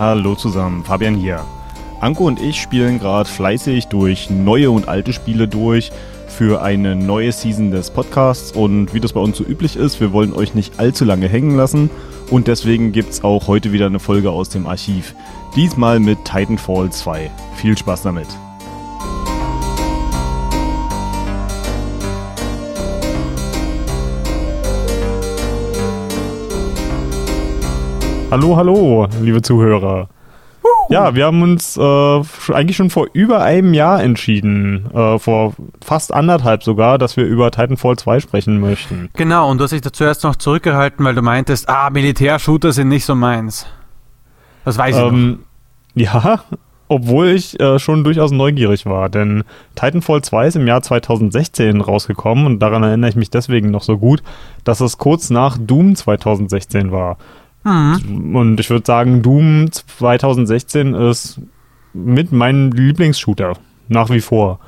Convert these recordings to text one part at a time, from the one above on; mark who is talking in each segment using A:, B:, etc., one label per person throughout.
A: Hallo zusammen, Fabian hier. Anko und ich spielen gerade fleißig durch neue und alte Spiele durch für eine neue Season des Podcasts und wie das bei uns so üblich ist, wir wollen euch nicht allzu lange hängen lassen und deswegen gibt es auch heute wieder eine Folge aus dem Archiv. Diesmal mit Titanfall 2. Viel Spaß damit. Hallo, hallo, liebe Zuhörer. Ja, wir haben uns äh, eigentlich schon vor über einem Jahr entschieden, äh, vor fast anderthalb sogar, dass wir über Titanfall 2 sprechen möchten.
B: Genau, und du hast dich da zuerst noch zurückgehalten, weil du meintest, ah, Militärshooter sind nicht so meins. Das weiß ich ähm,
A: noch. Ja, obwohl ich äh, schon durchaus neugierig war, denn Titanfall 2 ist im Jahr 2016 rausgekommen und daran erinnere ich mich deswegen noch so gut, dass es kurz nach Doom 2016 war. Mhm. Und ich würde sagen, Doom 2016 ist mit meinem Lieblingsshooter. Nach wie vor.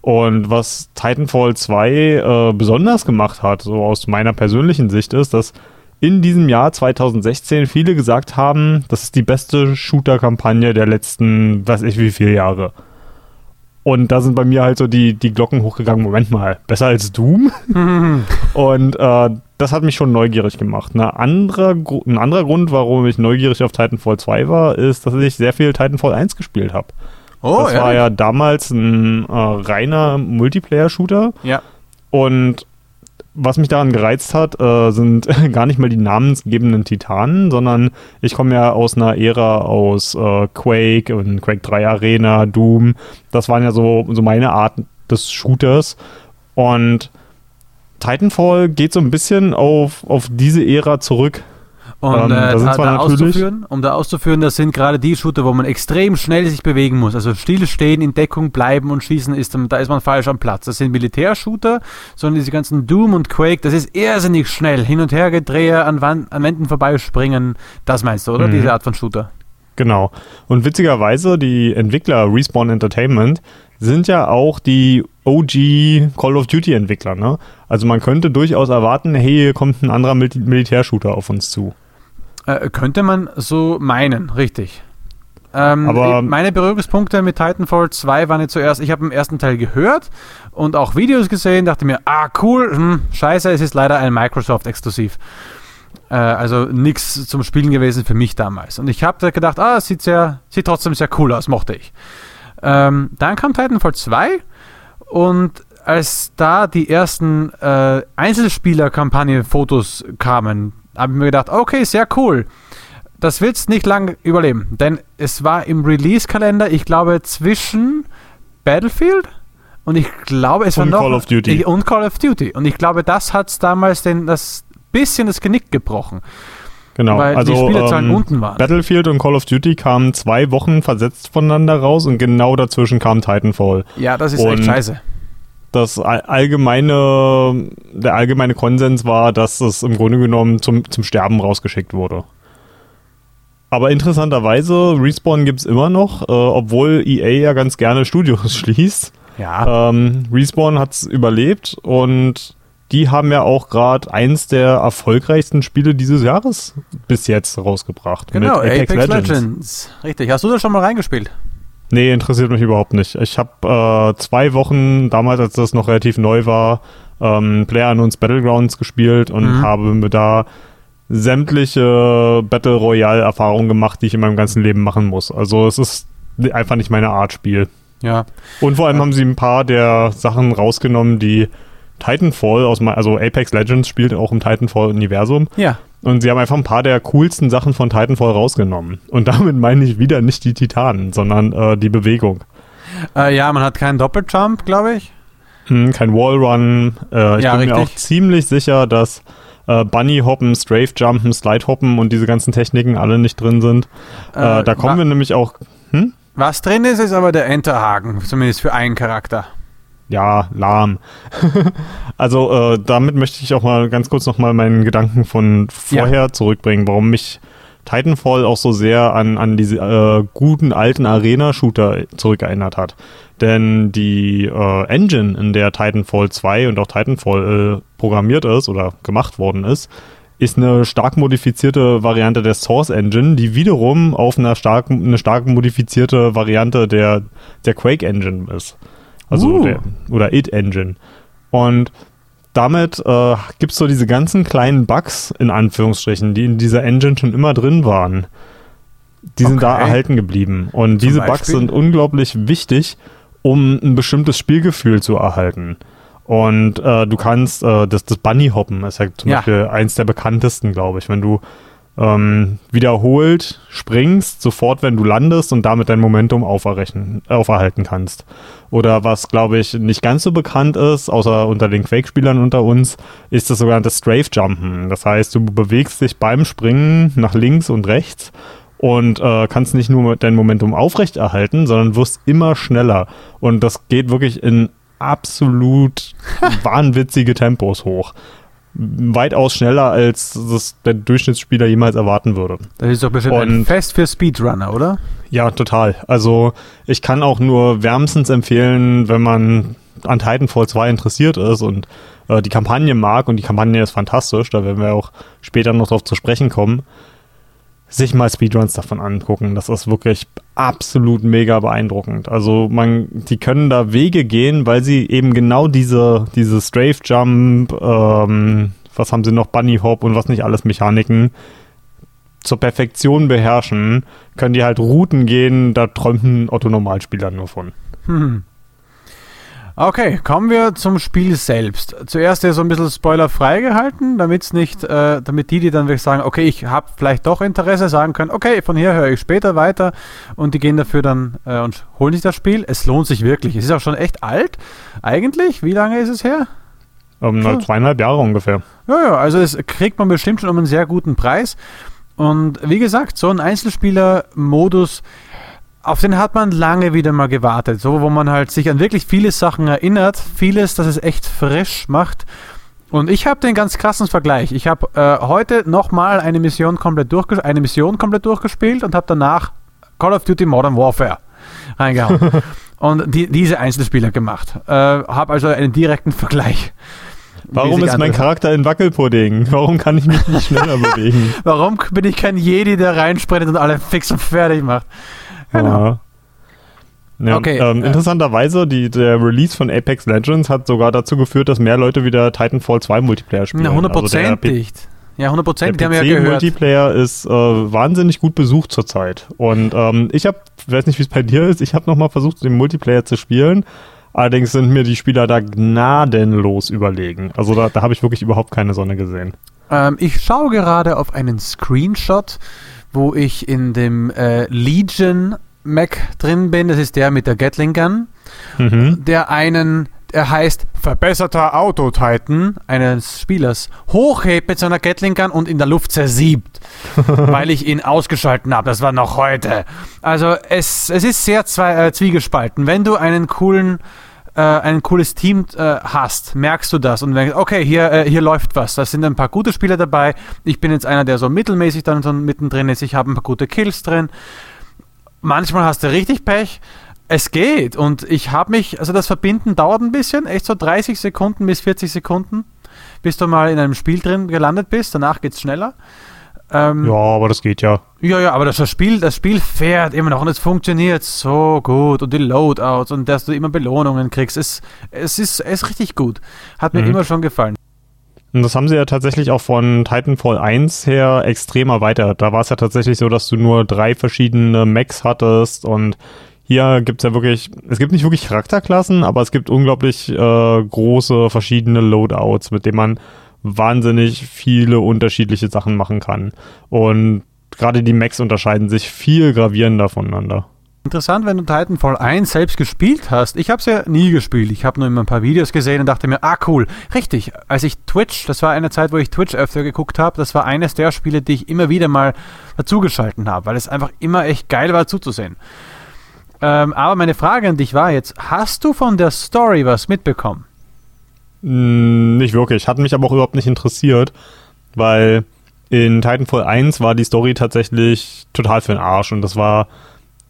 A: Und was Titanfall 2 äh, besonders gemacht hat, so aus meiner persönlichen Sicht, ist, dass in diesem Jahr 2016 viele gesagt haben, das ist die beste Shooter-Kampagne der letzten, weiß ich wie viele Jahre. Und da sind bei mir halt so die, die Glocken hochgegangen, Moment mal, besser als Doom? Und äh, das hat mich schon neugierig gemacht. Eine andere, ein anderer Grund, warum ich neugierig auf Titanfall 2 war, ist, dass ich sehr viel Titanfall 1 gespielt habe. Oh, das ehrlich? war ja damals ein äh, reiner Multiplayer-Shooter.
B: Ja.
A: Und was mich daran gereizt hat, äh, sind gar nicht mal die namensgebenden Titanen, sondern ich komme ja aus einer Ära aus äh, Quake und Quake 3 Arena, Doom. Das waren ja so, so meine Art des Shooters. Und Titanfall geht so ein bisschen auf, auf diese Ära zurück.
B: Und ähm, äh, da, da auszuführen, um da auszuführen, das sind gerade die Shooter, wo man extrem schnell sich bewegen muss. Also stillstehen, in Deckung bleiben und schießen, ist, da ist man falsch am Platz. Das sind Militärshooter, sondern diese ganzen Doom und Quake, das ist irrsinnig schnell. Hin und her gedrehe, an, Wand, an Wänden vorbeispringen. Das meinst du, oder? Mhm. Diese Art von Shooter.
A: Genau. Und witzigerweise, die Entwickler Respawn Entertainment sind ja auch die OG Call of Duty Entwickler. Ne? Also man könnte durchaus erwarten, hey, hier kommt ein anderer Mil Militärshooter auf uns zu.
B: Äh, könnte man so meinen, richtig. Ähm, Aber meine Berührungspunkte mit Titanfall 2 waren jetzt zuerst, ich habe den ersten Teil gehört und auch Videos gesehen, dachte mir, ah cool, hm, scheiße, es ist leider ein Microsoft-Exklusiv. Äh, also nichts zum Spielen gewesen für mich damals. Und ich habe gedacht, ah, sieht, sehr, sieht trotzdem sehr cool aus, mochte ich. Ähm, dann kam Titanfall 2 und als da die ersten äh, Einzelspieler-Kampagne-Fotos kamen, habe ich mir gedacht, okay, sehr cool. Das wird es nicht lang überleben, denn es war im Release-Kalender, ich glaube, zwischen Battlefield und ich glaube, es
A: und
B: war noch.
A: Call of Duty.
B: Und Call of Duty. Und ich glaube, das hat damals den, das bisschen das Genick gebrochen.
A: Genau,
B: weil also die Spielerzahlen ähm, unten waren.
A: Battlefield und Call of Duty kamen zwei Wochen versetzt voneinander raus und genau dazwischen kam Titanfall.
B: Ja, das ist und echt scheiße.
A: Das allgemeine, der allgemeine Konsens war, dass es im Grunde genommen zum, zum Sterben rausgeschickt wurde. Aber interessanterweise, Respawn gibt es immer noch, äh, obwohl EA ja ganz gerne Studios schließt.
B: Ja.
A: Ähm, Respawn hat es überlebt und die haben ja auch gerade eins der erfolgreichsten Spiele dieses Jahres bis jetzt rausgebracht.
B: Genau, Apex, Apex Legends. Legends. Richtig. Hast du da schon mal reingespielt?
A: Nee, interessiert mich überhaupt nicht. Ich habe äh, zwei Wochen, damals als das noch relativ neu war, ähm, PlayerUnknown's Battlegrounds gespielt und mhm. habe mir da sämtliche Battle Royale Erfahrungen gemacht, die ich in meinem ganzen Leben machen muss. Also es ist einfach nicht meine Art Spiel.
B: Ja.
A: Und vor allem ja. haben sie ein paar der Sachen rausgenommen, die Titanfall aus, also Apex Legends spielt auch im Titanfall-Universum.
B: Ja.
A: Und sie haben einfach ein paar der coolsten Sachen von Titanfall rausgenommen. Und damit meine ich wieder nicht die Titanen, sondern äh, die Bewegung.
B: Äh, ja, man hat keinen Doppeljump, glaube ich.
A: Hm, kein Wallrun. Äh, ich ja, bin richtig. mir auch ziemlich sicher, dass äh, Bunny Hoppen, Strafe Jumpen, Slide Hoppen und diese ganzen Techniken alle nicht drin sind. Äh, da kommen wir nämlich auch. Hm?
B: Was drin ist, ist aber der Enterhaken, zumindest für einen Charakter
A: ja, lahm. also äh, damit möchte ich auch mal ganz kurz nochmal meinen Gedanken von vorher ja. zurückbringen, warum mich Titanfall auch so sehr an, an diese äh, guten alten Arena-Shooter zurückerinnert hat. Denn die äh, Engine, in der Titanfall 2 und auch Titanfall äh, programmiert ist oder gemacht worden ist, ist eine stark modifizierte Variante der Source Engine, die wiederum auf einer stark, eine stark modifizierte Variante der, der Quake Engine ist. Also uh. der, oder It Engine. Und damit äh, gibt es so diese ganzen kleinen Bugs, in Anführungsstrichen, die in dieser Engine schon immer drin waren. Die okay. sind da erhalten geblieben. Und Zum diese Beispiel? Bugs sind unglaublich wichtig, um ein bestimmtes Spielgefühl zu erhalten. Und äh, du kannst, äh, das, das Bunny-Hoppen ist ja zum ja. Beispiel eins der bekanntesten, glaube ich. Wenn du ähm, wiederholt springst, sofort, wenn du landest und damit dein Momentum auferhalten kannst. Oder was, glaube ich, nicht ganz so bekannt ist, außer unter den Quake-Spielern unter uns, ist das sogenannte Strafe-Jumpen. Das heißt, du bewegst dich beim Springen nach links und rechts und äh, kannst nicht nur dein Momentum aufrechterhalten, sondern wirst immer schneller. Und das geht wirklich in absolut wahnwitzige Tempos hoch. Weitaus schneller, als das der Durchschnittsspieler jemals erwarten würde.
B: Das ist doch bestimmt Und, ein Fest für Speedrunner, oder?
A: Ja, total. Also ich kann auch nur wärmstens empfehlen, wenn man an Titanfall 2 interessiert ist und äh, die Kampagne mag und die Kampagne ist fantastisch, da werden wir auch später noch drauf zu sprechen kommen, sich mal Speedruns davon angucken. Das ist wirklich absolut mega beeindruckend. Also man, die können da Wege gehen, weil sie eben genau diese, diese Strafe Jump, ähm, was haben sie noch, Bunny Hop und was nicht alles Mechaniken zur Perfektion beherrschen, können die halt Routen gehen, da träumt ein Otto Normalspieler nur von. Hm.
B: Okay, kommen wir zum Spiel selbst. Zuerst ja so ein bisschen Spoiler freigehalten, damit nicht, äh, damit die, die dann wirklich sagen, okay, ich habe vielleicht doch Interesse, sagen können, okay, von hier höre ich später weiter und die gehen dafür dann äh, und holen sich das Spiel. Es lohnt sich wirklich. Es ist auch schon echt alt, eigentlich. Wie lange ist es her?
A: Um, so. Zweieinhalb Jahre ungefähr.
B: Ja, ja, also es kriegt man bestimmt schon um einen sehr guten Preis. Und wie gesagt, so ein Einzelspieler-Modus auf den hat man lange wieder mal gewartet, so wo man halt sich an wirklich viele Sachen erinnert, vieles, das es echt frisch macht. Und ich habe den ganz krassen Vergleich. Ich habe äh, heute nochmal eine Mission komplett eine Mission komplett durchgespielt und habe danach Call of Duty Modern Warfare reingehauen und die, diese Einzelspieler gemacht. Äh, habe also einen direkten Vergleich.
A: Warum ist mein Charakter in Wackelpudding? Warum kann ich mich nicht schneller bewegen?
B: Warum bin ich kein Jedi, der reinsprintet und alle fix und fertig macht?
A: Genau. Ja, okay, ähm, äh, interessanterweise, die, der Release von Apex Legends hat sogar dazu geführt, dass mehr Leute wieder Titanfall 2 Multiplayer spielen.
B: Na, hundertprozentig. Also ja, hundertprozentig,
A: der haben wir ja gehört. Multiplayer ist äh, wahnsinnig gut besucht zurzeit. Und ähm, ich habe, weiß nicht, wie es bei dir ist, ich habe nochmal versucht, den Multiplayer zu spielen. Allerdings sind mir die Spieler da gnadenlos überlegen. Also da, da habe ich wirklich überhaupt keine Sonne gesehen.
B: Ähm, ich schaue gerade auf einen Screenshot wo ich in dem äh, Legion Mac drin bin. Das ist der mit der Gatling Gun. Mhm. Der einen, er heißt verbesserter Auto-Titan eines Spielers, hochhebt mit seiner Gatling Gun und in der Luft zersiebt, weil ich ihn ausgeschalten habe. Das war noch heute. Also es, es ist sehr zwei, äh, zwiegespalten. Wenn du einen coolen äh, ein cooles Team äh, hast, merkst du das und denkst, okay, hier, äh, hier läuft was. Da sind ein paar gute Spieler dabei. Ich bin jetzt einer, der so mittelmäßig dann so mittendrin ist. Ich habe ein paar gute Kills drin. Manchmal hast du richtig Pech. Es geht und ich habe mich, also das Verbinden dauert ein bisschen, echt so 30 Sekunden bis 40 Sekunden, bis du mal in einem Spiel drin gelandet bist. Danach geht es schneller.
A: Ähm, ja, aber das geht ja.
B: Ja, ja, aber das Spiel, das Spiel fährt immer noch und es funktioniert so gut und die Loadouts und dass du immer Belohnungen kriegst, es, es, ist, es ist richtig gut. Hat mir mhm. immer schon gefallen.
A: Und das haben sie ja tatsächlich auch von Titanfall 1 her extrem erweitert. Da war es ja tatsächlich so, dass du nur drei verschiedene Mechs hattest und hier gibt es ja wirklich, es gibt nicht wirklich Charakterklassen, aber es gibt unglaublich äh, große verschiedene Loadouts, mit denen man wahnsinnig viele unterschiedliche Sachen machen kann. Und gerade die Macs unterscheiden sich viel gravierender voneinander.
B: Interessant, wenn du Titanfall 1 selbst gespielt hast. Ich habe es ja nie gespielt. Ich habe nur immer ein paar Videos gesehen und dachte mir, ah cool, richtig. Als ich Twitch, das war eine Zeit, wo ich Twitch öfter geguckt habe, das war eines der Spiele, die ich immer wieder mal dazugeschalten habe, weil es einfach immer echt geil war zuzusehen. Ähm, aber meine Frage an dich war jetzt, hast du von der Story was mitbekommen?
A: Hm, nicht wirklich. Hat mich aber auch überhaupt nicht interessiert, weil in Titanfall 1 war die Story tatsächlich total für den Arsch und das war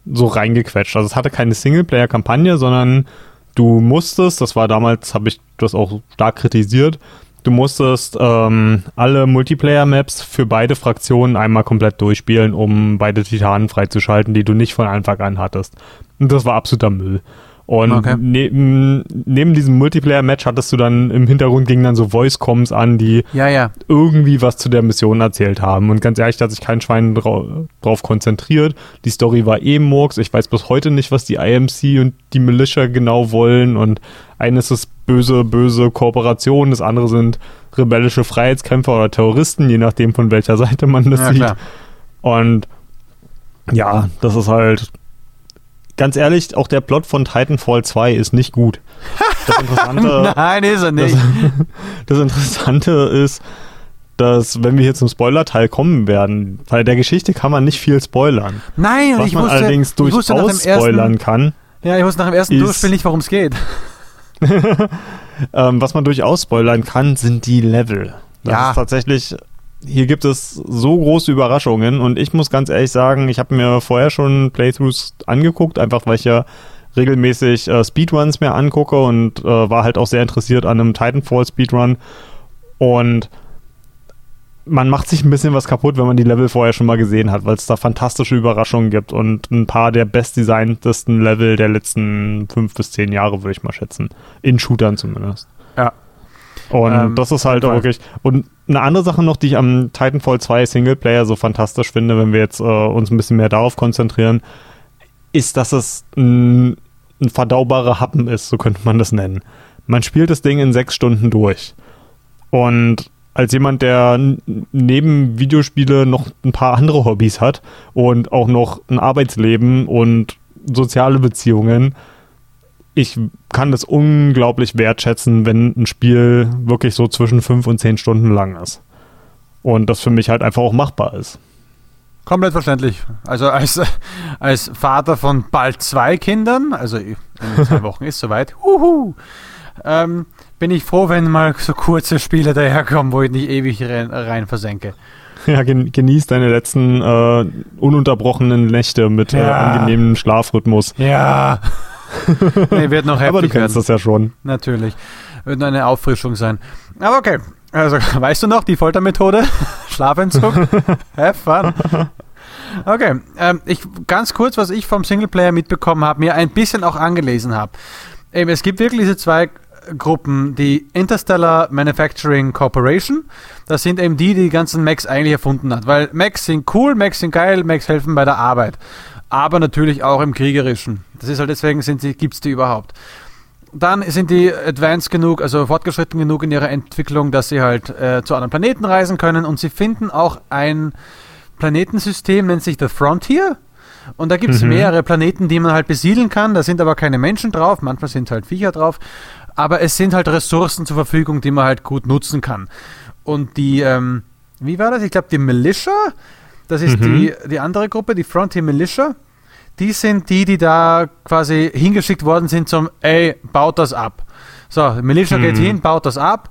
A: so reingequetscht. Also es hatte keine Singleplayer-Kampagne, sondern du musstest, das war damals, habe ich das auch stark kritisiert, du musstest ähm, alle Multiplayer-Maps für beide Fraktionen einmal komplett durchspielen, um beide Titanen freizuschalten, die du nicht von Anfang an hattest. Und das war absoluter Müll. Und okay. neben, neben diesem Multiplayer-Match hattest du dann im Hintergrund gingen dann so Voice-Coms an, die
B: ja, ja.
A: irgendwie was zu der Mission erzählt haben. Und ganz ehrlich, da hat sich kein Schwein drau drauf konzentriert. Die Story war eh Murks. Ich weiß bis heute nicht, was die IMC und die Militia genau wollen. Und eines ist böse, böse Kooperation, das andere sind rebellische Freiheitskämpfer oder Terroristen, je nachdem von welcher Seite man das ja, sieht. Klar. Und ja, das ist halt ganz ehrlich, auch der Plot von Titanfall 2 ist nicht gut.
B: Das Interessante, Nein, ist er nicht.
A: Das, das, Interessante ist, dass, wenn wir hier zum Spoiler-Teil kommen werden, bei der Geschichte kann man nicht viel spoilern.
B: Nein,
A: Was
B: ich
A: man
B: wusste,
A: allerdings durchaus spoilern ersten, kann.
B: Ja, ich wusste nach dem ersten Durchspiel nicht, worum es geht.
A: ähm, was man durchaus spoilern kann, sind die Level. Das ja. ist tatsächlich hier gibt es so große Überraschungen und ich muss ganz ehrlich sagen, ich habe mir vorher schon Playthroughs angeguckt, einfach weil ich ja regelmäßig äh, Speedruns mir angucke und äh, war halt auch sehr interessiert an einem Titanfall Speedrun und man macht sich ein bisschen was kaputt, wenn man die Level vorher schon mal gesehen hat, weil es da fantastische Überraschungen gibt und ein paar der bestdesigntesten Level der letzten fünf bis zehn Jahre, würde ich mal schätzen. In Shootern zumindest.
B: Ja,
A: und ähm, das ist halt auch wirklich. Und eine andere Sache noch, die ich am Titanfall 2 Singleplayer so fantastisch finde, wenn wir jetzt äh, uns ein bisschen mehr darauf konzentrieren, ist, dass es ein, ein verdaubarer Happen ist, so könnte man das nennen. Man spielt das Ding in sechs Stunden durch. Und als jemand, der neben Videospiele noch ein paar andere Hobbys hat und auch noch ein Arbeitsleben und soziale Beziehungen, ich kann das unglaublich wertschätzen, wenn ein Spiel wirklich so zwischen fünf und zehn Stunden lang ist. Und das für mich halt einfach auch machbar ist.
B: Komplett verständlich. Also als, als Vater von bald zwei Kindern, also in zwei Wochen ist soweit, uhu, ähm, bin ich froh, wenn mal so kurze Spiele daherkommen, wo ich nicht ewig rein, rein versenke.
A: Ja, genieß deine letzten äh, ununterbrochenen Nächte mit äh, ja. äh, angenehmem Schlafrhythmus.
B: Ja. nee, wird noch heftig
A: Aber du kennst werden. das ja schon.
B: Natürlich. Wird nur eine Auffrischung sein. Aber okay. Also, weißt du noch die Foltermethode? Schlafentzug? Have fun. Okay, ähm, ich, ganz kurz, was ich vom Singleplayer mitbekommen habe, mir ein bisschen auch angelesen habe. Eben, es gibt wirklich diese zwei Gruppen, die Interstellar Manufacturing Corporation. Das sind eben die, die die ganzen Macs eigentlich erfunden hat. Weil Macs sind cool, Macs sind geil, Macs helfen bei der Arbeit aber natürlich auch im Kriegerischen. Das ist halt deswegen gibt es die überhaupt. Dann sind die advanced genug, also fortgeschritten genug in ihrer Entwicklung, dass sie halt äh, zu anderen Planeten reisen können und sie finden auch ein Planetensystem, nennt sich The Frontier. Und da gibt es mhm. mehrere Planeten, die man halt besiedeln kann. Da sind aber keine Menschen drauf, manchmal sind halt Viecher drauf. Aber es sind halt Ressourcen zur Verfügung, die man halt gut nutzen kann. Und die, ähm, wie war das? Ich glaube, die Militia, das ist mhm. die, die andere Gruppe, die Frontier Militia. Die sind die, die da quasi hingeschickt worden sind zum, ey, baut das ab. So, Militia mhm. geht hin, baut das ab.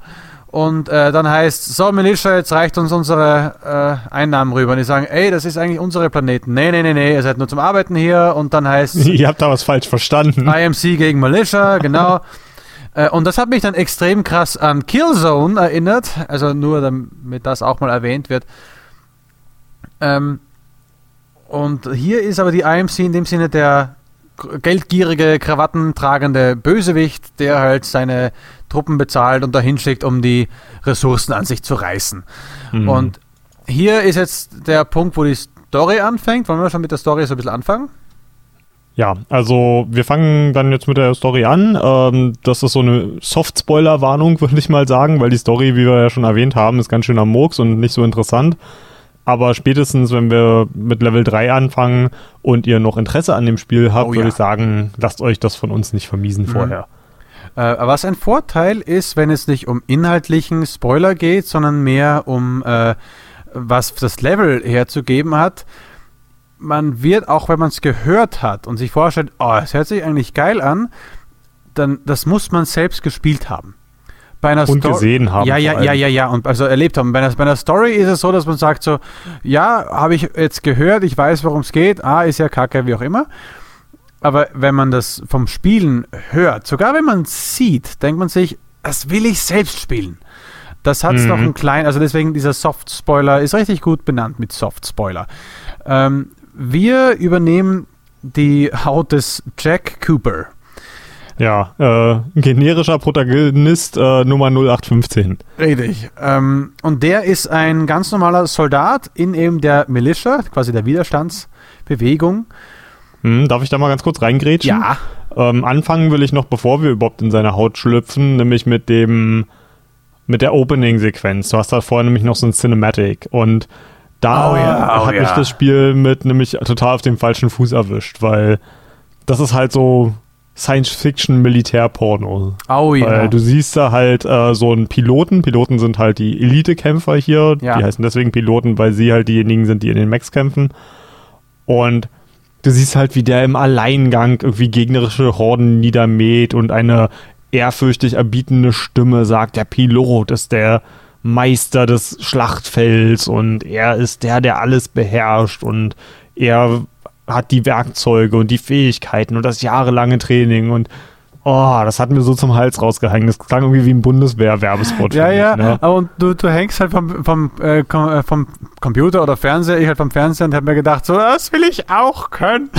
B: Und äh, dann heißt, so Militia, jetzt reicht uns unsere äh, Einnahmen rüber. Und die sagen, ey, das ist eigentlich unsere Planeten. Nee, nee, nee, nee, ihr seid nur zum Arbeiten hier. Und dann heißt
A: Ihr habt da was falsch verstanden.
B: IMC gegen Militia, genau. äh, und das hat mich dann extrem krass an Killzone erinnert. Also nur damit das auch mal erwähnt wird. Ähm, und hier ist aber die IMC in dem Sinne der geldgierige, krawattentragende Bösewicht, der halt seine Truppen bezahlt und dahin schickt, um die Ressourcen an sich zu reißen. Mhm. Und hier ist jetzt der Punkt, wo die Story anfängt. Wollen wir schon mit der Story so ein bisschen anfangen?
A: Ja, also wir fangen dann jetzt mit der Story an. Ähm, das ist so eine Soft-Spoiler-Warnung, würde ich mal sagen, weil die Story, wie wir ja schon erwähnt haben, ist ganz schön am Murks und nicht so interessant. Aber spätestens, wenn wir mit Level 3 anfangen und ihr noch Interesse an dem Spiel habt, oh, würde ja. ich sagen, lasst euch das von uns nicht vermiesen mhm. vorher.
B: Äh, was ein Vorteil ist, wenn es nicht um inhaltlichen Spoiler geht, sondern mehr um äh, was das Level herzugeben hat. Man wird, auch wenn man es gehört hat und sich vorstellt, oh, es hört sich eigentlich geil an, dann das muss man selbst gespielt haben
A: bei einer und Sto gesehen haben.
B: Ja, ja, ja, ja, ja, und also erlebt haben. Bei einer, bei einer Story ist es so, dass man sagt so, ja, habe ich jetzt gehört, ich weiß, worum es geht, ah, ist ja kacke, wie auch immer. Aber wenn man das vom Spielen hört, sogar wenn man sieht, denkt man sich, das will ich selbst spielen. Das hat es mhm. noch ein klein, also deswegen dieser Soft-Spoiler ist richtig gut benannt mit Soft-Spoiler. Ähm, wir übernehmen die Haut des Jack Cooper.
A: Ja, äh, generischer Protagonist äh, Nummer 0815.
B: Richtig. Ähm, und der ist ein ganz normaler Soldat in eben der Militia, quasi der Widerstandsbewegung.
A: Hm, darf ich da mal ganz kurz reingrätschen?
B: Ja.
A: Ähm, anfangen will ich noch, bevor wir überhaupt in seine Haut schlüpfen, nämlich mit dem mit der Opening-Sequenz. Du hast da vorher nämlich noch so ein Cinematic und da oh ja, oh hat ja. mich das Spiel mit nämlich total auf dem falschen Fuß erwischt, weil das ist halt so Science-Fiction-Militärporno.
B: Oh ja.
A: Weil du siehst da halt äh, so einen Piloten. Piloten sind halt die Elite-Kämpfer hier. Ja. Die heißen deswegen Piloten, weil sie halt diejenigen sind, die in den Max kämpfen. Und du siehst halt, wie der im Alleingang irgendwie gegnerische Horden niedermäht und eine ehrfürchtig erbietende Stimme sagt, der Pilot ist der Meister des Schlachtfelds und er ist der, der alles beherrscht und er hat die Werkzeuge und die Fähigkeiten und das jahrelange Training und Oh, das hat mir so zum Hals rausgehängt. Das klang irgendwie wie ein Bundeswehr-Werbespot.
B: ja, ja. Ne? Und du, du hängst halt vom, vom, äh, vom Computer oder Fernseher, ich halt vom Fernseher und hab mir gedacht, so, das will ich auch können.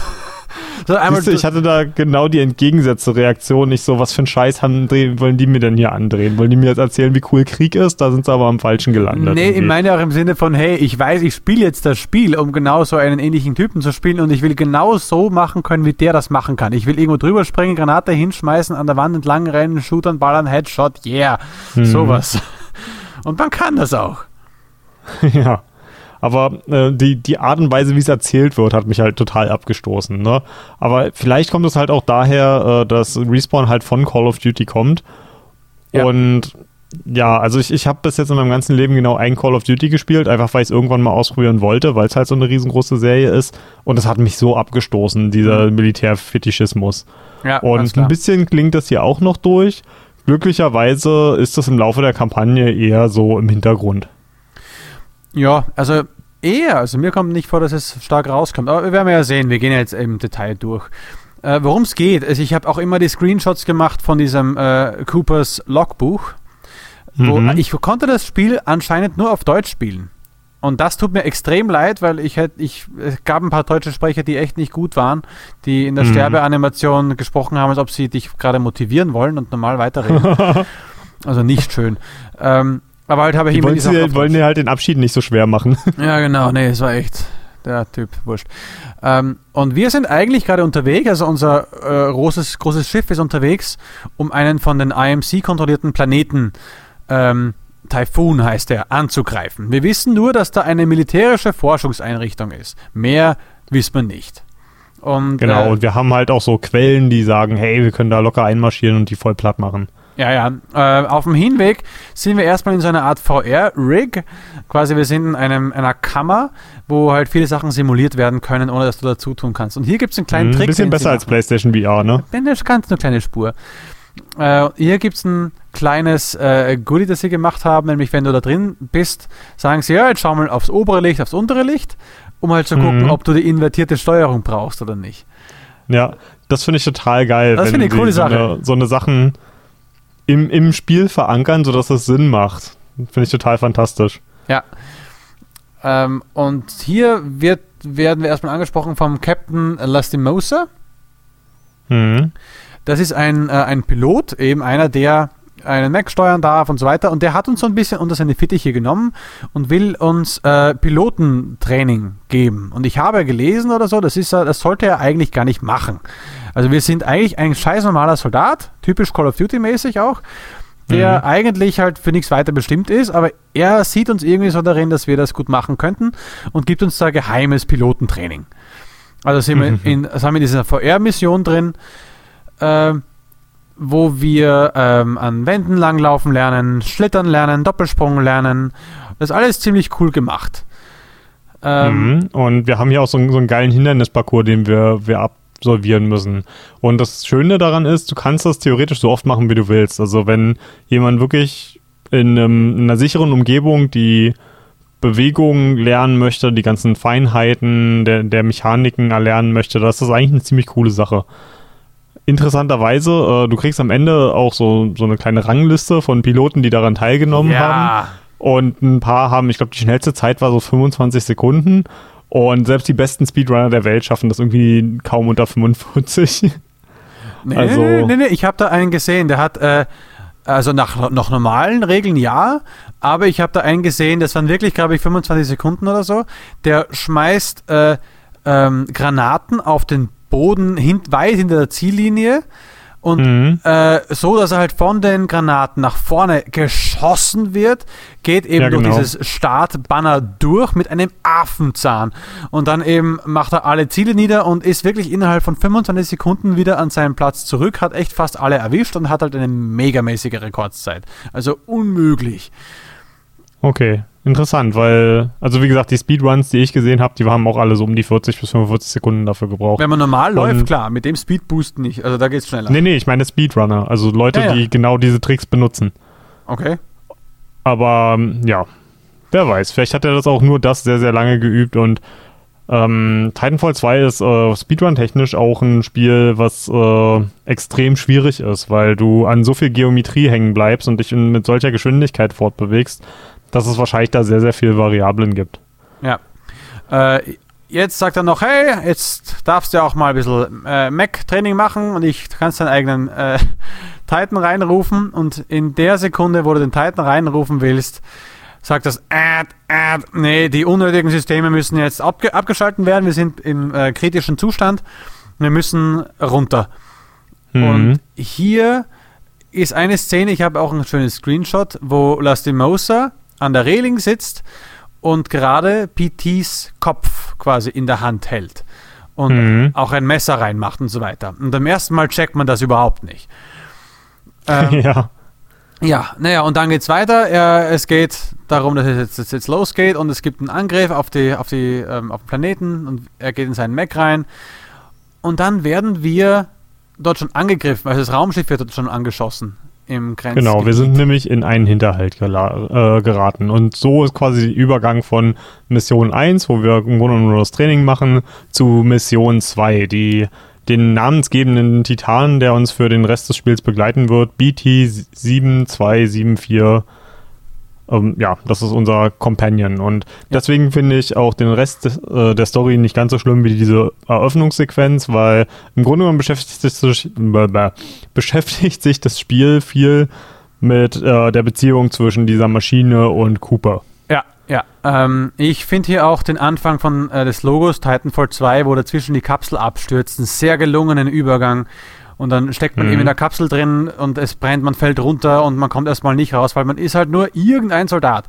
A: Einmal, du, ich hatte da genau die entgegengesetzte Reaktion. Nicht so, was für einen Scheiß haben, wollen die mir denn hier andrehen? Wollen die mir jetzt erzählen, wie cool Krieg ist? Da sind sie aber am Falschen gelandet.
B: Nee, irgendwie. ich meine auch im Sinne von, hey, ich weiß, ich spiele jetzt das Spiel, um genau so einen ähnlichen Typen zu spielen und ich will genau so machen können, wie der das machen kann. Ich will irgendwo drüber springen, Granate hinschmeißen, an der Wand entlang rennen, shootern, ballern, Headshot, yeah. Mhm. Sowas. Und man kann das auch.
A: ja. Aber äh, die, die Art und Weise, wie es erzählt wird, hat mich halt total abgestoßen. Ne? Aber vielleicht kommt es halt auch daher, äh, dass Respawn halt von Call of Duty kommt. Ja. Und ja, also ich, ich habe bis jetzt in meinem ganzen Leben genau ein Call of Duty gespielt, einfach weil ich es irgendwann mal ausprobieren wollte, weil es halt so eine riesengroße Serie ist. Und es hat mich so abgestoßen, dieser mhm. Militärfetischismus. Ja, und ein bisschen klingt das hier auch noch durch. Glücklicherweise ist das im Laufe der Kampagne eher so im Hintergrund.
B: Ja, also eher. Also mir kommt nicht vor, dass es stark rauskommt. Aber wir werden ja sehen. Wir gehen ja jetzt im Detail durch. Äh, Worum es geht, also ich habe auch immer die Screenshots gemacht von diesem äh, Coopers Logbuch. Wo, mhm. Ich konnte das Spiel anscheinend nur auf Deutsch spielen. Und das tut mir extrem leid, weil ich hätte, ich, es gab ein paar deutsche Sprecher, die echt nicht gut waren, die in der mhm. Sterbeanimation gesprochen haben, als ob sie dich gerade motivieren wollen und normal weiterreden. also nicht schön. Ähm, aber halt habe ich
A: die ihm wollen, sie, wollen dir halt den Abschied nicht so schwer machen.
B: Ja, genau. Nee, es war echt der Typ, wurscht. Ähm, und wir sind eigentlich gerade unterwegs, also unser äh, großes, großes Schiff ist unterwegs, um einen von den IMC kontrollierten Planeten, ähm, Typhoon heißt er, anzugreifen. Wir wissen nur, dass da eine militärische Forschungseinrichtung ist. Mehr wissen wir nicht.
A: Und, genau, äh, und wir haben halt auch so Quellen, die sagen, hey, wir können da locker einmarschieren und die voll platt machen.
B: Ja, ja. Äh, auf dem Hinweg sind wir erstmal in so einer Art VR-Rig. Quasi, wir sind in einem, einer Kammer, wo halt viele Sachen simuliert werden können, ohne dass du dazu tun kannst. Und hier gibt es einen kleinen mhm, Trick.
A: Ein bisschen besser als PlayStation VR, ne?
B: Wenn du kannst, eine kleine Spur. Äh, hier gibt es ein kleines äh, Goodie, das sie gemacht haben, nämlich wenn du da drin bist, sagen sie, ja, jetzt schau mal aufs obere Licht, aufs untere Licht, um halt zu gucken, mhm. ob du die invertierte Steuerung brauchst oder nicht.
A: Ja, das finde ich total geil.
B: Das finde ich eine coole Sache.
A: So eine, so eine Sachen im, im Spiel verankern, sodass es Sinn macht. Finde ich total fantastisch.
B: Ja. Ähm, und hier wird, werden wir erstmal angesprochen vom Captain Lastimosa. Mhm. Das ist ein, äh, ein Pilot, eben einer, der einen Mac steuern darf und so weiter. Und der hat uns so ein bisschen unter seine Fittiche genommen und will uns äh, Pilotentraining geben. Und ich habe gelesen oder so, das, ist, das sollte er eigentlich gar nicht machen. Also wir sind eigentlich ein scheiß normaler Soldat, typisch Call of Duty mäßig auch, der mhm. eigentlich halt für nichts weiter bestimmt ist, aber er sieht uns irgendwie so darin, dass wir das gut machen könnten und gibt uns da geheimes Pilotentraining. Also sind wir in, sind wir in dieser VR-Mission drin. Äh, wo wir ähm, an Wänden langlaufen lernen, schlittern lernen, Doppelsprung lernen. Das ist alles ziemlich cool gemacht.
A: Ähm, mhm. Und wir haben hier auch so, so einen geilen Hindernisparcours, den wir, wir absolvieren müssen. Und das Schöne daran ist, du kannst das theoretisch so oft machen, wie du willst. Also wenn jemand wirklich in, einem, in einer sicheren Umgebung die Bewegungen lernen möchte, die ganzen Feinheiten der, der Mechaniken erlernen möchte, das ist eigentlich eine ziemlich coole Sache interessanterweise, äh, du kriegst am Ende auch so, so eine kleine Rangliste von Piloten, die daran teilgenommen ja. haben. Und ein paar haben, ich glaube, die schnellste Zeit war so 25 Sekunden. Und selbst die besten Speedrunner der Welt schaffen das irgendwie kaum unter 45.
B: Nee, also, nee, nee, ich habe da einen gesehen, der hat, äh, also nach, nach normalen Regeln ja, aber ich habe da einen gesehen, das waren wirklich, glaube ich, 25 Sekunden oder so. Der schmeißt äh, ähm, Granaten auf den Boden hin, weit hinter der Ziellinie und mhm. äh, so, dass er halt von den Granaten nach vorne geschossen wird, geht eben ja, durch genau. dieses Startbanner durch mit einem Affenzahn. Und dann eben macht er alle Ziele nieder und ist wirklich innerhalb von 25 Sekunden wieder an seinem Platz zurück, hat echt fast alle erwischt und hat halt eine megamäßige Rekordzeit. Also unmöglich.
A: Okay, interessant, weil, also wie gesagt, die Speedruns, die ich gesehen habe, die haben auch alle so um die 40 bis 45 Sekunden dafür gebraucht.
B: Wenn man normal Und läuft, klar, mit dem Speedboost nicht. Also da geht es schneller.
A: Nee, nee, ich meine Speedrunner, also Leute, ja, ja. die genau diese Tricks benutzen.
B: Okay.
A: Aber ja, wer weiß, vielleicht hat er das auch nur das sehr, sehr lange geübt und ähm, Titanfall 2 ist äh, Speedrun-technisch auch ein Spiel, was äh, extrem schwierig ist, weil du an so viel Geometrie hängen bleibst und dich in, mit solcher Geschwindigkeit fortbewegst, dass es wahrscheinlich da sehr, sehr viele Variablen gibt.
B: Ja. Äh, jetzt sagt er noch, hey, jetzt darfst du auch mal ein bisschen äh, Mac-Training machen und ich kannst deinen eigenen äh, Titan reinrufen und in der Sekunde, wo du den Titan reinrufen willst, sagt das, ad, ad, nee, die unnötigen Systeme müssen jetzt abge abgeschalten werden, wir sind im äh, kritischen Zustand, wir müssen runter. Mhm. Und hier ist eine Szene, ich habe auch ein schönes Screenshot, wo Lastimosa an der Reling sitzt und gerade PTs Kopf quasi in der Hand hält und mhm. auch ein Messer reinmacht und so weiter. Und beim ersten Mal checkt man das überhaupt nicht. Ähm, ja. Ja, naja, und dann geht es weiter. Er, es geht darum, dass es jetzt, jetzt, losgeht und es gibt einen Angriff auf, die, auf, die, ähm, auf den Planeten und er geht in seinen Mac rein. Und dann werden wir dort schon angegriffen, also das Raumschiff wird dort schon angeschossen im
A: Grenzgebiet. Genau, wir sind nämlich in einen Hinterhalt äh, geraten. Und so ist quasi der Übergang von Mission 1, wo wir im Grunde nur das Training machen, zu Mission 2, die den namensgebenden Titan, der uns für den Rest des Spiels begleiten wird, BT 7274 ähm, ja, das ist unser Companion. Und deswegen finde ich auch den Rest des, äh, der Story nicht ganz so schlimm wie diese Eröffnungssequenz, weil im Grunde genommen beschäftigt sich, äh, beschäftigt sich das Spiel viel mit äh, der Beziehung zwischen dieser Maschine und Cooper.
B: Ja, ja. Ähm, ich finde hier auch den Anfang von äh, des Logos Titanfall 2, wo dazwischen die Kapsel abstürzt, einen sehr gelungenen Übergang und dann steckt man mhm. eben in der Kapsel drin und es brennt, man fällt runter und man kommt erstmal nicht raus, weil man ist halt nur irgendein Soldat.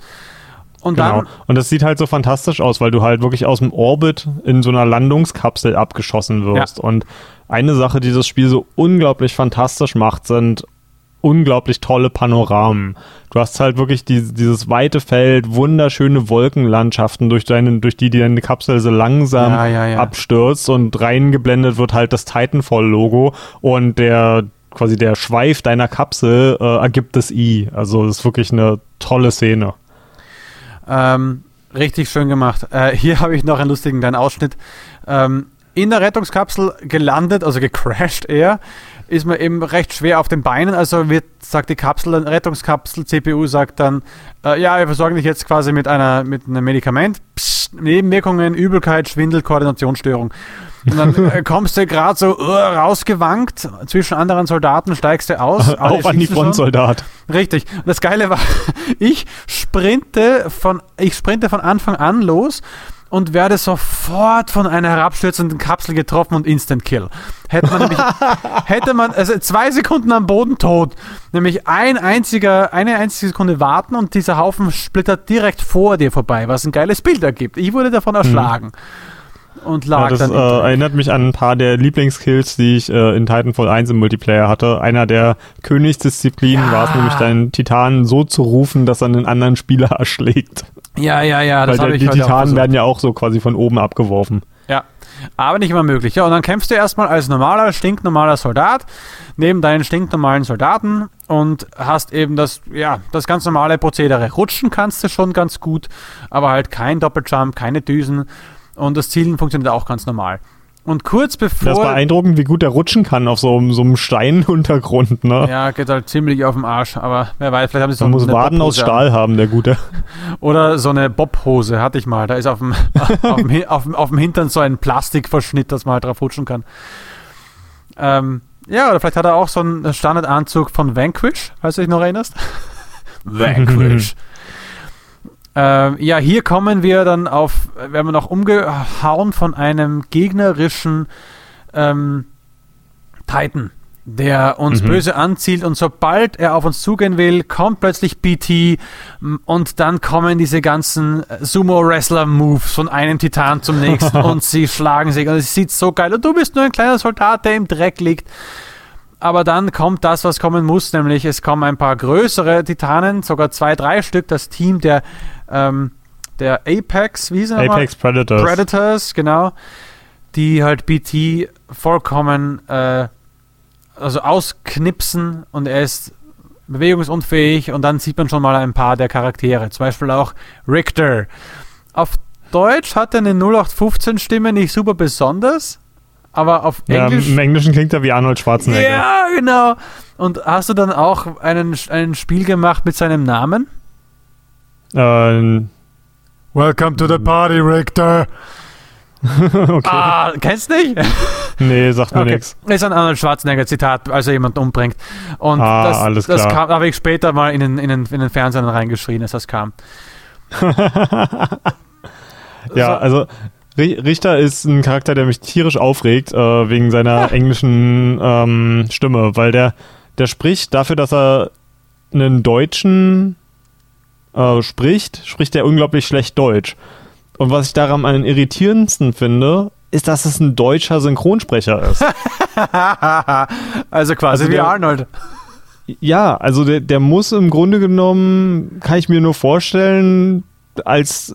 A: Und genau. Dann, und das sieht halt so fantastisch aus, weil du halt wirklich aus dem Orbit in so einer Landungskapsel abgeschossen wirst. Ja. Und eine Sache, die das Spiel so unglaublich fantastisch macht, sind unglaublich tolle Panoramen. Du hast halt wirklich die, dieses weite Feld, wunderschöne Wolkenlandschaften, durch, deine, durch die, die deine Kapsel so langsam ja, ja, ja. abstürzt und reingeblendet wird halt das Titanfall-Logo und der quasi der Schweif deiner Kapsel äh, ergibt das I. Also das ist wirklich eine tolle Szene.
B: Ähm, richtig schön gemacht. Äh, hier habe ich noch einen lustigen kleinen Ausschnitt. Ähm, in der Rettungskapsel gelandet, also gecrashed eher, ist man eben recht schwer auf den Beinen. Also wird, sagt die Kapsel, Rettungskapsel, CPU sagt dann, äh, ja, wir versorgen dich jetzt quasi mit einer mit einem Medikament. Psst, Nebenwirkungen, Übelkeit, Schwindel, Koordinationsstörung. Und dann äh, kommst du gerade so uh, rausgewankt zwischen anderen Soldaten, steigst du aus.
A: Auch an die Frontsoldat.
B: Richtig. Und das Geile war, ich sprinte von, ich sprinte von Anfang an los und werde sofort von einer herabstürzenden Kapsel getroffen und Instant Kill. Hätte man nämlich, hätte man, also zwei Sekunden am Boden tot, nämlich ein einziger, eine einzige Sekunde warten und dieser Haufen splittert direkt vor dir vorbei, was ein geiles Bild ergibt. Ich wurde davon erschlagen. Mhm. Und lag
A: ja, das
B: dann
A: äh, erinnert mich an ein paar der Lieblingskills, die ich äh, in Titanfall 1 im Multiplayer hatte. Einer der Königsdisziplinen ja. war es nämlich, deinen Titanen so zu rufen, dass er einen anderen Spieler erschlägt.
B: Ja, ja, ja.
A: Das Weil der, die Titanen werden ja auch so quasi von oben abgeworfen.
B: Ja, aber nicht immer möglich. Ja, und dann kämpfst du erstmal als normaler, stinknormaler Soldat neben deinen stinknormalen Soldaten und hast eben das, ja, das ganz normale Prozedere. Rutschen kannst du schon ganz gut, aber halt kein Doppeljump, keine Düsen und das Zielen funktioniert auch ganz normal. Und kurz bevor.
A: Das ist beeindruckend, wie gut er rutschen kann auf so, so einem Steinuntergrund, ne?
B: Ja, geht halt ziemlich auf dem Arsch, aber wer weiß, vielleicht haben sie
A: so Man muss Waden aus Stahl haben, der Gute.
B: Oder so eine Bobhose hatte ich mal. Da ist auf dem, auf, dem, auf, auf dem Hintern so ein Plastikverschnitt, dass man halt drauf rutschen kann. Ähm, ja, oder vielleicht hat er auch so einen Standardanzug von Vanquish, falls du dich noch erinnerst. Vanquish. Ähm, ja, hier kommen wir dann auf, werden wir noch umgehauen von einem gegnerischen ähm, Titan, der uns mhm. böse anzielt und sobald er auf uns zugehen will, kommt plötzlich BT und dann kommen diese ganzen Sumo-Wrestler-Moves von einem Titan zum nächsten und sie schlagen sich und es sieht so geil und du bist nur ein kleiner Soldat, der im Dreck liegt. Aber dann kommt das, was kommen muss, nämlich es kommen ein paar größere Titanen, sogar zwei, drei Stück, das Team der ähm, der Apex, wie hieß er
A: Apex Predators.
B: Predators, genau. Die halt BT vollkommen äh, also ausknipsen und er ist bewegungsunfähig und dann sieht man schon mal ein paar der Charaktere. Zum Beispiel auch Richter. Auf Deutsch hat er eine 0815-Stimme nicht super besonders, aber auf Englisch.
A: Ja, Im Englischen klingt er wie Arnold Schwarzenegger.
B: Ja, genau. Und hast du dann auch einen, ein Spiel gemacht mit seinem Namen?
A: Ähm,
B: Welcome to the party, Richter. okay. Ah, kennst du nicht?
A: nee, sagt mir okay. nichts.
B: Ist ein Arnold Schwarzenegger-Zitat, als er jemanden umbringt. Und
A: ah, das, alles
B: das kam, habe ich später mal in den, in, den, in den Fernsehen reingeschrien, als das kam.
A: ja, also Richter ist ein Charakter, der mich tierisch aufregt, äh, wegen seiner englischen ähm, Stimme, weil der, der spricht dafür, dass er einen deutschen äh, spricht, spricht er unglaublich schlecht Deutsch. Und was ich daran am irritierendsten finde, ist, dass es ein deutscher Synchronsprecher ist.
B: also quasi also wie Arnold.
A: Ja, also der, der muss im Grunde genommen, kann ich mir nur vorstellen, als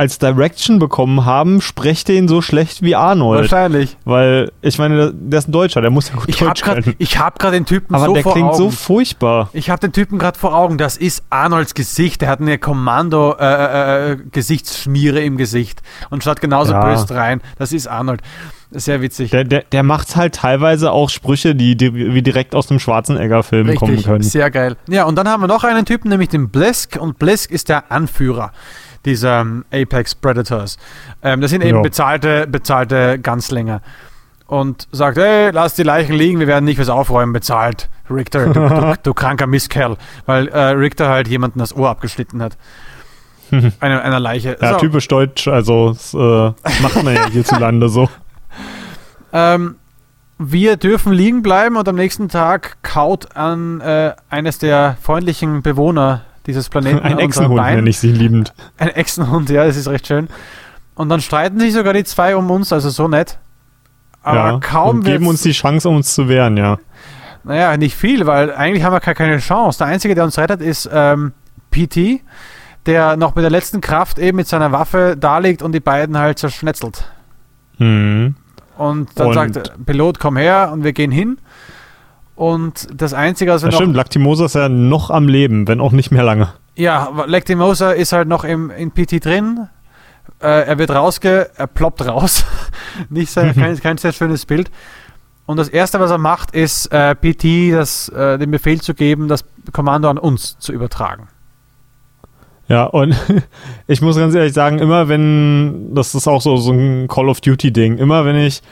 A: als Direction bekommen haben, sprecht den so schlecht wie Arnold.
B: Wahrscheinlich.
A: Weil, ich meine, der ist ein Deutscher, der muss ja gut
B: ich
A: Deutsch
B: hab grad, Ich habe gerade den Typen
A: Aber
B: so
A: der
B: vor
A: klingt
B: Augen.
A: so furchtbar.
B: Ich habe den Typen gerade vor Augen. Das ist Arnolds Gesicht. Der hat eine Kommando-Gesichtsschmiere äh, äh, im Gesicht und schaut genauso ja. böse rein. Das ist Arnold. Sehr witzig.
A: Der, der, der macht halt teilweise auch Sprüche, die, die wie direkt aus dem Schwarzenegger-Film kommen können.
B: Sehr geil. Ja, und dann haben wir noch einen Typen, nämlich den Blesk. Und Blesk ist der Anführer dieser ähm, Apex Predators. Ähm, das sind eben ja. bezahlte, bezahlte Ganzlinge. Und sagt, hey, lass die Leichen liegen, wir werden nicht was aufräumen, bezahlt. Richter, du, du, du kranker Mistkerl. Weil äh, Richter halt jemanden das Ohr abgeschnitten hat. Eine, einer Leiche.
A: Ja, so. typisch deutsch, also das, äh, macht man ja hierzulande so.
B: Ähm, wir dürfen liegen bleiben und am nächsten Tag kaut an äh, eines der freundlichen Bewohner dieses Planeten.
A: Ein Echsenhund nenne ich sie liebend.
B: Ein Echsenhund, ja, das ist recht schön. Und dann streiten sich sogar die zwei um uns, also so nett.
A: Aber ja, kaum. Und geben uns die Chance, um uns zu wehren, ja.
B: Naja, nicht viel, weil eigentlich haben wir gar keine Chance. Der Einzige, der uns rettet, ist ähm, PT, der noch mit der letzten Kraft eben mit seiner Waffe da liegt und die beiden halt zerschnetzelt.
A: Mhm.
B: Und dann und sagt Pilot, komm her und wir gehen hin. Und das Einzige, was wir
A: das noch... Stimmt, Lactimosa ist ja noch am Leben, wenn auch nicht mehr lange.
B: Ja, Lactimosa ist halt noch im, in PT drin. Äh, er wird rausge... Er ploppt raus. nicht sehr, kein, kein sehr schönes Bild. Und das Erste, was er macht, ist äh, PT das, äh, den Befehl zu geben, das Kommando an uns zu übertragen.
A: Ja, und ich muss ganz ehrlich sagen, immer wenn, das ist auch so, so ein Call of Duty-Ding, immer wenn ich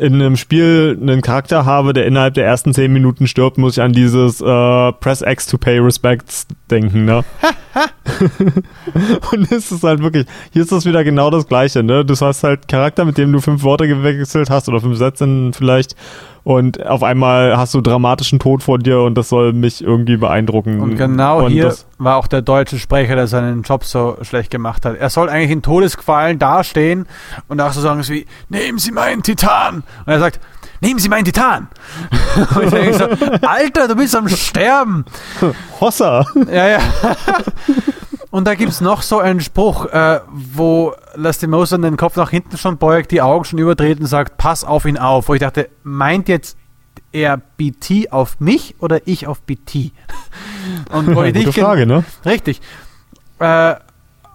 A: in einem Spiel einen Charakter habe, der innerhalb der ersten zehn Minuten stirbt, muss ich an dieses äh, Press X to pay respects denken, ne? und es ist halt wirklich, hier ist das wieder genau das Gleiche, ne? Du hast halt Charakter, mit dem du fünf Worte gewechselt hast oder fünf Sätze vielleicht und auf einmal hast du dramatischen Tod vor dir und das soll mich irgendwie beeindrucken.
B: Und genau und hier war auch der deutsche Sprecher, der seinen Job so schlecht gemacht hat. Er soll eigentlich in Todesqualen dastehen und auch so sagen wie, nehmen Sie meinen Titan. Und er sagt, nehmen Sie meinen Titan. und ich denke so, Alter, du bist am Sterben.
A: Hossa.
B: Ja, ja. Und da gibt es noch so einen Spruch, äh, wo Lastimosa den Kopf nach hinten schon beugt, die Augen schon überdreht und sagt, pass auf ihn auf. Wo ich dachte, meint jetzt er BT auf mich oder ich auf BT?
A: Und wo ich Gute Frage, ne?
B: Richtig. Äh,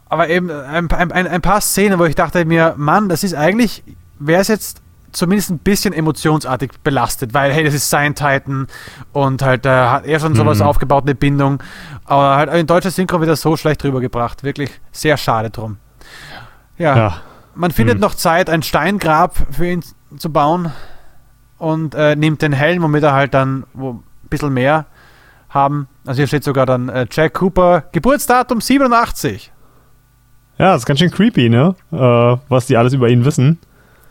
B: aber eben ein, ein, ein, paar Szenen, wo ich dachte mir, Mann, das ist eigentlich, wäre es jetzt zumindest ein bisschen emotionsartig belastet, weil, hey, das ist sein Titan und halt, äh, hat er schon sowas mhm. aufgebaut, eine Bindung. Aber halt in deutscher Synchro das so schlecht rübergebracht. Wirklich sehr schade drum. Ja. ja. Man findet mhm. noch Zeit, ein Steingrab für ihn zu bauen und äh, nimmt den Helm, womit er halt dann wo, ein bisschen mehr haben. Also hier steht sogar dann äh, Jack Cooper, Geburtsdatum 87.
A: Ja, das ist ganz schön creepy, ne? Äh, was die alles über ihn wissen.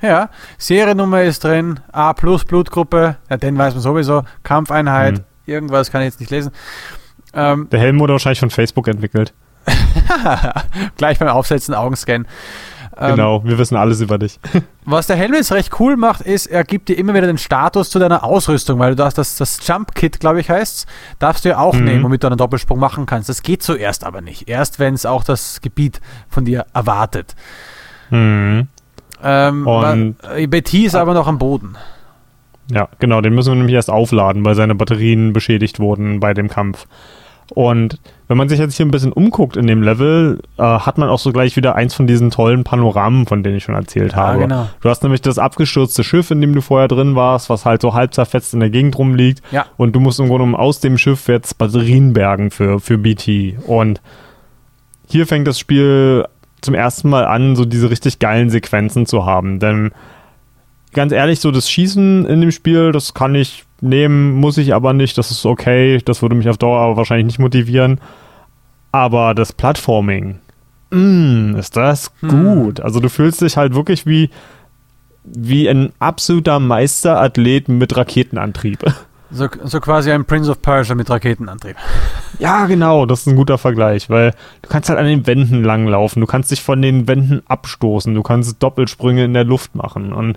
B: Ja, Seriennummer ist drin, A plus Blutgruppe, ja, den weiß man sowieso, Kampfeinheit, mhm. irgendwas kann ich jetzt nicht lesen.
A: Ähm, Der Helm wurde wahrscheinlich von Facebook entwickelt.
B: Gleich beim Aufsetzen Augenscan.
A: Ähm, genau, wir wissen alles über dich.
B: Was der Helm jetzt recht cool macht, ist, er gibt dir immer wieder den Status zu deiner Ausrüstung, weil du hast das, das Jump Kit, glaube ich, heißt darfst du ja auch mhm. nehmen, womit du einen Doppelsprung machen kannst. Das geht zuerst aber nicht. Erst wenn es auch das Gebiet von dir erwartet. Mhm. Ähm, Und Betty ist aber noch am Boden.
A: Ja, genau, den müssen wir nämlich erst aufladen, weil seine Batterien beschädigt wurden bei dem Kampf. Und wenn man sich jetzt hier ein bisschen umguckt in dem Level, äh, hat man auch so gleich wieder eins von diesen tollen Panoramen, von denen ich schon erzählt habe. Genau. Du hast nämlich das abgestürzte Schiff, in dem du vorher drin warst, was halt so halb zerfetzt in der Gegend rumliegt. Ja. Und du musst im Grunde aus dem Schiff jetzt Batterien bergen für, für BT. Und hier fängt das Spiel zum ersten Mal an, so diese richtig geilen Sequenzen zu haben. Denn ganz ehrlich, so das Schießen in dem Spiel, das kann ich nehmen, muss ich aber nicht. Das ist okay. Das würde mich auf Dauer aber wahrscheinlich nicht motivieren. Aber das Plattforming, mm, ist das hm. gut. Also du fühlst dich halt wirklich wie, wie ein absoluter Meisterathlet mit Raketenantrieb.
B: So, so quasi ein Prince of Persia mit Raketenantrieb.
A: Ja, genau, das ist ein guter Vergleich, weil du kannst halt an den Wänden langlaufen, du kannst dich von den Wänden abstoßen, du kannst Doppelsprünge in der Luft machen und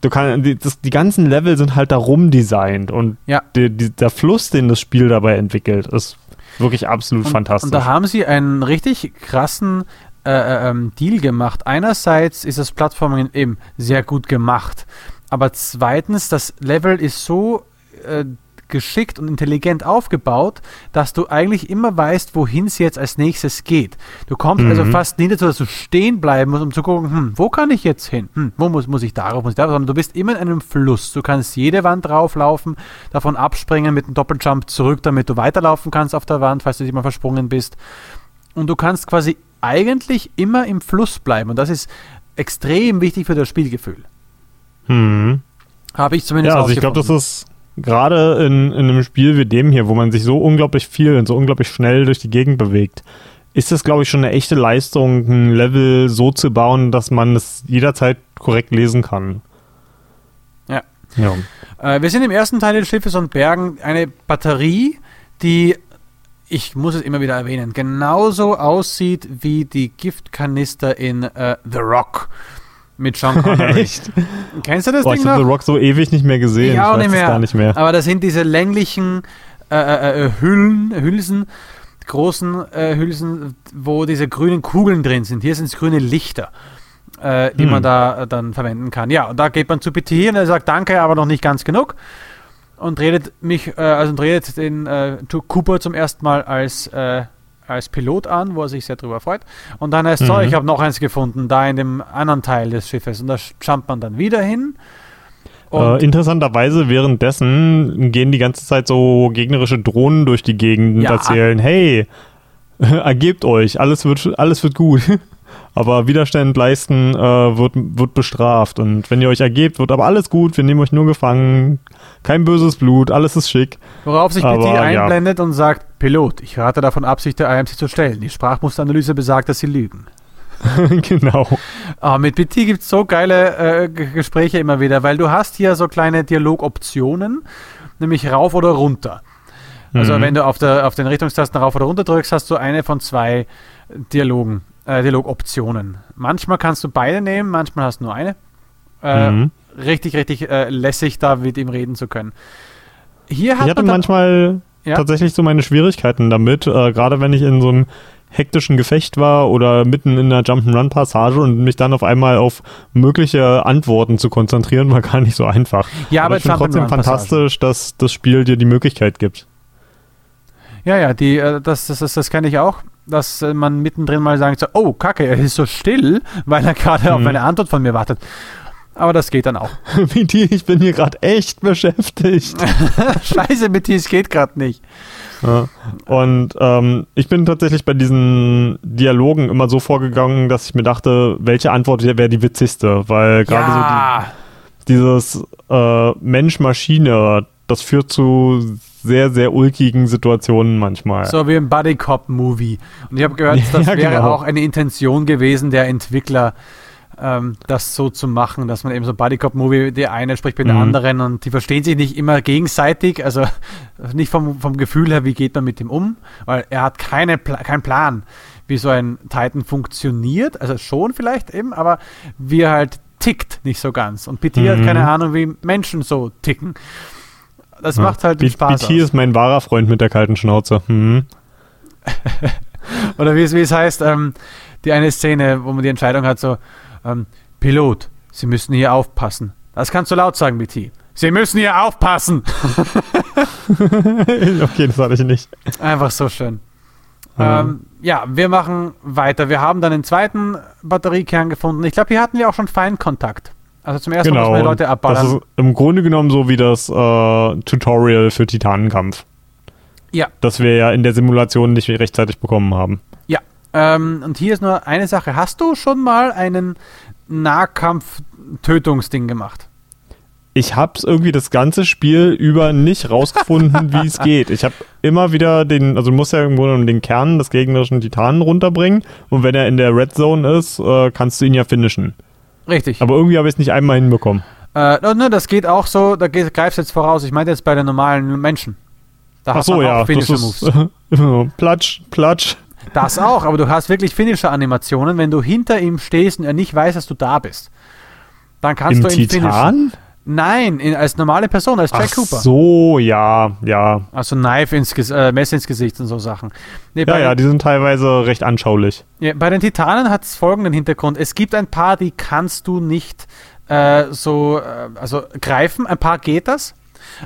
A: du kannst, die, das, die ganzen Level sind halt darum designt und ja. die, die, der Fluss, den das Spiel dabei entwickelt, ist wirklich absolut
B: und,
A: fantastisch.
B: Und da haben sie einen richtig krassen äh, äh, ähm, Deal gemacht. Einerseits ist das Plattforming eben sehr gut gemacht, aber zweitens, das Level ist so äh, geschickt und intelligent aufgebaut, dass du eigentlich immer weißt, wohin es jetzt als nächstes geht. Du kommst also mhm. also fast nie dazu, dass du stehen bleiben musst, um zu gucken, hm, wo kann ich jetzt hin? Hm, wo muss, muss ich darauf, muss ich darauf? Sondern du bist immer in einem Fluss. Du kannst jede Wand drauflaufen, davon abspringen mit einem Doppeljump zurück, damit du weiterlaufen kannst auf der Wand, falls du dich mal versprungen bist. Und du kannst quasi eigentlich immer im Fluss bleiben. Und das ist extrem wichtig für das Spielgefühl.
A: Mhm.
B: Habe ich zumindest
A: Ja, also ich glaube, das ist gerade in, in einem Spiel wie dem hier, wo man sich so unglaublich viel und so unglaublich schnell durch die Gegend bewegt, ist das, glaube ich, schon eine echte Leistung, ein Level so zu bauen, dass man es jederzeit korrekt lesen kann.
B: Ja. ja. Äh, wir sind im ersten Teil des Schiffes und bergen eine Batterie, die, ich muss es immer wieder erwähnen, genauso aussieht wie die Giftkanister in äh, The Rock mit Sean Connery. Echt? Kennst du das Boah, Ding
A: ich habe The Rock so ewig nicht mehr gesehen.
B: Ja, auch nicht mehr. gar nicht mehr. Aber das sind diese länglichen äh, äh, äh, Hüllen, Hülsen, großen äh, Hülsen, wo diese grünen Kugeln drin sind. Hier sind es grüne Lichter. Äh, die hm. man da äh, dann verwenden kann. Ja, und da geht man zu PT und er sagt Danke, aber noch nicht ganz genug. Und redet mich, also redet den Cooper zum ersten Mal als als Pilot an, wo er sich sehr darüber freut. Und dann heißt es, mhm. so, ich habe noch eins gefunden, da in dem anderen Teil des Schiffes. Und da jumpt man dann wieder hin.
A: Äh, interessanterweise währenddessen gehen die ganze Zeit so gegnerische Drohnen durch die Gegend und ja. erzählen, hey, ergebt euch, alles wird, alles wird gut. aber Widerstand leisten äh, wird, wird bestraft. Und wenn ihr euch ergebt, wird aber alles gut, wir nehmen euch nur gefangen, kein böses Blut, alles ist schick.
B: Worauf sich BT einblendet ja. und sagt, Pilot, ich rate davon ab, sich der IMC zu stellen. Die Sprachmusteranalyse besagt, dass sie lügen.
A: genau.
B: Ah, mit BT gibt es so geile äh, Gespräche immer wieder, weil du hast hier so kleine Dialogoptionen, nämlich rauf oder runter. Also mhm. wenn du auf, der, auf den Richtungstasten rauf oder runter drückst, hast du eine von zwei Dialogen äh, Dialogoptionen. Manchmal kannst du beide nehmen, manchmal hast du nur eine. Äh, mhm. Richtig, richtig äh, lässig, da mit ihm reden zu können.
A: Hier hat ich hatte manchmal ja? tatsächlich so meine Schwierigkeiten damit, äh, gerade wenn ich in so einem hektischen Gefecht war oder mitten in einer Jump'n'Run-Passage und mich dann auf einmal auf mögliche Antworten zu konzentrieren, war gar nicht so einfach. Ja, aber, aber ich finde trotzdem fantastisch, dass das Spiel dir die Möglichkeit gibt.
B: Ja, ja, die, äh, das, das, das, das kenne ich auch dass man mittendrin mal sagt, so, oh, kacke, er ist so still, weil er gerade mhm. auf eine Antwort von mir wartet. Aber das geht dann auch.
A: BT, ich bin hier gerade echt beschäftigt.
B: Scheiße, BT, es geht gerade nicht.
A: Ja. Und ähm, ich bin tatsächlich bei diesen Dialogen immer so vorgegangen, dass ich mir dachte, welche Antwort wäre die witzigste, weil gerade ja. so die, dieses äh, Mensch-Maschine, das führt zu sehr, sehr ulkigen Situationen manchmal.
B: So wie im Buddy Cop Movie. Und ich habe gehört, das ja, wäre genau. auch eine Intention gewesen der Entwickler, ähm, das so zu machen, dass man eben so Buddy Cop Movie, der eine spricht mit mhm. der anderen und die verstehen sich nicht immer gegenseitig, also nicht vom, vom Gefühl her, wie geht man mit ihm um, weil er hat keine, keinen Plan, wie so ein Titan funktioniert, also schon vielleicht eben, aber wie er halt tickt nicht so ganz. Und PT mhm. hat keine Ahnung, wie Menschen so ticken. Das ja. macht halt
A: B Spaß. PT aus. ist mein wahrer Freund mit der kalten Schnauze. Mhm.
B: Oder wie es, wie es heißt, ähm, die eine Szene, wo man die Entscheidung hat, so, ähm, Pilot, Sie müssen hier aufpassen. Das kannst du laut sagen, BT. Sie müssen hier aufpassen.
A: okay, das hatte ich nicht.
B: Einfach so schön. Ähm, ja, wir machen weiter. Wir haben dann den zweiten Batteriekern gefunden. Ich glaube, hier hatten wir auch schon Feinkontakt. Also zum ersten
A: genau,
B: Mal muss man Leute abballern.
A: Das ist im Grunde genommen so wie das äh, Tutorial für Titanenkampf.
B: Ja.
A: Das wir ja in der Simulation nicht rechtzeitig bekommen haben.
B: Ja, ähm, und hier ist nur eine Sache. Hast du schon mal einen Nahkampf-Tötungsding gemacht?
A: Ich habe es irgendwie das ganze Spiel über nicht rausgefunden, wie es geht. Ich habe immer wieder den, also du musst ja irgendwo den Kern des gegnerischen Titanen runterbringen und wenn er in der Red Zone ist, äh, kannst du ihn ja finishen.
B: Richtig.
A: Aber irgendwie habe ich es nicht einmal hinbekommen.
B: Äh, ne, das geht auch so, da greifst du jetzt voraus. Ich meinte jetzt bei den normalen Menschen.
A: Da Ach so, ja. Das ist, platsch, platsch.
B: Das auch, aber du hast wirklich Finisher-Animationen, wenn du hinter ihm stehst und er nicht weiß, dass du da bist. Dann kannst
A: Im
B: du ihn
A: Titan? finishen.
B: Nein, in, als normale Person, als Jack Ach Cooper.
A: so, ja, ja.
B: Also Knife ins äh, Messer ins Gesicht und so Sachen.
A: Nee, ja, ja, die sind teilweise recht anschaulich.
B: Ja, bei den Titanen hat es folgenden Hintergrund. Es gibt ein paar, die kannst du nicht äh, so, äh, also greifen. Ein paar geht das.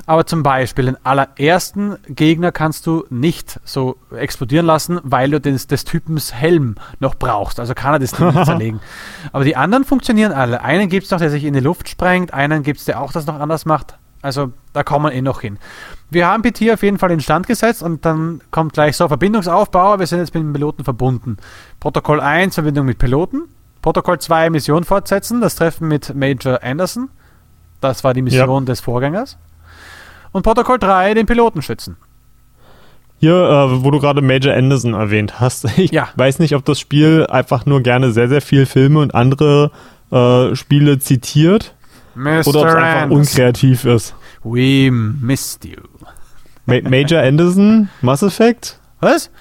B: Aber zum Beispiel den allerersten Gegner kannst du nicht so explodieren lassen, weil du des, des Typens Helm noch brauchst. Also kann er das nicht zerlegen. Aber die anderen funktionieren alle. Einen gibt es noch, der sich in die Luft sprengt, einen gibt es, der auch das noch anders macht. Also da kommen wir eh noch hin. Wir haben PT auf jeden Fall in Stand gesetzt und dann kommt gleich so Verbindungsaufbau. Wir sind jetzt mit dem Piloten verbunden. Protokoll 1 Verbindung mit Piloten. Protokoll 2 Mission fortsetzen, das Treffen mit Major Anderson. Das war die Mission ja. des Vorgängers und Protokoll 3 den Piloten schützen.
A: Hier, äh, wo du gerade Major Anderson erwähnt hast, ich ja. weiß nicht, ob das Spiel einfach nur gerne sehr, sehr viel Filme und andere äh, Spiele zitiert Mr. oder ob es einfach unkreativ ist.
B: We missed you.
A: Ma Major Anderson, Mass Effect?
B: Was?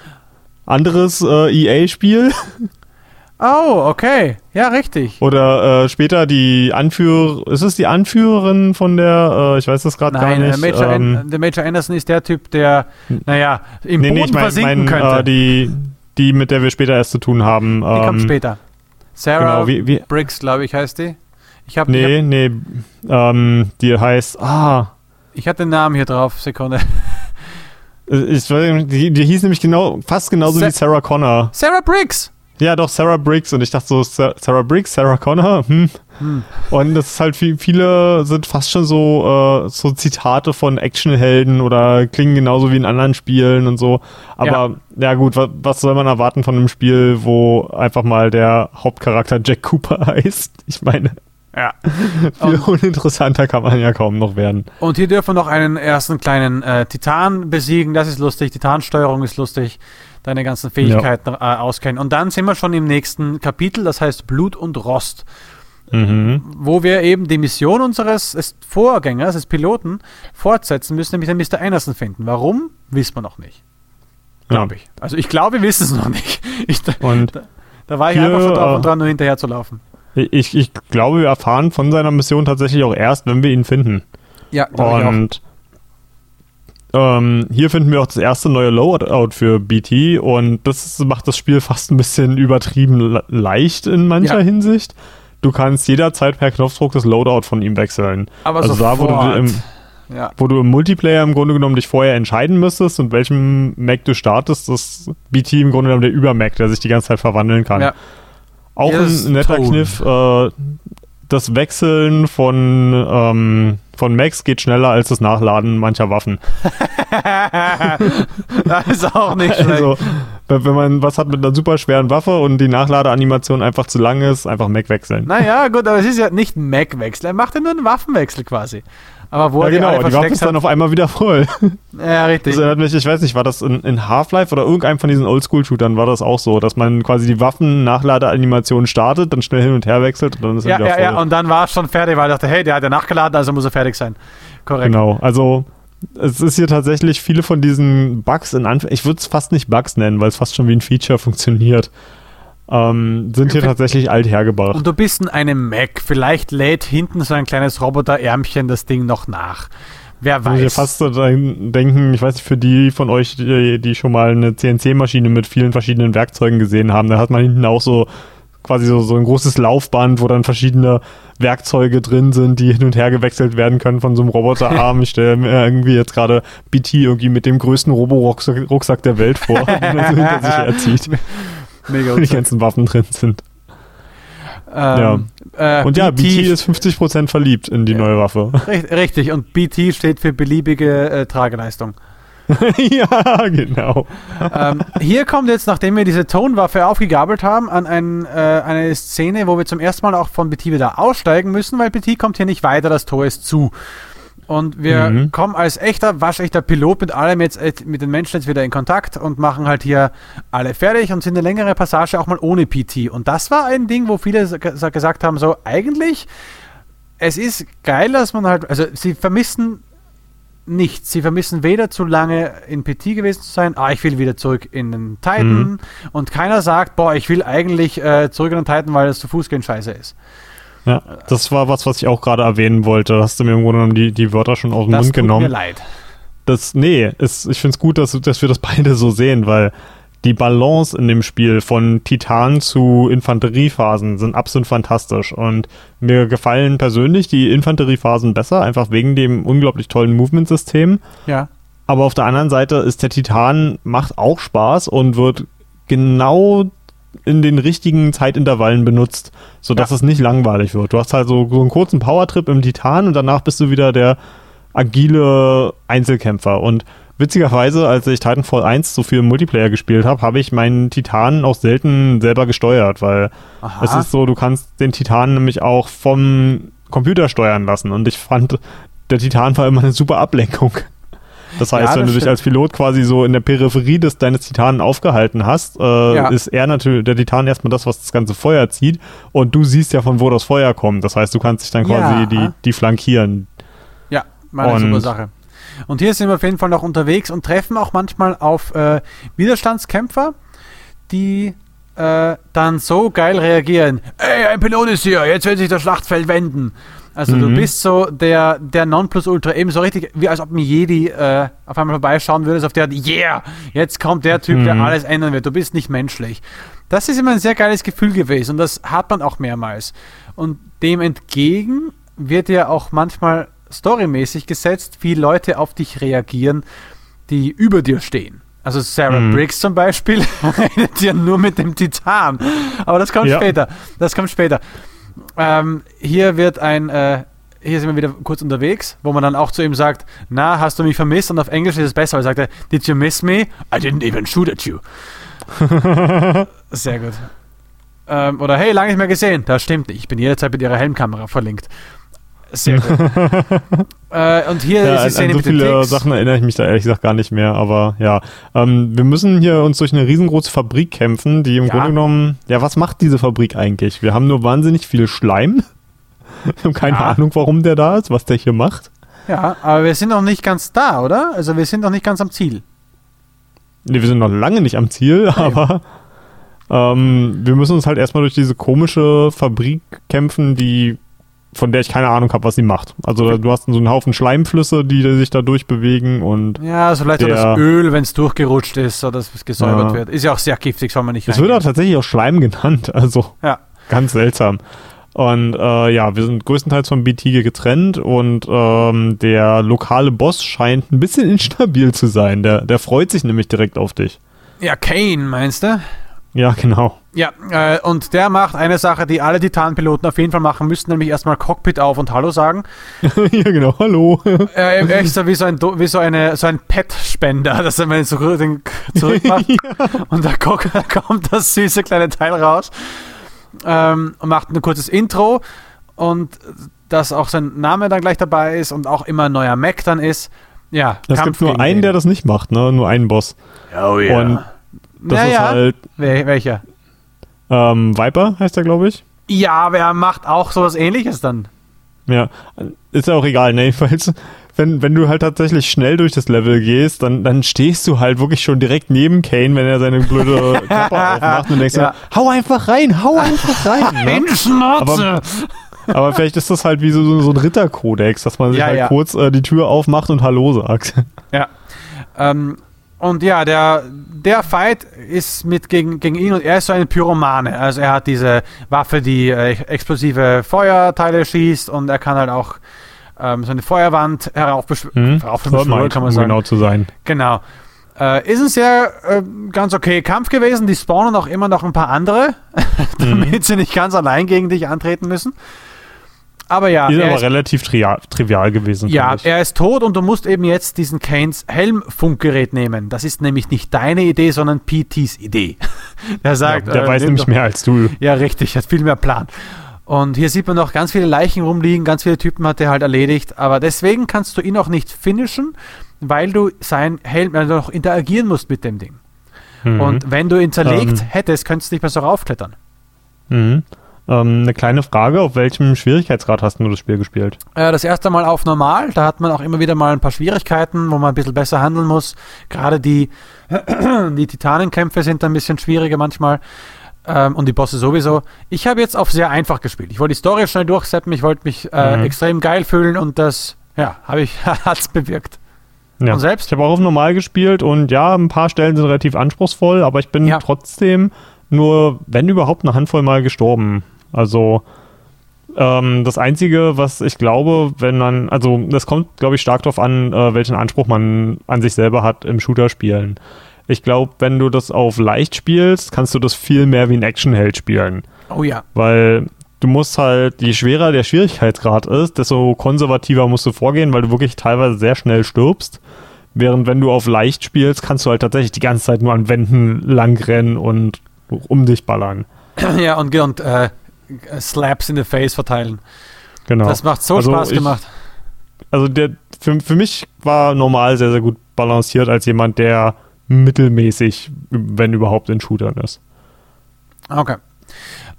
A: Anderes äh, EA-Spiel?
B: Oh, okay. Ja, richtig.
A: Oder äh, später die Anführer, ist es die Anführerin von der, äh, ich weiß das gerade gar nicht.
B: Nein, Major ähm, der Major Anderson ist der Typ, der, naja, im nee, Boden nee, ich mein, versinken mein, könnte.
A: Äh, die, die, mit der wir später erst zu tun haben.
B: Die ähm, kommt später. Sarah genau, wie, wie, Briggs, glaube ich, heißt die.
A: Ich hab, nee, ich hab, nee, ähm, die heißt, ah.
B: Ich hatte den Namen hier drauf, Sekunde.
A: Ich, die, die hieß nämlich genau, fast genauso Sa wie Sarah Connor.
B: Sarah Briggs!
A: Ja, doch, Sarah Briggs. Und ich dachte so, Sarah Briggs, Sarah Connor, hm. hm. Und das ist halt, viel, viele sind fast schon so, äh, so Zitate von Actionhelden oder klingen genauso wie in anderen Spielen und so. Aber ja, ja gut, was, was soll man erwarten von einem Spiel, wo einfach mal der Hauptcharakter Jack Cooper heißt? Ich meine.
B: Ja.
A: Viel uninteressanter kann man ja kaum noch werden.
B: Und hier dürfen wir noch einen ersten kleinen äh, Titan besiegen. Das ist lustig. Titansteuerung ist lustig deine ganzen Fähigkeiten ja. äh, auskennen. Und dann sind wir schon im nächsten Kapitel, das heißt Blut und Rost. Mhm. Wo wir eben die Mission unseres Vorgängers, des Piloten, fortsetzen müssen, nämlich den Mr. Anderson finden. Warum, wissen wir noch nicht. Glaube ja. ich. Also ich glaube, wir wissen es noch nicht. Ich,
A: und
B: da, da war ich hier, einfach so drauf und dran, nur hinterher zu laufen.
A: Ich, ich glaube, wir erfahren von seiner Mission tatsächlich auch erst, wenn wir ihn finden.
B: Ja,
A: und ähm, hier finden wir auch das erste neue Loadout für BT und das macht das Spiel fast ein bisschen übertrieben leicht in mancher ja. Hinsicht. Du kannst jederzeit per Knopfdruck das Loadout von ihm wechseln.
B: Aber also sofort. da, wo du,
A: im, ja. wo du im Multiplayer im Grunde genommen dich vorher entscheiden müsstest, und welchem Mac du startest, das BT im Grunde genommen der Über-Mac, der sich die ganze Zeit verwandeln kann. Ja. Auch ein netter Tone. Kniff, äh, das Wechseln von, ähm, von Max geht schneller als das Nachladen mancher Waffen.
B: das ist auch nicht schlecht. Also,
A: wenn man was hat mit einer super schweren Waffe und die Nachladeanimation einfach zu lang ist, einfach Mac wechseln.
B: Naja, gut, aber es ist ja nicht ein Mac-Wechsel. Er macht ja nur einen Waffenwechsel quasi. Aber wo
A: ja, genau, die, Waffe ist dann auf einmal wieder voll.
B: Ja, richtig.
A: Das mich, ich weiß nicht, war das in, in Half-Life oder irgendeinem von diesen Oldschool-Shootern war das auch so, dass man quasi die Waffen-Nachladeanimation startet, dann schnell hin und her wechselt und dann ist
B: ja,
A: er wieder
B: ja,
A: voll.
B: Ja, und dann war es schon fertig, weil er dachte, hey, der hat ja nachgeladen, also muss er fertig sein. Korrekt.
A: Genau, also es ist hier tatsächlich viele von diesen Bugs in Anführungszeichen, ich würde es fast nicht Bugs nennen, weil es fast schon wie ein Feature funktioniert. Ähm, sind hier tatsächlich alt hergebracht.
B: Und du bist in einem Mac. Vielleicht lädt hinten so ein kleines Roboterärmchen das Ding noch nach. Wer weiß.
A: Ich fast so denken, ich weiß nicht, für die von euch, die, die schon mal eine CNC-Maschine mit vielen verschiedenen Werkzeugen gesehen haben, da hat man hinten auch so quasi so, so ein großes Laufband, wo dann verschiedene Werkzeuge drin sind, die hin und her gewechselt werden können von so einem Roboterarm. ich stelle mir irgendwie jetzt gerade BT irgendwie mit dem größten Robo-Rucksack der Welt vor, den er hinter sich herzieht. Mega die ganzen Waffen drin sind. Ähm, ja. Äh, und ja, BT, BT ist 50% verliebt in die ja, neue Waffe.
B: Richtig, und BT steht für beliebige äh, Trageleistung.
A: ja, genau.
B: Ähm, hier kommt jetzt, nachdem wir diese Tonwaffe aufgegabelt haben, an ein, äh, eine Szene, wo wir zum ersten Mal auch von BT wieder aussteigen müssen, weil BT kommt hier nicht weiter, das Tor ist zu. Und wir mhm. kommen als echter, waschechter Pilot mit allem jetzt, äh, mit den Menschen jetzt wieder in Kontakt und machen halt hier alle fertig und sind eine längere Passage auch mal ohne PT. Und das war ein Ding, wo viele gesagt haben, so eigentlich, es ist geil, dass man halt, also sie vermissen nichts. Sie vermissen weder zu lange in PT gewesen zu sein, ah, ich will wieder zurück in den Titan. Mhm. Und keiner sagt, boah, ich will eigentlich äh, zurück in den Titan, weil es zu Fuß gehen scheiße ist.
A: Ja, das war was, was ich auch gerade erwähnen wollte. Hast du mir im Grunde genommen die, die Wörter schon aus dem das Mund genommen.
B: Tut mir leid.
A: Das, nee, ist, ich finde es gut, dass, dass wir das beide so sehen, weil die Balance in dem Spiel von Titan zu Infanteriephasen sind absolut fantastisch. Und mir gefallen persönlich die Infanteriephasen besser, einfach wegen dem unglaublich tollen Movement-System.
B: Ja.
A: Aber auf der anderen Seite ist der Titan, macht auch Spaß und wird genau in den richtigen Zeitintervallen benutzt, sodass ja. es nicht langweilig wird. Du hast halt so, so einen kurzen Powertrip im Titan und danach bist du wieder der agile Einzelkämpfer. Und witzigerweise, als ich Titanfall 1 so viel im Multiplayer gespielt habe, habe ich meinen Titan auch selten selber gesteuert, weil Aha. es ist so, du kannst den Titan nämlich auch vom Computer steuern lassen. Und ich fand, der Titan war immer eine super Ablenkung. Das heißt, ja, das wenn du stimmt. dich als Pilot quasi so in der Peripherie des deines Titanen aufgehalten hast, äh, ja. ist er natürlich, der Titan erstmal das, was das ganze Feuer zieht und du siehst ja, von wo das Feuer kommt. Das heißt, du kannst dich dann quasi ja. die, die flankieren.
B: Ja, meine super Sache. Und hier sind wir auf jeden Fall noch unterwegs und treffen auch manchmal auf äh, Widerstandskämpfer, die äh, dann so geil reagieren. Ey, ein Pilot ist hier, jetzt wird sich das Schlachtfeld wenden. Also mhm. du bist so der, der Nonplusultra, eben so richtig, wie als ob ein Jedi äh, auf einmal vorbeischauen würdest, auf der, yeah, jetzt kommt der Typ, mhm. der alles ändern wird. Du bist nicht menschlich. Das ist immer ein sehr geiles Gefühl gewesen und das hat man auch mehrmals. Und dem entgegen wird ja auch manchmal storymäßig gesetzt, wie Leute auf dich reagieren, die über dir stehen. Also Sarah mhm. Briggs zum Beispiel redet ja nur mit dem Titan. Aber das kommt ja. später. Das kommt später. Ähm, hier wird ein, äh, hier sind wir wieder kurz unterwegs, wo man dann auch zu ihm sagt, na, hast du mich vermisst? Und auf Englisch ist es besser, weil er sagt, did you miss me? I didn't even shoot at you. Sehr gut. Ähm, oder hey, lange nicht mehr gesehen. Das stimmt nicht. Ich bin jederzeit mit ihrer Helmkamera verlinkt. Sehr gut. äh, und hier
A: ja, ist die Szene an so viele Ticks. Sachen erinnere ich mich da ehrlich gesagt gar nicht mehr, aber ja. Ähm, wir müssen hier uns durch eine riesengroße Fabrik kämpfen, die im ja. Grunde genommen, ja, was macht diese Fabrik eigentlich? Wir haben nur wahnsinnig viel Schleim. wir haben keine ja. Ahnung, warum der da ist, was der hier macht.
B: Ja, aber wir sind noch nicht ganz da, oder? Also wir sind noch nicht ganz am Ziel.
A: Nee, wir sind noch lange nicht am Ziel, aber ähm, wir müssen uns halt erstmal durch diese komische Fabrik kämpfen, die von der ich keine Ahnung habe, was sie macht. Also du hast so einen Haufen Schleimflüsse, die sich da durchbewegen und.
B: Ja, also vielleicht der, auch das Öl, wenn es durchgerutscht ist oder es gesäubert ja. wird. Ist ja auch sehr giftig, soll man nicht
A: Es wird auch tatsächlich auch Schleim genannt, also ja. ganz seltsam. Und äh, ja, wir sind größtenteils vom BT getrennt und ähm, der lokale Boss scheint ein bisschen instabil zu sein. Der, der freut sich nämlich direkt auf dich.
B: Ja, Kane, meinst du?
A: Ja, genau.
B: Ja, äh, und der macht eine Sache, die alle Titan-Piloten auf jeden Fall machen müssten, nämlich erstmal Cockpit auf und Hallo sagen.
A: ja, genau, Hallo.
B: äh, echt so wie so ein, wie so eine, so ein Pet-Spender, dass er mal zurück, den zurück macht ja. und da, kommt das süße kleine Teil raus ähm, und macht ein kurzes Intro und dass auch sein Name dann gleich dabei ist und auch immer ein neuer Mac dann ist. Ja,
A: es gibt nur einen, den. der das nicht macht, ne? Nur einen Boss.
B: Oh ja. Und
A: das naja. ist halt.
B: Wel welcher?
A: Ähm, Viper heißt er, glaube ich.
B: Ja, aber er macht auch sowas ähnliches dann.
A: Ja, ist ja auch egal, ne? Jedenfalls, wenn, wenn du halt tatsächlich schnell durch das Level gehst, dann, dann stehst du halt wirklich schon direkt neben Kane, wenn er seine blöde Klappe aufmacht und denkst ja. so, hau einfach rein, hau einfach rein.
B: Ne? Aber,
A: aber vielleicht ist das halt wie so, so ein Ritterkodex, dass man sich ja, halt ja. kurz äh, die Tür aufmacht und Hallo sagt.
B: Ja. Ähm, und ja, der, der Fight ist mit gegen, gegen ihn und er ist so ein Pyromane. Also er hat diese Waffe, die äh, explosive Feuerteile schießt und er kann halt auch ähm, so eine Feuerwand heraufbeschwören,
A: hm, kann man sagen. genau zu sein.
B: Genau. Äh, ist ein sehr äh, ganz okay Kampf gewesen. Die spawnen auch immer noch ein paar andere, damit mhm. sie nicht ganz allein gegen dich antreten müssen. Aber ja.
A: Ist aber ist, relativ trivial, trivial gewesen.
B: Ja, er ist tot und du musst eben jetzt diesen Kanes Helm-Funkgerät nehmen. Das ist nämlich nicht deine Idee, sondern PTs Idee.
A: der sagt. Ja, der äh, weiß nämlich doch, mehr als du.
B: Ja, richtig, hat viel mehr Plan. Und hier sieht man noch ganz viele Leichen rumliegen, ganz viele Typen hat er halt erledigt. Aber deswegen kannst du ihn auch nicht finishen, weil du sein Helm, weil du noch interagieren musst mit dem Ding. Mhm. Und wenn du ihn zerlegt ähm. hättest, könntest du nicht mehr so raufklettern.
A: Mhm. Ähm, eine kleine Frage, auf welchem Schwierigkeitsgrad hast du das Spiel gespielt?
B: Äh, das erste Mal auf normal, da hat man auch immer wieder mal ein paar Schwierigkeiten, wo man ein bisschen besser handeln muss. Gerade die, die Titanenkämpfe sind ein bisschen schwieriger manchmal. Ähm, und die Bosse sowieso. Ich habe jetzt auf sehr einfach gespielt. Ich wollte die Story schnell durchsetzen, ich wollte mich äh, mhm. extrem geil fühlen und das, ja, habe ich, hat's bewirkt.
A: Ja. Und selbst? Ich habe auch auf normal gespielt und ja, ein paar Stellen sind relativ anspruchsvoll, aber ich bin ja. trotzdem nur, wenn überhaupt, eine Handvoll Mal gestorben. Also ähm, das Einzige, was ich glaube, wenn man, also das kommt, glaube ich, stark darauf an, äh, welchen Anspruch man an sich selber hat im Shooter-Spielen. Ich glaube, wenn du das auf leicht spielst, kannst du das viel mehr wie ein Action-Held spielen.
B: Oh ja.
A: Weil du musst halt, je schwerer der Schwierigkeitsgrad ist, desto konservativer musst du vorgehen, weil du wirklich teilweise sehr schnell stirbst. Während wenn du auf leicht spielst, kannst du halt tatsächlich die ganze Zeit nur an Wänden langrennen und um dich ballern.
B: Ja, und, und äh, Slaps in the Face verteilen.
A: Genau.
B: Das macht so also Spaß ich, gemacht.
A: Also der, für, für mich war normal sehr, sehr gut balanciert als jemand, der mittelmäßig, wenn überhaupt, in Shootern ist.
B: Okay.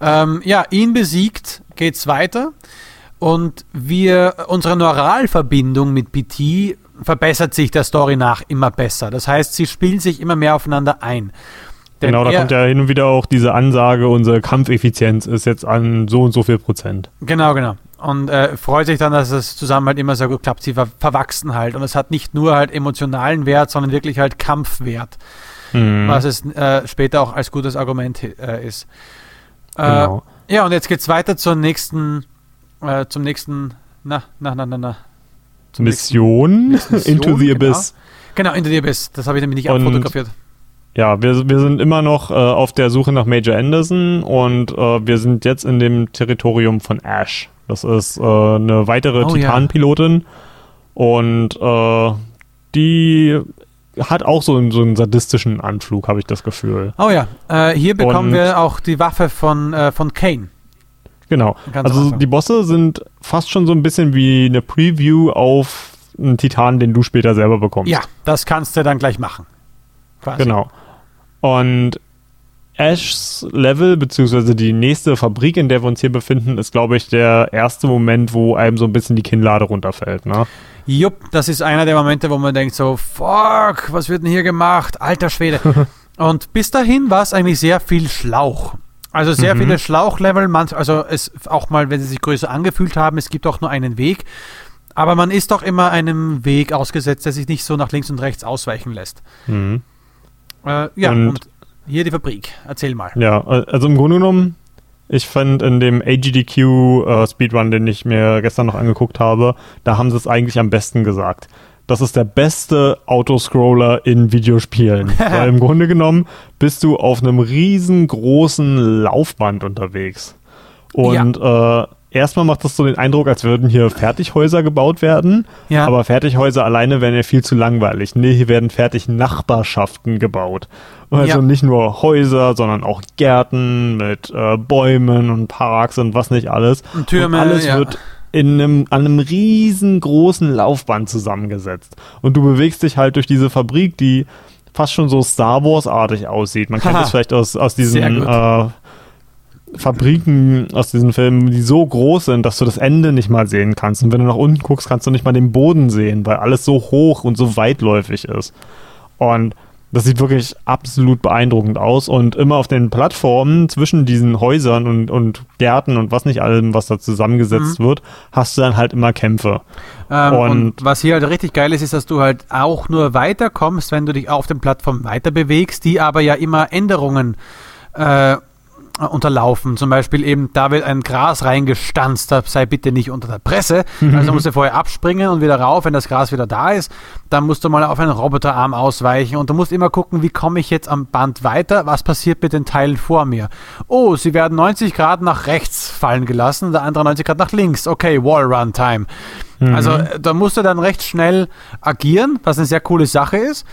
B: Ähm, ja, ihn besiegt, geht's weiter. Und wir, unsere Neuralverbindung mit BT verbessert sich der Story nach immer besser. Das heißt, sie spielen sich immer mehr aufeinander ein.
A: Denn genau, da kommt ja hin und wieder auch diese Ansage, unsere Kampfeffizienz ist jetzt an so und so viel Prozent.
B: Genau, genau. Und äh, freut sich dann, dass es zusammen halt immer sehr gut klappt. Sie ver verwachsen halt. Und es hat nicht nur halt emotionalen Wert, sondern wirklich halt Kampfwert. Mhm. Was es äh, später auch als gutes Argument äh, ist. Äh, genau. ja, und jetzt geht es weiter zur nächsten, äh, zum nächsten, na, na, na, na, na.
A: Mission, Mission, Into the
B: genau.
A: Abyss.
B: Genau, Into the Abyss. Das habe ich nämlich nicht abfotografiert.
A: Ja, wir, wir sind immer noch äh, auf der Suche nach Major Anderson und äh, wir sind jetzt in dem Territorium von Ash. Das ist äh, eine weitere oh, Titanpilotin ja. und äh, die hat auch so, so einen sadistischen Anflug, habe ich das Gefühl.
B: Oh ja, äh, hier bekommen und, wir auch die Waffe von, äh, von Kane.
A: Genau. Also die Bosse sind fast schon so ein bisschen wie eine Preview auf einen Titan, den du später selber bekommst.
B: Ja, das kannst du dann gleich machen.
A: Quasi. Genau. Und Ashs Level, beziehungsweise die nächste Fabrik, in der wir uns hier befinden, ist, glaube ich, der erste Moment, wo einem so ein bisschen die Kinnlade runterfällt, ne?
B: Jupp, das ist einer der Momente, wo man denkt so, fuck, was wird denn hier gemacht? Alter Schwede. Und bis dahin war es eigentlich sehr viel Schlauch. Also sehr mhm. viele Schlauchlevel, also es auch mal, wenn sie sich größer angefühlt haben, es gibt auch nur einen Weg. Aber man ist doch immer einem Weg ausgesetzt, der sich nicht so nach links und rechts ausweichen lässt. Mhm. Äh, ja, und, und, hier die Fabrik. Erzähl mal.
A: Ja, also im Grunde genommen, ich fand in dem AGDQ äh, Speedrun, den ich mir gestern noch angeguckt habe, da haben sie es eigentlich am besten gesagt. das ist der beste Autoscroller in Videospielen. Weil im Grunde genommen bist du auf einem riesengroßen Laufband unterwegs. Und ja. äh, erstmal macht das so den Eindruck, als würden hier Fertighäuser gebaut werden. Ja. Aber Fertighäuser alleine wären ja viel zu langweilig. Nee, hier werden fertig Nachbarschaften gebaut. Also ja. nicht nur Häuser, sondern auch Gärten mit äh, Bäumen und Parks und was nicht alles.
B: Und Türme.
A: Und alles ja. wird in einem, an einem riesengroßen Laufband zusammengesetzt. Und du bewegst dich halt durch diese Fabrik, die fast schon so Star Wars-artig aussieht. Man kennt das vielleicht aus, aus diesen äh, Fabriken, aus diesen Filmen, die so groß sind, dass du das Ende nicht mal sehen kannst. Und wenn du nach unten guckst, kannst du nicht mal den Boden sehen, weil alles so hoch und so weitläufig ist. Und das sieht wirklich absolut beeindruckend aus und immer auf den Plattformen zwischen diesen Häusern und, und Gärten und was nicht allem, was da zusammengesetzt mhm. wird, hast du dann halt immer Kämpfe.
B: Ähm, und, und, was hier halt richtig geil ist, ist, dass du halt auch nur weiterkommst, wenn du dich auf den Plattformen weiter bewegst, die aber ja immer Änderungen äh, unterlaufen. Zum Beispiel eben, da wird ein Gras reingestanzt, da sei bitte nicht unter der Presse. Also musst du vorher abspringen und wieder rauf, wenn das Gras wieder da ist. Dann musst du mal auf einen Roboterarm ausweichen und du musst immer gucken, wie komme ich jetzt am Band weiter, was passiert mit den Teilen vor mir. Oh, sie werden 90 Grad nach rechts fallen gelassen, der andere 90 Grad nach links. Okay, Wallrun Time. Mhm. Also äh, da musst du dann recht schnell agieren, was eine sehr coole Sache ist.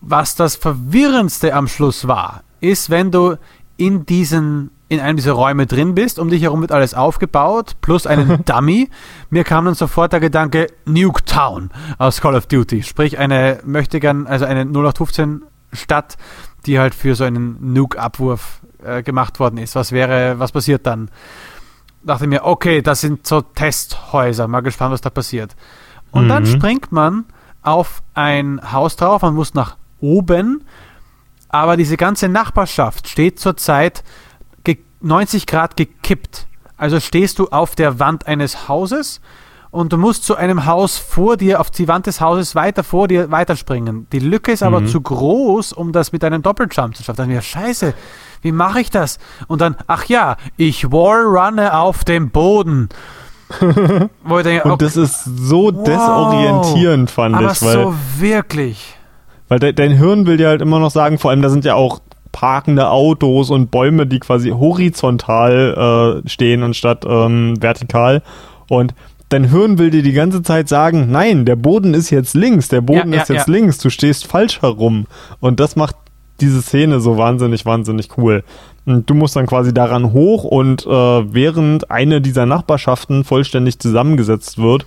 B: Was das Verwirrendste am Schluss war, ist, wenn du in diesen in einem dieser Räume drin bist, um dich herum wird alles aufgebaut, plus einen Dummy. Mir kam dann sofort der Gedanke Nuke Town aus Call of Duty, sprich eine möchte gern, also eine 0815 Stadt, die halt für so einen Nuke-Abwurf äh, gemacht worden ist. Was wäre, was passiert dann? Dachte mir, okay, das sind so Testhäuser, mal gespannt, was da passiert. Und mhm. dann springt man auf ein Haus drauf, man muss nach oben aber diese ganze Nachbarschaft steht zurzeit 90 Grad gekippt. Also stehst du auf der Wand eines Hauses und du musst zu einem Haus vor dir, auf die Wand des Hauses weiter vor dir weiterspringen. Die Lücke ist aber mhm. zu groß, um das mit einem Doppeljump zu schaffen. Dann mir, scheiße, wie mache ich das? Und dann, ach ja, ich wallrunne auf dem Boden.
A: Denke, okay, und das ist so wow, desorientierend, fand aber ich.
B: Aber so wirklich.
A: Weil de dein Hirn will dir halt immer noch sagen, vor allem da sind ja auch parkende Autos und Bäume, die quasi horizontal äh, stehen anstatt ähm, vertikal. Und dein Hirn will dir die ganze Zeit sagen, nein, der Boden ist jetzt links, der Boden ja, ist ja, jetzt ja. links, du stehst falsch herum. Und das macht diese Szene so wahnsinnig, wahnsinnig cool. Und du musst dann quasi daran hoch und äh, während eine dieser Nachbarschaften vollständig zusammengesetzt wird,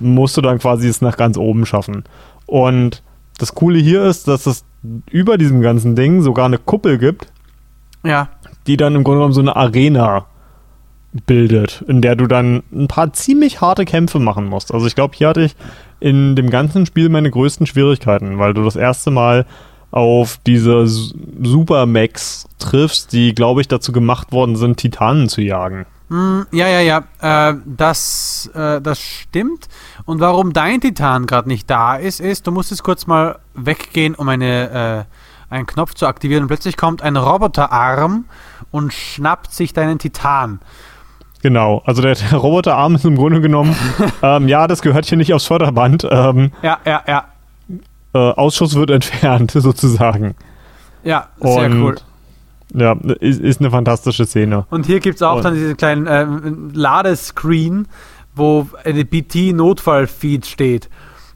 A: musst du dann quasi es nach ganz oben schaffen. Und das Coole hier ist, dass es über diesem ganzen Ding sogar eine Kuppel gibt.
B: Ja.
A: Die dann im Grunde genommen so eine Arena bildet, in der du dann ein paar ziemlich harte Kämpfe machen musst. Also ich glaube, hier hatte ich in dem ganzen Spiel meine größten Schwierigkeiten, weil du das erste Mal auf diese Super Max triffst, die, glaube ich, dazu gemacht worden sind, Titanen zu jagen.
B: Hm, ja, ja, ja, äh, das, äh, das stimmt. Und warum dein Titan gerade nicht da ist, ist, du musst jetzt kurz mal weggehen, um eine, äh, einen Knopf zu aktivieren. Und plötzlich kommt ein Roboterarm und schnappt sich deinen Titan.
A: Genau, also der, der Roboterarm ist im Grunde genommen, ähm, ja, das gehört hier nicht aufs Förderband. Ähm,
B: ja, ja, ja.
A: Äh, Ausschuss wird entfernt, sozusagen.
B: Ja, sehr und cool.
A: Ja, ist, ist eine fantastische Szene.
B: Und hier gibt es auch und. dann diesen kleinen äh, Ladescreen, wo eine BT-Notfall-Feed steht.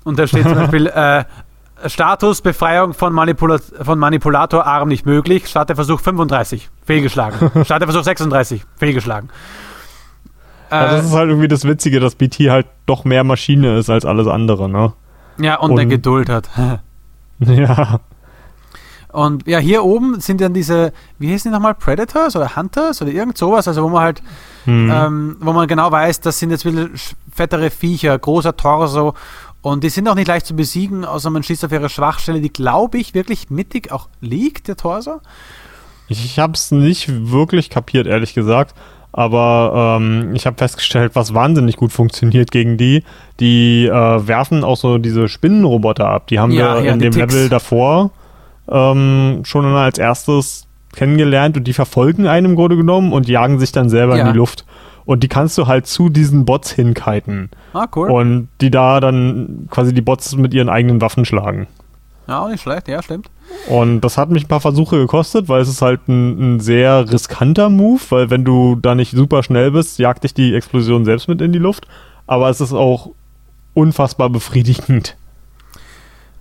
B: Und da steht zum Beispiel äh, Status Befreiung von, Manipula von Manipulatorarm nicht möglich. Starterversuch 35, fehlgeschlagen. Starterversuch 36, fehlgeschlagen.
A: Ja, das ist halt irgendwie das Witzige, dass BT halt doch mehr Maschine ist als alles andere, ne?
B: Ja, und, und der Geduld hat.
A: ja.
B: Und ja, hier oben sind dann diese, wie heißen die nochmal, Predators oder Hunters oder irgend sowas, also wo man halt, mhm. ähm, wo man genau weiß, das sind jetzt wieder fettere Viecher, großer Torso und die sind auch nicht leicht zu besiegen, außer man schießt auf ihre Schwachstelle, die glaube ich wirklich mittig auch liegt, der Torso.
A: Ich habe es nicht wirklich kapiert, ehrlich gesagt. Aber ähm, ich habe festgestellt, was wahnsinnig gut funktioniert gegen die. Die äh, werfen auch so diese Spinnenroboter ab. Die haben ja, wir ja, in dem Ticks. Level davor ähm, schon als erstes kennengelernt und die verfolgen einen im Grunde genommen und jagen sich dann selber ja. in die Luft. und die kannst du halt zu diesen Bots hinkiten.
B: Ah, cool.
A: Und die da dann quasi die Bots mit ihren eigenen Waffen schlagen.
B: Ja, nicht schlecht, ja, stimmt.
A: Und das hat mich ein paar Versuche gekostet, weil es ist halt ein, ein, sehr riskanter Move, weil wenn du da nicht super schnell bist, jagt dich die Explosion selbst mit in die Luft. Aber es ist auch unfassbar befriedigend.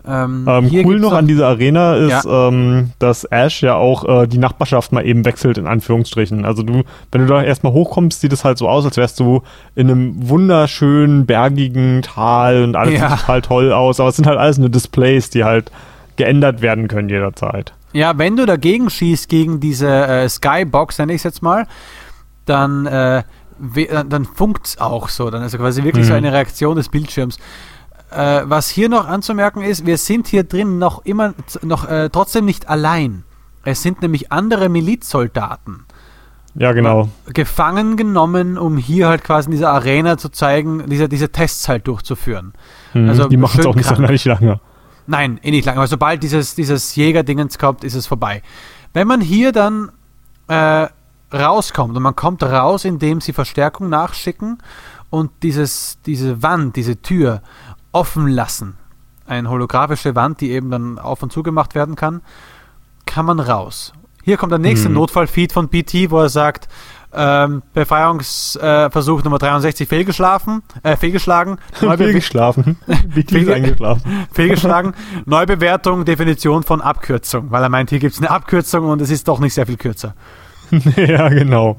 A: Ähm, ähm, cool noch an dieser Arena ist, ja. ähm, dass Ash ja auch äh, die Nachbarschaft mal eben wechselt, in Anführungsstrichen. Also du, wenn du da erstmal hochkommst, sieht es halt so aus, als wärst du in einem wunderschönen, bergigen Tal und alles ja. sieht total toll aus. Aber es sind halt alles nur Displays, die halt geändert werden können jederzeit.
B: Ja, wenn du dagegen schießt, gegen diese äh, Skybox, nenne ich es jetzt mal, dann, äh, dann funkt es auch so. Dann ist es quasi wirklich mhm. so eine Reaktion des Bildschirms. Äh, was hier noch anzumerken ist, wir sind hier drin noch immer, noch äh, trotzdem nicht allein. Es sind nämlich andere Milizsoldaten.
A: Ja, genau.
B: Gefangen genommen, um hier halt quasi in dieser Arena zu zeigen, diese, diese Tests halt durchzuführen.
A: Hm, also die machen es auch nicht so lange.
B: Nein, eh nicht lange. Aber sobald dieses, dieses Jäger-Dingens kommt, ist es vorbei. Wenn man hier dann äh, rauskommt und man kommt raus, indem sie Verstärkung nachschicken und dieses, diese Wand, diese Tür offen lassen, eine holographische Wand, die eben dann auf und zugemacht werden kann, kann man raus. Hier kommt der nächste hm. Notfallfeed von BT, wo er sagt, ähm, Befreiungsversuch äh, Nummer 63 fehlgeschlafen, äh, fehlgeschlagen.
A: fehlgeschlafen.
B: BT eingeschlafen. fehlgeschlagen. Neubewertung, Definition von Abkürzung, weil er meint, hier gibt es eine Abkürzung und es ist doch nicht sehr viel kürzer.
A: ja, genau.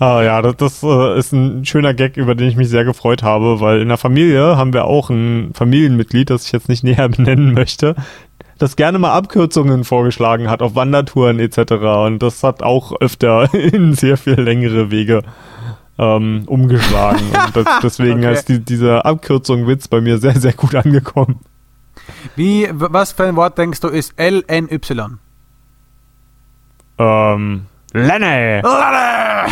A: Ah ja, das, das äh, ist ein schöner Gag, über den ich mich sehr gefreut habe, weil in der Familie haben wir auch ein Familienmitglied, das ich jetzt nicht näher benennen möchte, das gerne mal Abkürzungen vorgeschlagen hat auf Wandertouren etc. Und das hat auch öfter in sehr viel längere Wege ähm, umgeschlagen. Und das, deswegen okay. ist die, dieser Abkürzung-Witz bei mir sehr, sehr gut angekommen.
B: Wie, was für ein Wort denkst du ist LNY?
A: Ähm, Lenne! Lenne!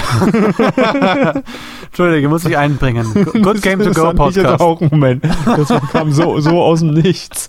B: Entschuldige, muss ich einbringen. Good Game to Go Podcast.
A: Das auch einen Moment. Das kam so, so aus dem Nichts.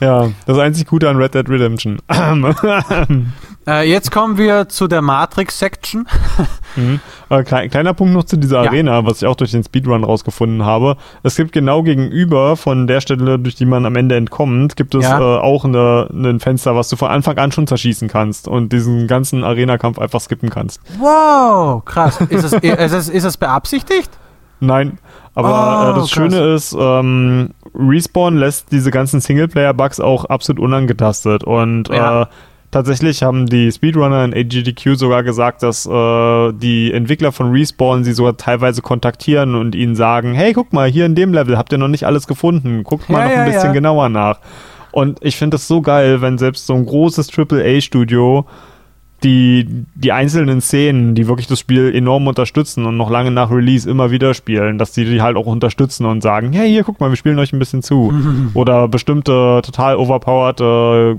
A: Ja, das einzig Gute an Red Dead Redemption.
B: Äh, jetzt kommen wir zu der Matrix-Section.
A: mhm. äh, klein, kleiner Punkt noch zu dieser ja. Arena, was ich auch durch den Speedrun rausgefunden habe. Es gibt genau gegenüber von der Stelle, durch die man am Ende entkommt, gibt es ja. äh, auch eine, ein Fenster, was du von Anfang an schon zerschießen kannst und diesen ganzen Arena-Kampf einfach skippen kannst.
B: Wow, krass. Ist es, ist es, ist es beabsichtigt?
A: Nein, aber oh, äh, das krass. Schöne ist, ähm, Respawn lässt diese ganzen Singleplayer-Bugs auch absolut unangetastet und ja. Tatsächlich haben die Speedrunner in AGDQ sogar gesagt, dass äh, die Entwickler von Respawn sie sogar teilweise kontaktieren und ihnen sagen, hey, guck mal, hier in dem Level habt ihr noch nicht alles gefunden, guckt mal ja, noch ein ja, bisschen genauer nach. Und ich finde das so geil, wenn selbst so ein großes AAA-Studio die, die einzelnen Szenen, die wirklich das Spiel enorm unterstützen und noch lange nach Release immer wieder spielen, dass die die halt auch unterstützen und sagen, hey, hier, guck mal, wir spielen euch ein bisschen zu. Oder bestimmte total overpowered äh,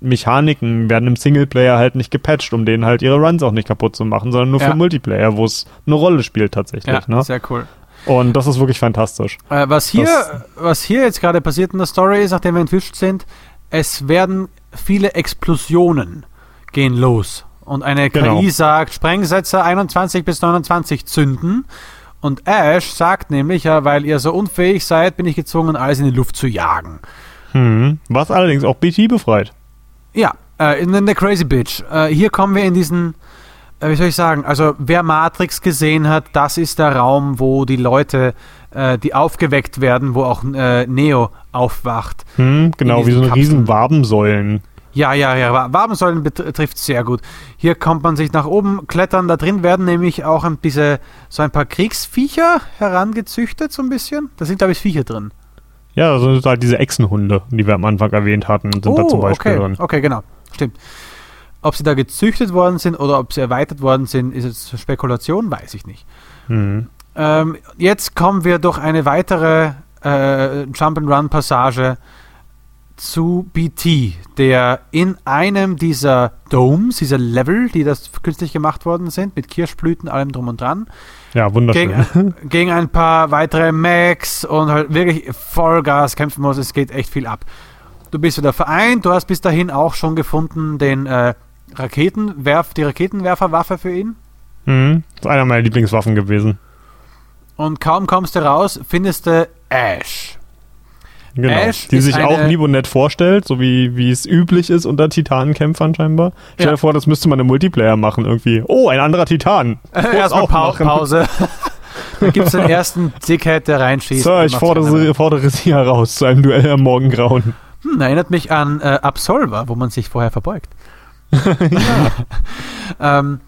A: Mechaniken werden im Singleplayer halt nicht gepatcht, um denen halt ihre Runs auch nicht kaputt zu machen, sondern nur ja. für Multiplayer, wo es eine Rolle spielt tatsächlich. Ja, ne?
B: sehr cool.
A: Und das ist wirklich fantastisch.
B: Äh, was, hier, was hier jetzt gerade passiert in der Story ist, nachdem wir entwischt sind, es werden viele Explosionen gehen los. Und eine genau. KI sagt, Sprengsätze 21 bis 29 zünden. Und Ash sagt nämlich, ja, weil ihr so unfähig seid, bin ich gezwungen, alles in die Luft zu jagen.
A: Hm. Was allerdings auch BT befreit.
B: Ja, äh, in der Crazy Bitch. Äh, hier kommen wir in diesen, äh, wie soll ich sagen, also wer Matrix gesehen hat, das ist der Raum, wo die Leute, äh, die aufgeweckt werden, wo auch äh, Neo aufwacht.
A: Hm, genau, wie so eine riesen Wabensäulen.
B: Ja, ja, ja. Wabensäulen betrifft sehr gut. Hier kommt man sich nach oben klettern. Da drin werden nämlich auch ein bisschen, so ein paar Kriegsviecher herangezüchtet, so ein bisschen. Da sind, glaube ich, Viecher drin.
A: Ja, das sind halt diese Echsenhunde, die wir am Anfang erwähnt hatten, sind oh, da zum Beispiel
B: okay.
A: drin.
B: Okay, genau. Stimmt. Ob sie da gezüchtet worden sind oder ob sie erweitert worden sind, ist jetzt Spekulation, weiß ich nicht. Mhm. Ähm, jetzt kommen wir durch eine weitere äh, Jump-and-Run-Passage zu BT, der in einem dieser Domes, dieser Level, die das künstlich gemacht worden sind, mit Kirschblüten, allem drum und dran.
A: Ja, wunderschön.
B: Gegen, gegen ein paar weitere Max und halt wirklich Vollgas kämpfen muss. Es geht echt viel ab. Du bist wieder vereint, du hast bis dahin auch schon gefunden den äh, Raketenwerf, die Raketenwerferwaffe für ihn.
A: Mhm. Das ist einer meiner Lieblingswaffen gewesen.
B: Und kaum kommst du raus, findest du Ash.
A: Genau. Ash die sich auch lieb und nett vorstellt, so wie, wie es üblich ist unter Titanenkämpfern scheinbar. Stell ja. dir vor, das müsste man im Multiplayer machen irgendwie. Oh, ein anderer Titan.
B: Erstmal pa machen. Pause. Dann gibt es den ersten Dickhead, der reinschießt.
A: So, ich fordere, fordere sie heraus zu einem Duell am Morgengrauen.
B: Hm, erinnert mich an äh, Absolver, wo man sich vorher verbeugt. ähm,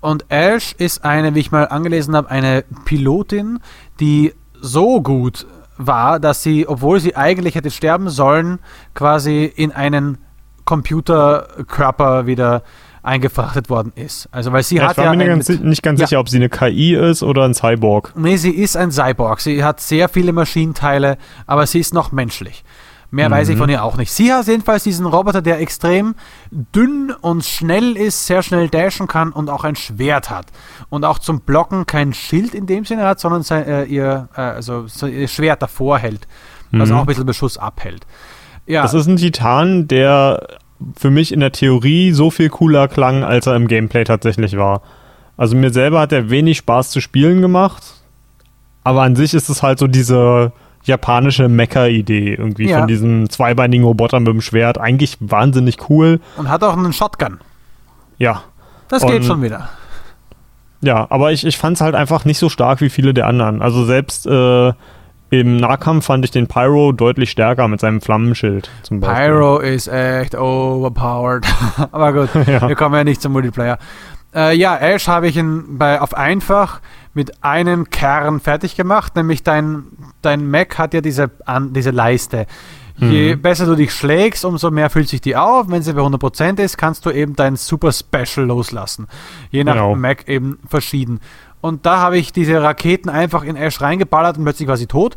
B: und Ash ist eine, wie ich mal angelesen habe, eine Pilotin, die so gut war, dass sie, obwohl sie eigentlich hätte sterben sollen, quasi in einen Computerkörper wieder eingefrachtet worden ist. Also weil sie ja, hat
A: ich war
B: ja
A: mir ganz, nicht ganz ja. sicher, ob sie eine KI ist oder ein Cyborg.
B: Nee, sie ist ein Cyborg. Sie hat sehr viele Maschinenteile, aber sie ist noch menschlich. Mehr mhm. weiß ich mhm. von ihr auch nicht. Sie hat jedenfalls diesen Roboter, der extrem dünn und schnell ist, sehr schnell dashen kann und auch ein Schwert hat. Und auch zum Blocken kein Schild in dem Sinne hat, sondern sein, äh, ihr, äh, also ihr Schwert davor hält, was mhm. auch ein bisschen Beschuss abhält.
A: Ja. Das ist ein Titan, der für mich in der Theorie so viel cooler klang, als er im Gameplay tatsächlich war. Also mir selber hat er wenig Spaß zu spielen gemacht, aber an sich ist es halt so diese japanische Mecha-Idee irgendwie ja. von diesem zweibeinigen Roboter mit dem Schwert. Eigentlich wahnsinnig cool.
B: Und hat auch einen Shotgun.
A: Ja.
B: Das geht Und, schon wieder.
A: Ja, aber ich, ich fand es halt einfach nicht so stark wie viele der anderen. Also selbst äh, im Nahkampf fand ich den Pyro deutlich stärker mit seinem Flammenschild
B: zum Beispiel. Pyro ist echt overpowered. aber gut, ja. wir kommen ja nicht zum Multiplayer. Äh, ja, Ash habe ich in, bei, auf einfach mit einem Kern fertig gemacht, nämlich dein, dein Mac hat ja diese, an, diese Leiste. Je mhm. besser du dich schlägst, umso mehr fühlt sich die auf. Wenn sie bei 100% ist, kannst du eben dein Super Special loslassen. Je nach genau. Mac eben verschieden. Und da habe ich diese Raketen einfach in Ash reingeballert und plötzlich war sie tot.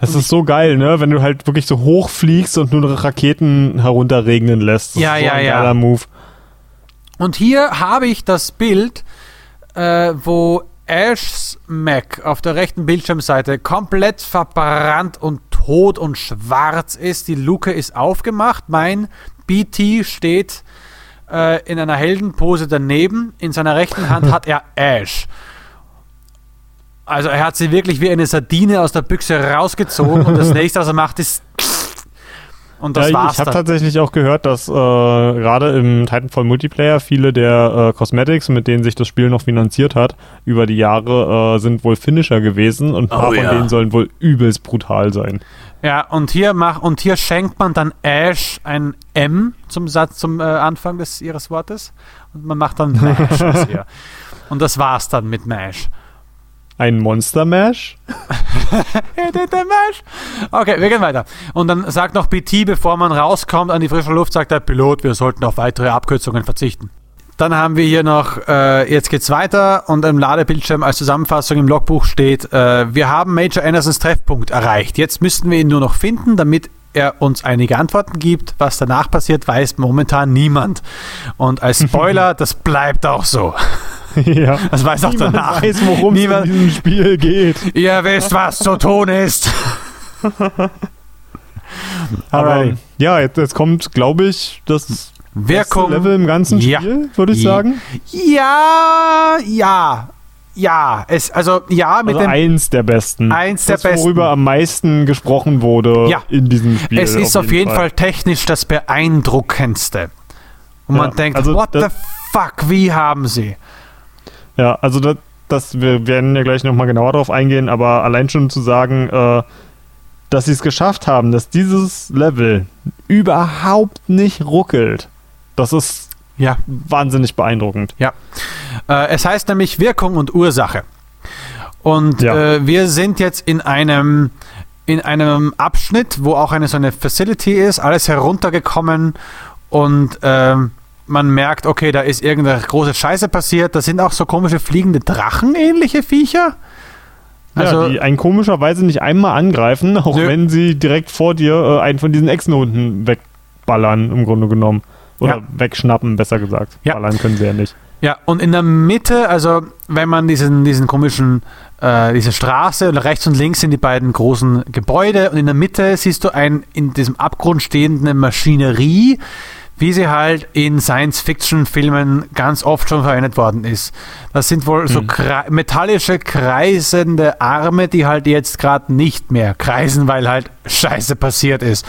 A: Das ist so geil, ne? Wenn du halt wirklich so hoch fliegst und nur Raketen herunterregnen lässt. Das
B: ja,
A: ist
B: so ja, ein ja. Move. Und hier habe ich das Bild, äh, wo Ashs Mac auf der rechten Bildschirmseite komplett verbrannt und tot und schwarz ist. Die Luke ist aufgemacht. Mein BT steht äh, in einer Heldenpose daneben. In seiner rechten Hand hat er Ash. Also er hat sie wirklich wie eine Sardine aus der Büchse rausgezogen und das nächste, was er macht, ist
A: und das ja, war's. Ich habe tatsächlich auch gehört, dass äh, gerade im Titanfall Multiplayer viele der äh, Cosmetics, mit denen sich das Spiel noch finanziert hat, über die Jahre äh, sind wohl Finisher gewesen und ein paar oh, von ja. denen sollen wohl übelst brutal sein.
B: Ja, und hier mach, und hier schenkt man dann Ash ein M zum Satz zum äh, Anfang des ihres Wortes und man macht dann Mash ihr. Und das war's dann mit Mash.
A: Ein Monster Mash?
B: Okay, wir gehen weiter. Und dann sagt noch BT, bevor man rauskommt an die frische Luft, sagt der Pilot, wir sollten auf weitere Abkürzungen verzichten. Dann haben wir hier noch, äh, jetzt geht's weiter und im Ladebildschirm als Zusammenfassung im Logbuch steht, äh, wir haben Major Andersons Treffpunkt erreicht. Jetzt müssten wir ihn nur noch finden, damit er uns einige Antworten gibt. Was danach passiert, weiß momentan niemand. Und als Spoiler, das bleibt auch so.
A: Ja.
B: Das weiß auch Niemand danach.
A: weiß, worum es in diesem Spiel geht.
B: Ihr wisst, was zu tun ist.
A: Aber ja, jetzt, jetzt kommt, glaube ich, das
B: Wirkung.
A: Level im ganzen Spiel, würde ich sagen.
B: Ja, ja. Ja, es, also ja,
A: mit also eins der besten.
B: Eins das, der besten.
A: worüber am meisten gesprochen wurde
B: ja.
A: in diesem Spiel.
B: Es ist auf jeden, jeden Fall. Fall. technisch das beeindruckendste. Und ja, man denkt, also what the fuck, wie haben sie?
A: Ja, also das, das wir werden ja gleich nochmal genauer darauf eingehen, aber allein schon zu sagen, äh, dass sie es geschafft haben, dass dieses Level überhaupt nicht ruckelt, das ist ja wahnsinnig beeindruckend.
B: Ja. Äh, es heißt nämlich Wirkung und Ursache. Und ja. äh, wir sind jetzt in einem in einem Abschnitt, wo auch eine so eine Facility ist, alles heruntergekommen und ähm, man merkt, okay, da ist irgendeine große Scheiße passiert. Da sind auch so komische fliegende Drachen-ähnliche Viecher.
A: Also, ja, die einen komischerweise nicht einmal angreifen, auch nö. wenn sie direkt vor dir äh, einen von diesen Echsenhunden wegballern, im Grunde genommen. Oder ja. wegschnappen, besser gesagt. Ja. Ballern können sie ja nicht.
B: Ja, und in der Mitte, also wenn man diesen, diesen komischen, äh, diese Straße und rechts und links sind die beiden großen Gebäude und in der Mitte siehst du ein in diesem Abgrund stehende Maschinerie, wie sie halt in Science-Fiction-Filmen ganz oft schon verwendet worden ist. Das sind wohl hm. so kre metallische, kreisende Arme, die halt jetzt gerade nicht mehr kreisen, weil halt Scheiße passiert ist.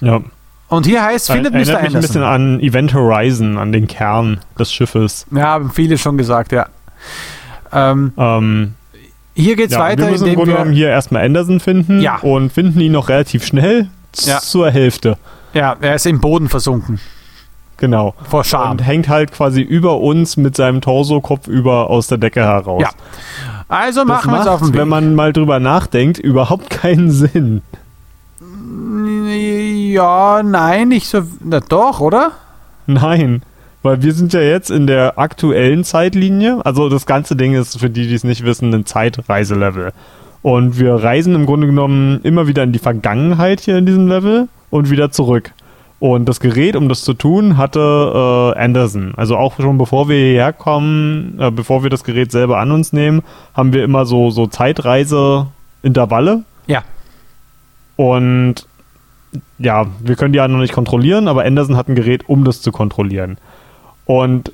A: Ja.
B: Und hier heißt, findet
A: Mr. Anderson. mich ein bisschen an Event Horizon, an den Kern des Schiffes.
B: Ja, haben viele schon gesagt, ja. Ähm, ähm, hier geht's ja, weiter.
A: Wir müssen im Grunde genommen hier erstmal Anderson finden
B: ja.
A: und finden ihn noch relativ schnell ja. zur Hälfte.
B: Ja, er ist im Boden versunken.
A: Genau.
B: Vor Scham. Und
A: hängt halt quasi über uns mit seinem Torso kopfüber aus der Decke heraus. Ja.
B: Also machen wir es auf den
A: Weg. Wenn man mal drüber nachdenkt, überhaupt keinen Sinn.
B: Ja, nein, nicht so. Na doch, oder?
A: Nein. Weil wir sind ja jetzt in der aktuellen Zeitlinie. Also das ganze Ding ist für die, die es nicht wissen, ein Zeitreiselevel. Und wir reisen im Grunde genommen immer wieder in die Vergangenheit hier in diesem Level und wieder zurück. Und das Gerät, um das zu tun, hatte äh, Anderson. Also auch schon bevor wir hierher kommen, äh, bevor wir das Gerät selber an uns nehmen, haben wir immer so, so Zeitreise-Intervalle.
B: Ja.
A: Und ja, wir können die ja noch nicht kontrollieren, aber Anderson hat ein Gerät, um das zu kontrollieren. Und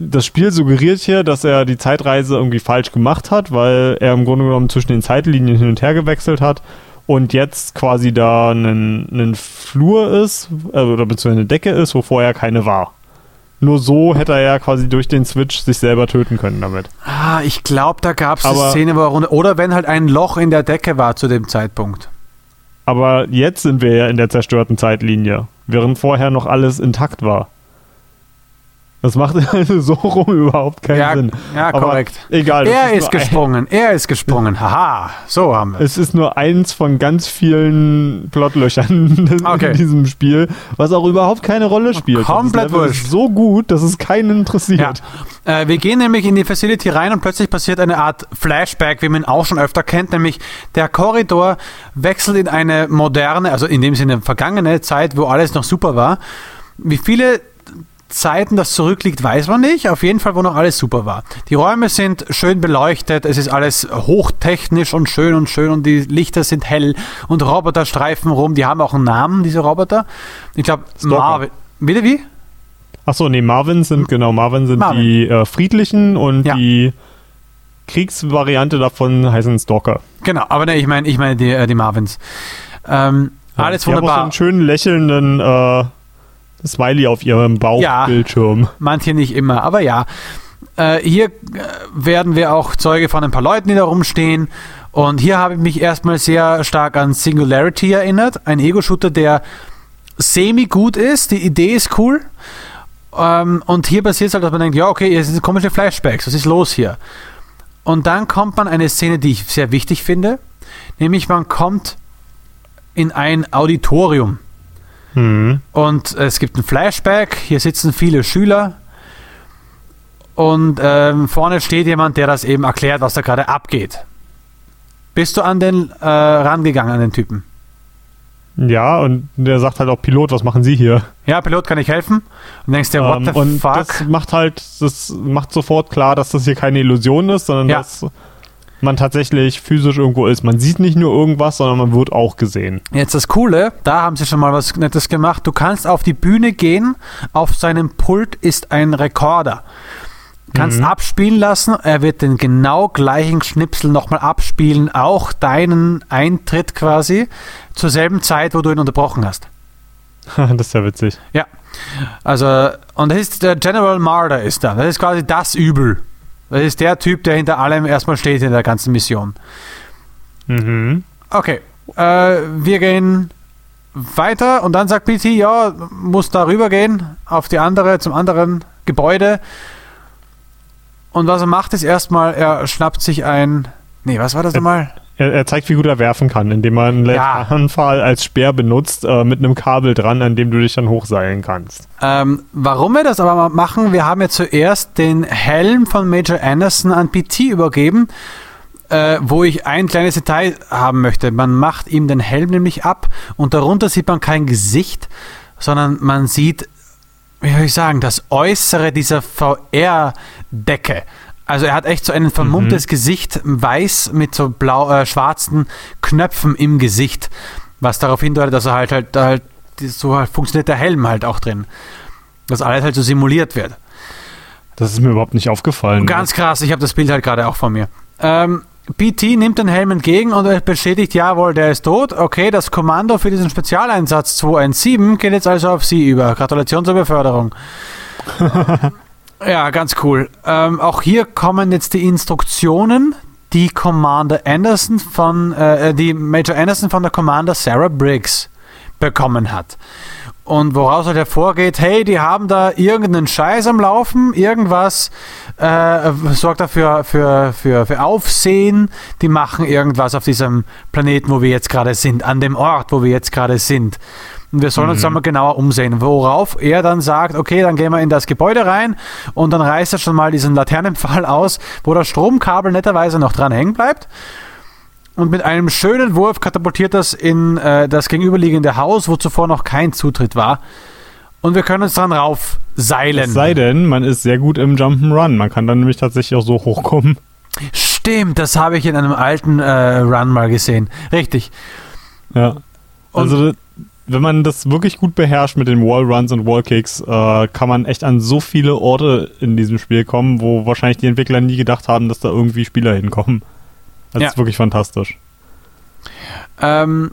A: das Spiel suggeriert hier, dass er die Zeitreise irgendwie falsch gemacht hat, weil er im Grunde genommen zwischen den Zeitlinien hin und her gewechselt hat und jetzt quasi da ein Flur ist, äh, oder beziehungsweise eine Decke ist, wo vorher keine war. Nur so hätte er ja quasi durch den Switch sich selber töten können damit.
B: Ah, ich glaube, da gab es eine Szene, wo er runter. Oder wenn halt ein Loch in der Decke war zu dem Zeitpunkt.
A: Aber jetzt sind wir ja in der zerstörten Zeitlinie, während vorher noch alles intakt war. Das macht also so rum überhaupt keinen
B: ja,
A: Sinn.
B: Ja, Aber korrekt.
A: Egal.
B: Er ist, ist gesprungen, er ist gesprungen. Haha, so haben wir
A: es. ist nur eins von ganz vielen Plotlöchern okay. in diesem Spiel, was auch überhaupt keine Rolle spielt.
B: Komplett wurscht.
A: so gut, dass es keinen interessiert.
B: Ja. Äh, wir gehen nämlich in die Facility rein und plötzlich passiert eine Art Flashback, wie man ihn auch schon öfter kennt, nämlich der Korridor wechselt in eine moderne, also in dem Sinne vergangene Zeit, wo alles noch super war. Wie viele Zeiten das zurückliegt, weiß man nicht. Auf jeden Fall, wo noch alles super war. Die Räume sind schön beleuchtet, es ist alles hochtechnisch und schön und schön und die Lichter sind hell und Roboter streifen rum. Die haben auch einen Namen, diese Roboter. Ich glaube, Marvin. Wieder wie?
A: Achso, nee, Marvin sind, genau, Marvin sind Marvin. die äh, friedlichen und ja. die Kriegsvariante davon heißen Stalker.
B: Genau, aber ne, ich meine ich meine die, äh, die Marvins. Ähm, ja, alles wunderbar. Haben auch so
A: einen schönen lächelnden äh, Smiley auf ihrem Bauchbildschirm.
B: Ja, manche nicht immer, aber ja. Äh, hier äh, werden wir auch Zeuge von ein paar Leuten, die da rumstehen. Und hier habe ich mich erstmal sehr stark an Singularity erinnert. Ein Ego-Shooter, der semi-gut ist. Die Idee ist cool. Ähm, und hier passiert es halt, dass man denkt, ja, okay, es sind komische Flashbacks. Was ist los hier? Und dann kommt man eine Szene, die ich sehr wichtig finde. Nämlich man kommt in ein Auditorium. Mhm. Und es gibt ein Flashback, hier sitzen viele Schüler und ähm, vorne steht jemand, der das eben erklärt, was da gerade abgeht. Bist du an den äh, rangegangen, an den Typen?
A: Ja, und der sagt halt auch Pilot, was machen Sie hier?
B: Ja, Pilot, kann ich helfen? Und denkst dir, what ähm, the
A: und fuck? Das macht halt, das macht sofort klar, dass das hier keine Illusion ist, sondern ja. dass man tatsächlich physisch irgendwo ist. Man sieht nicht nur irgendwas, sondern man wird auch gesehen.
B: Jetzt das Coole, da haben sie schon mal was Nettes gemacht. Du kannst auf die Bühne gehen, auf seinem Pult ist ein Rekorder. Kannst mhm. abspielen lassen, er wird den genau gleichen Schnipsel nochmal abspielen, auch deinen Eintritt quasi, zur selben Zeit, wo du ihn unterbrochen hast.
A: das ist ja witzig.
B: Ja. Also, und das ist der General Marder ist da. Das ist quasi das Übel. Das ist der Typ, der hinter allem erstmal steht in der ganzen Mission. Mhm. Okay. Äh, wir gehen weiter und dann sagt PT, ja, muss da rüber gehen auf die andere, zum anderen Gebäude. Und was er macht, ist erstmal, er schnappt sich ein. Nee, was war das nochmal?
A: Er, er, zeigt, wie gut er werfen kann, indem man einen ja. Anfall als Speer benutzt, äh, mit einem Kabel dran, an dem du dich dann hochseilen kannst.
B: Ähm, warum wir das aber machen, wir haben ja zuerst den Helm von Major Anderson an PT übergeben, äh, wo ich ein kleines Detail haben möchte. Man macht ihm den Helm nämlich ab und darunter sieht man kein Gesicht, sondern man sieht, wie soll ich sagen, das Äußere dieser VR-Decke. Also er hat echt so ein vermummtes mhm. Gesicht, weiß mit so blau, äh, schwarzen Knöpfen im Gesicht, was darauf hindeutet, dass er halt halt, halt so halt funktioniert der Helm halt auch drin. Dass alles halt so simuliert wird.
A: Das ist mir überhaupt nicht aufgefallen.
B: Ganz krass, ich habe das Bild halt gerade auch von mir. Ähm, PT nimmt den Helm entgegen und bestätigt, jawohl, der ist tot. Okay, das Kommando für diesen Spezialeinsatz 217 geht jetzt also auf Sie über. Gratulation zur Beförderung. ja, ganz cool. Ähm, auch hier kommen jetzt die Instruktionen, die Commander Anderson von, äh, die Major Anderson von der Commander Sarah Briggs bekommen hat. Und woraus halt hervorgeht, hey, die haben da irgendeinen Scheiß am Laufen, irgendwas äh, sorgt dafür für, für, für Aufsehen, die machen irgendwas auf diesem Planeten, wo wir jetzt gerade sind, an dem Ort, wo wir jetzt gerade sind. Und wir sollen mhm. uns dann mal genauer umsehen, worauf er dann sagt, okay, dann gehen wir in das Gebäude rein und dann reißt er schon mal diesen Laternenpfahl aus, wo das Stromkabel netterweise noch dran hängen bleibt und mit einem schönen Wurf katapultiert das in äh, das gegenüberliegende Haus, wo zuvor noch kein Zutritt war. Und wir können uns dran rauf seilen.
A: Es sei denn, man ist sehr gut im Jump'n'Run. Man kann dann nämlich tatsächlich auch so hochkommen.
B: Stimmt, das habe ich in einem alten äh, Run mal gesehen. Richtig.
A: Ja. Also, und wenn man das wirklich gut beherrscht mit den Wallruns und Wallkicks, äh, kann man echt an so viele Orte in diesem Spiel kommen, wo wahrscheinlich die Entwickler nie gedacht haben, dass da irgendwie Spieler hinkommen. Das ja. ist wirklich fantastisch.
B: Ähm,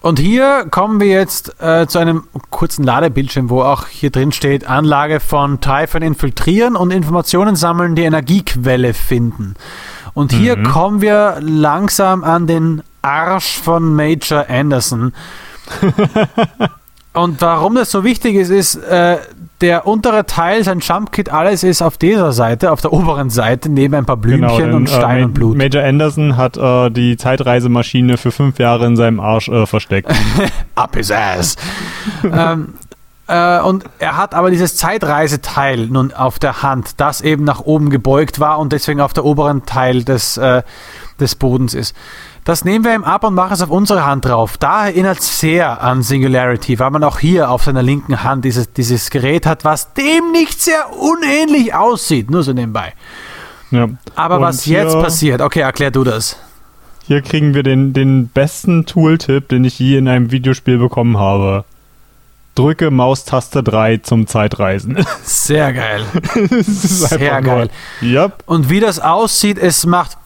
B: und hier kommen wir jetzt äh, zu einem kurzen Ladebildschirm, wo auch hier drin steht, Anlage von Typhon infiltrieren und Informationen sammeln, die Energiequelle finden. Und hier mhm. kommen wir langsam an den Arsch von Major Anderson. und warum das so wichtig ist, ist, äh, der untere Teil, sein Jumpkit, alles ist auf dieser Seite, auf der oberen Seite, neben ein paar Blümchen genau, denn, und Stein äh, und Blut.
A: Major Anderson hat äh, die Zeitreisemaschine für fünf Jahre in seinem Arsch äh, versteckt.
B: Up his ass. ähm, äh, und er hat aber dieses Zeitreiseteil nun auf der Hand, das eben nach oben gebeugt war und deswegen auf der oberen Teil des, äh, des Bodens ist. Das nehmen wir ihm ab und machen es auf unsere Hand drauf. Da erinnert es sehr an Singularity, weil man auch hier auf seiner linken Hand dieses, dieses Gerät hat, was dem nicht sehr unähnlich aussieht. Nur so nebenbei. Ja. Aber und was jetzt passiert, okay, erklär du das.
A: Hier kriegen wir den, den besten Tooltip, den ich je in einem Videospiel bekommen habe. Drücke Maustaste 3 zum Zeitreisen.
B: Sehr geil. Sehr geil. Yep. Und wie das aussieht, es macht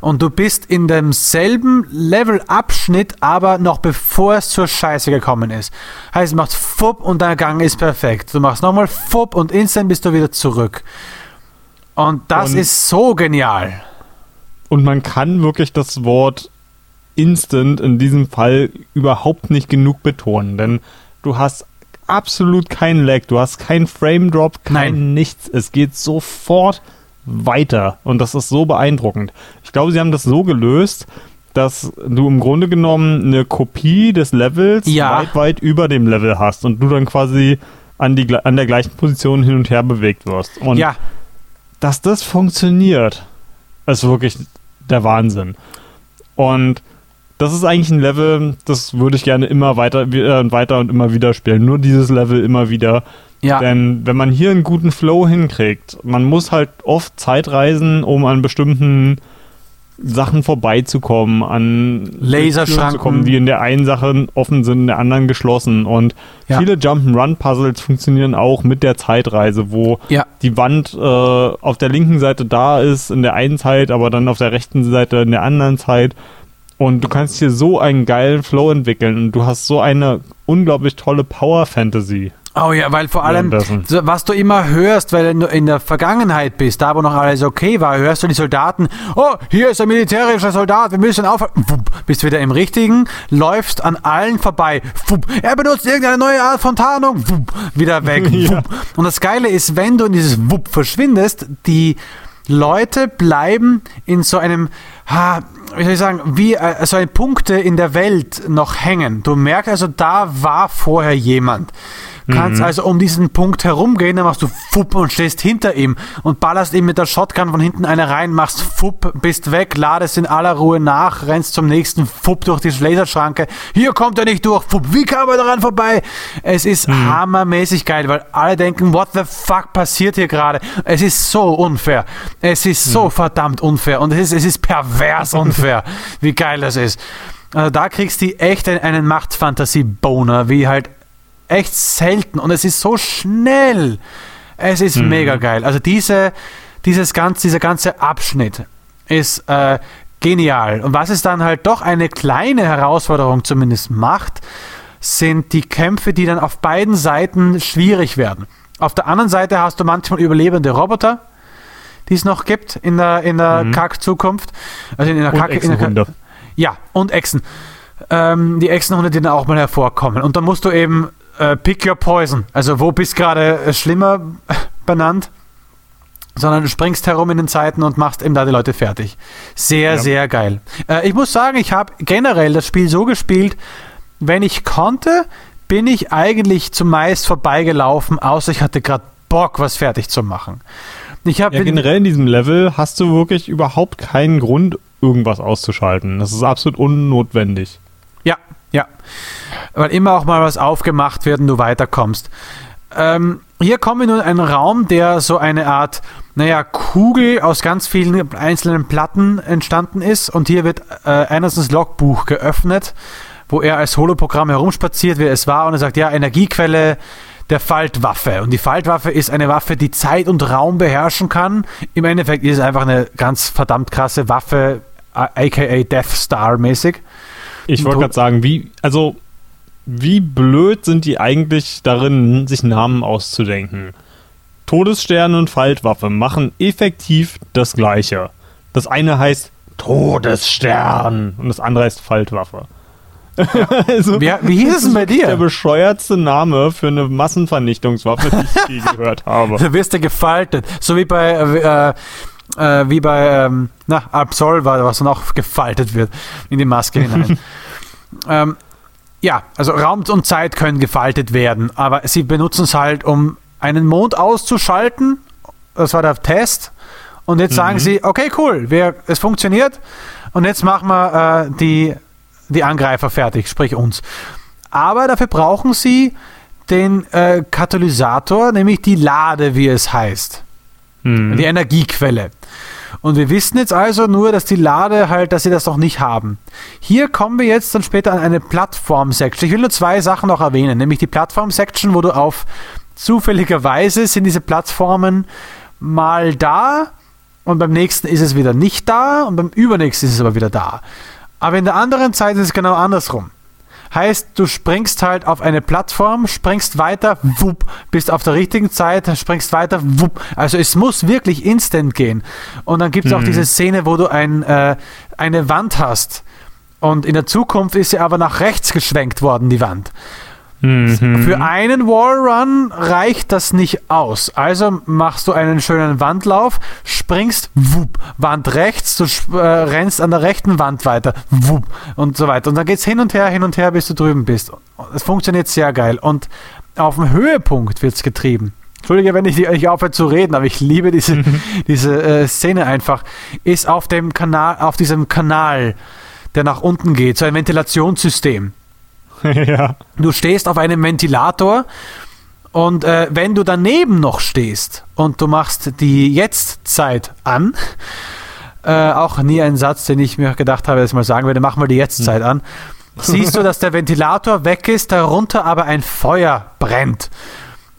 B: und du bist in demselben Levelabschnitt, aber noch bevor es zur Scheiße gekommen ist. Heißt, du machst Fupp und dein Gang ist perfekt. Du machst nochmal Fupp und instant bist du wieder zurück. Und das und, ist so genial.
A: Und man kann wirklich das Wort instant in diesem Fall überhaupt nicht genug betonen, denn du hast absolut keinen Lag, du hast keinen Frame Drop, kein Nein. nichts. Es geht sofort weiter. Und das ist so beeindruckend. Ich glaube, sie haben das so gelöst, dass du im Grunde genommen eine Kopie des Levels ja. weit, weit über dem Level hast und du dann quasi an, die, an der gleichen Position hin und her bewegt wirst. Und ja. dass das funktioniert, ist wirklich der Wahnsinn. Und das ist eigentlich ein Level, das würde ich gerne immer weiter und äh, weiter und immer wieder spielen. Nur dieses Level immer wieder, ja. Denn wenn man hier einen guten Flow hinkriegt, man muss halt oft Zeit reisen, um an bestimmten Sachen vorbeizukommen, an
B: Laserschranken zu kommen,
A: die in der einen Sache offen sind, in der anderen geschlossen. Und ja. viele Jump'n'Run-Puzzles funktionieren auch mit der Zeitreise, wo ja. die Wand äh, auf der linken Seite da ist in der einen Zeit, aber dann auf der rechten Seite in der anderen Zeit. Und du kannst hier so einen geilen Flow entwickeln und du hast so eine unglaublich tolle Power-Fantasy.
B: Oh ja, weil vor allem, was du immer hörst, weil du in der Vergangenheit bist, da wo noch alles okay war, hörst du die Soldaten, oh, hier ist ein militärischer Soldat, wir müssen aufhören. Bist wieder im Richtigen, läufst an allen vorbei. Er benutzt irgendeine neue Art von Tarnung. Wieder weg. ja. Und das Geile ist, wenn du in dieses Wupp verschwindest, die Leute bleiben in so einem, wie soll ich sagen, wie äh, so Punkte in der Welt noch hängen. Du merkst also, da war vorher jemand. Kannst mhm. also um diesen Punkt herumgehen, dann machst du Fupp und stehst hinter ihm und ballerst ihm mit der Shotgun von hinten eine rein, machst Fupp, bist weg, ladest in aller Ruhe nach, rennst zum nächsten Fupp durch die Laserschranke. Hier kommt er nicht durch. Fupp, wie kam er daran vorbei? Es ist mhm. hammermäßig geil, weil alle denken, what the fuck passiert hier gerade? Es ist so unfair. Es ist so mhm. verdammt unfair und es ist, es ist pervers unfair, wie geil das ist. Also da kriegst du echt einen Machtfantasie-Boner, wie halt echt selten. Und es ist so schnell. Es ist mhm. mega geil. Also diese, dieses ganz, dieser ganze Abschnitt ist äh, genial. Und was es dann halt doch eine kleine Herausforderung zumindest macht, sind die Kämpfe, die dann auf beiden Seiten schwierig werden. Auf der anderen Seite hast du manchmal überlebende Roboter, die es noch gibt in der, in der mhm. Kack-Zukunft. Also in der
A: Kack, in der Kack,
B: Ja, und Echsen. Ähm, die Echsenhunde, die dann auch mal hervorkommen. Und dann musst du eben äh, pick your poison. Also wo bist gerade äh, schlimmer benannt? sondern du springst herum in den Zeiten und machst eben da die Leute fertig. Sehr, ja. sehr geil. Äh, ich muss sagen, ich habe generell das Spiel so gespielt, wenn ich konnte, bin ich eigentlich zumeist vorbeigelaufen, außer ich hatte gerade Bock, was fertig zu machen.
A: Ich ja, generell in diesem Level hast du wirklich überhaupt keinen Grund, irgendwas auszuschalten. Das ist absolut unnotwendig.
B: Ja. Weil immer auch mal was aufgemacht wird und du weiterkommst. Ähm, hier kommen wir nun in einen Raum, der so eine Art, naja, Kugel aus ganz vielen einzelnen Platten entstanden ist. Und hier wird äh, Andersons Logbuch geöffnet wo er als Holoprogramm herumspaziert, wie es war, und er sagt, ja, Energiequelle der Faltwaffe. Und die Faltwaffe ist eine Waffe, die Zeit und Raum beherrschen kann. Im Endeffekt ist es einfach eine ganz verdammt krasse Waffe, aka Death Star mäßig.
A: Ich wollte gerade sagen, wie, also, wie blöd sind die eigentlich darin, sich Namen auszudenken? Todesstern und Faltwaffe machen effektiv das Gleiche. Das eine heißt Todesstern und das andere heißt Faltwaffe.
B: Ja. also, wie, wie hieß es denn bei dir?
A: Der bescheuertste Name für eine Massenvernichtungswaffe, die ich je gehört habe.
B: Da wirst du gefaltet. So wie bei, äh, äh, wie bei ähm, na, Absolver, was dann auch gefaltet wird in die Maske hinein. ähm, ja, also Raum und Zeit können gefaltet werden, aber sie benutzen es halt, um einen Mond auszuschalten. Das war der Test. Und jetzt mhm. sagen sie, okay, cool, wir, es funktioniert. Und jetzt machen wir äh, die die Angreifer fertig, sprich uns. Aber dafür brauchen sie den äh, Katalysator, nämlich die Lade, wie es heißt. Hm. Die Energiequelle. Und wir wissen jetzt also nur, dass die Lade halt, dass sie das noch nicht haben. Hier kommen wir jetzt dann später an eine Plattform-Section. Ich will nur zwei Sachen noch erwähnen, nämlich die Plattform-Section, wo du auf zufälligerweise sind diese Plattformen mal da und beim nächsten ist es wieder nicht da und beim übernächsten ist es aber wieder da. Aber in der anderen Zeit ist es genau andersrum. Heißt, du springst halt auf eine Plattform, springst weiter, wupp, bist auf der richtigen Zeit, springst weiter, wupp. Also es muss wirklich instant gehen. Und dann gibt es mhm. auch diese Szene, wo du ein, äh, eine Wand hast. Und in der Zukunft ist sie aber nach rechts geschwenkt worden, die Wand. Mhm. Für einen Wallrun reicht das nicht aus. Also machst du einen schönen Wandlauf, springst, wupp, Wand rechts, du äh, rennst an der rechten Wand weiter, wupp, und so weiter. Und dann geht es hin und her, hin und her, bis du drüben bist. Es funktioniert sehr geil. Und auf dem Höhepunkt wird es getrieben. Entschuldige, wenn ich nicht aufhöre zu reden, aber ich liebe diese, mhm. diese äh, Szene einfach. Ist auf dem Kanal, auf diesem Kanal, der nach unten geht, so ein Ventilationssystem. ja. Du stehst auf einem Ventilator und äh, wenn du daneben noch stehst und du machst die Jetztzeit an, äh, auch nie ein Satz, den ich mir gedacht habe, dass ich mal sagen würde, mach mal die Jetztzeit hm. an, siehst du, dass der Ventilator weg ist, darunter aber ein Feuer brennt.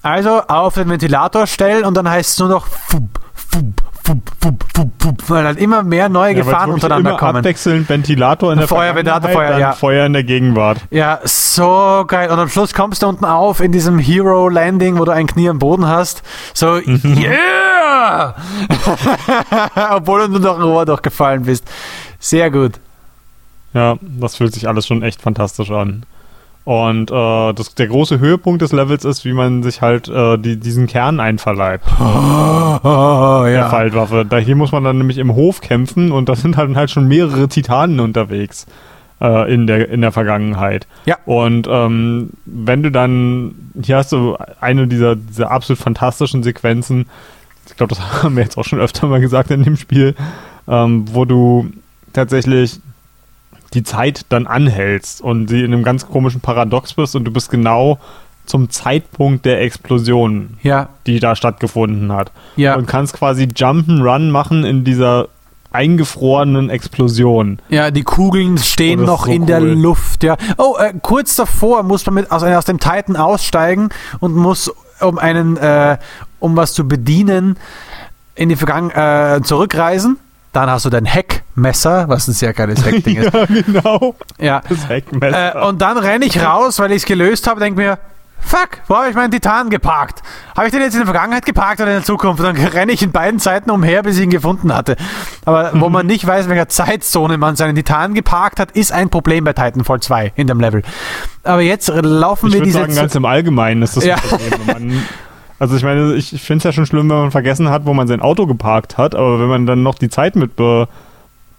B: Also auf den Ventilator stellen und dann heißt es nur noch fup, fup, fup, fup, fup, fup, weil dann immer mehr neue ja, Gefahren untereinander immer kommen.
A: Abwechselnd Ventilator in der
B: Feuer, Ventilator, Feuer, ja.
A: Feuer in der Gegenwart.
B: Ja, so geil. Und am Schluss kommst du unten auf in diesem Hero Landing, wo du ein Knie am Boden hast. So, mhm. yeah! Obwohl du nur noch Rohr durchgefallen bist. Sehr gut.
A: Ja, das fühlt sich alles schon echt fantastisch an. Und äh, das, der große Höhepunkt des Levels ist, wie man sich halt äh, die, diesen Kern einverleibt. Oh, oh, der ja. Faltwaffe. Da hier muss man dann nämlich im Hof kämpfen und da sind halt, halt schon mehrere Titanen unterwegs äh, in, der, in der Vergangenheit.
B: Ja.
A: Und ähm, wenn du dann, hier hast du eine dieser, dieser absolut fantastischen Sequenzen, ich glaube, das haben wir jetzt auch schon öfter mal gesagt in dem Spiel, ähm, wo du tatsächlich die Zeit dann anhältst und sie in einem ganz komischen Paradox bist und du bist genau zum Zeitpunkt der Explosion,
B: ja.
A: die da stattgefunden hat.
B: Ja.
A: Und kannst quasi Jump'n'Run machen in dieser eingefrorenen Explosion.
B: Ja, die Kugeln stehen oh, noch so in cool. der Luft, ja. Oh, äh, kurz davor muss man mit aus, aus dem Titan aussteigen und muss um einen, äh, um was zu bedienen, in die Vergangenheit äh, zurückreisen. Dann hast du dein Heckmesser, was ein sehr geiles Heckding ist. ja, genau. Ja. Das Heckmesser. Äh, und dann renne ich raus, weil ich es gelöst habe, denke mir, fuck, wo habe ich meinen Titan geparkt? Habe ich den jetzt in der Vergangenheit geparkt oder in der Zukunft? Und dann renne ich in beiden Zeiten umher, bis ich ihn gefunden hatte. Aber wo man nicht weiß, in welcher Zeitzone man seinen Titan geparkt hat, ist ein Problem bei Titanfall 2 in dem Level. Aber jetzt laufen
A: ich
B: wir diese...
A: Ich sagen, ganz im Allgemeinen ist das ja. ein Problem. also ich meine, ich finde es ja schon schlimm, wenn man vergessen hat, wo man sein Auto geparkt hat, aber wenn man dann noch die Zeit mit be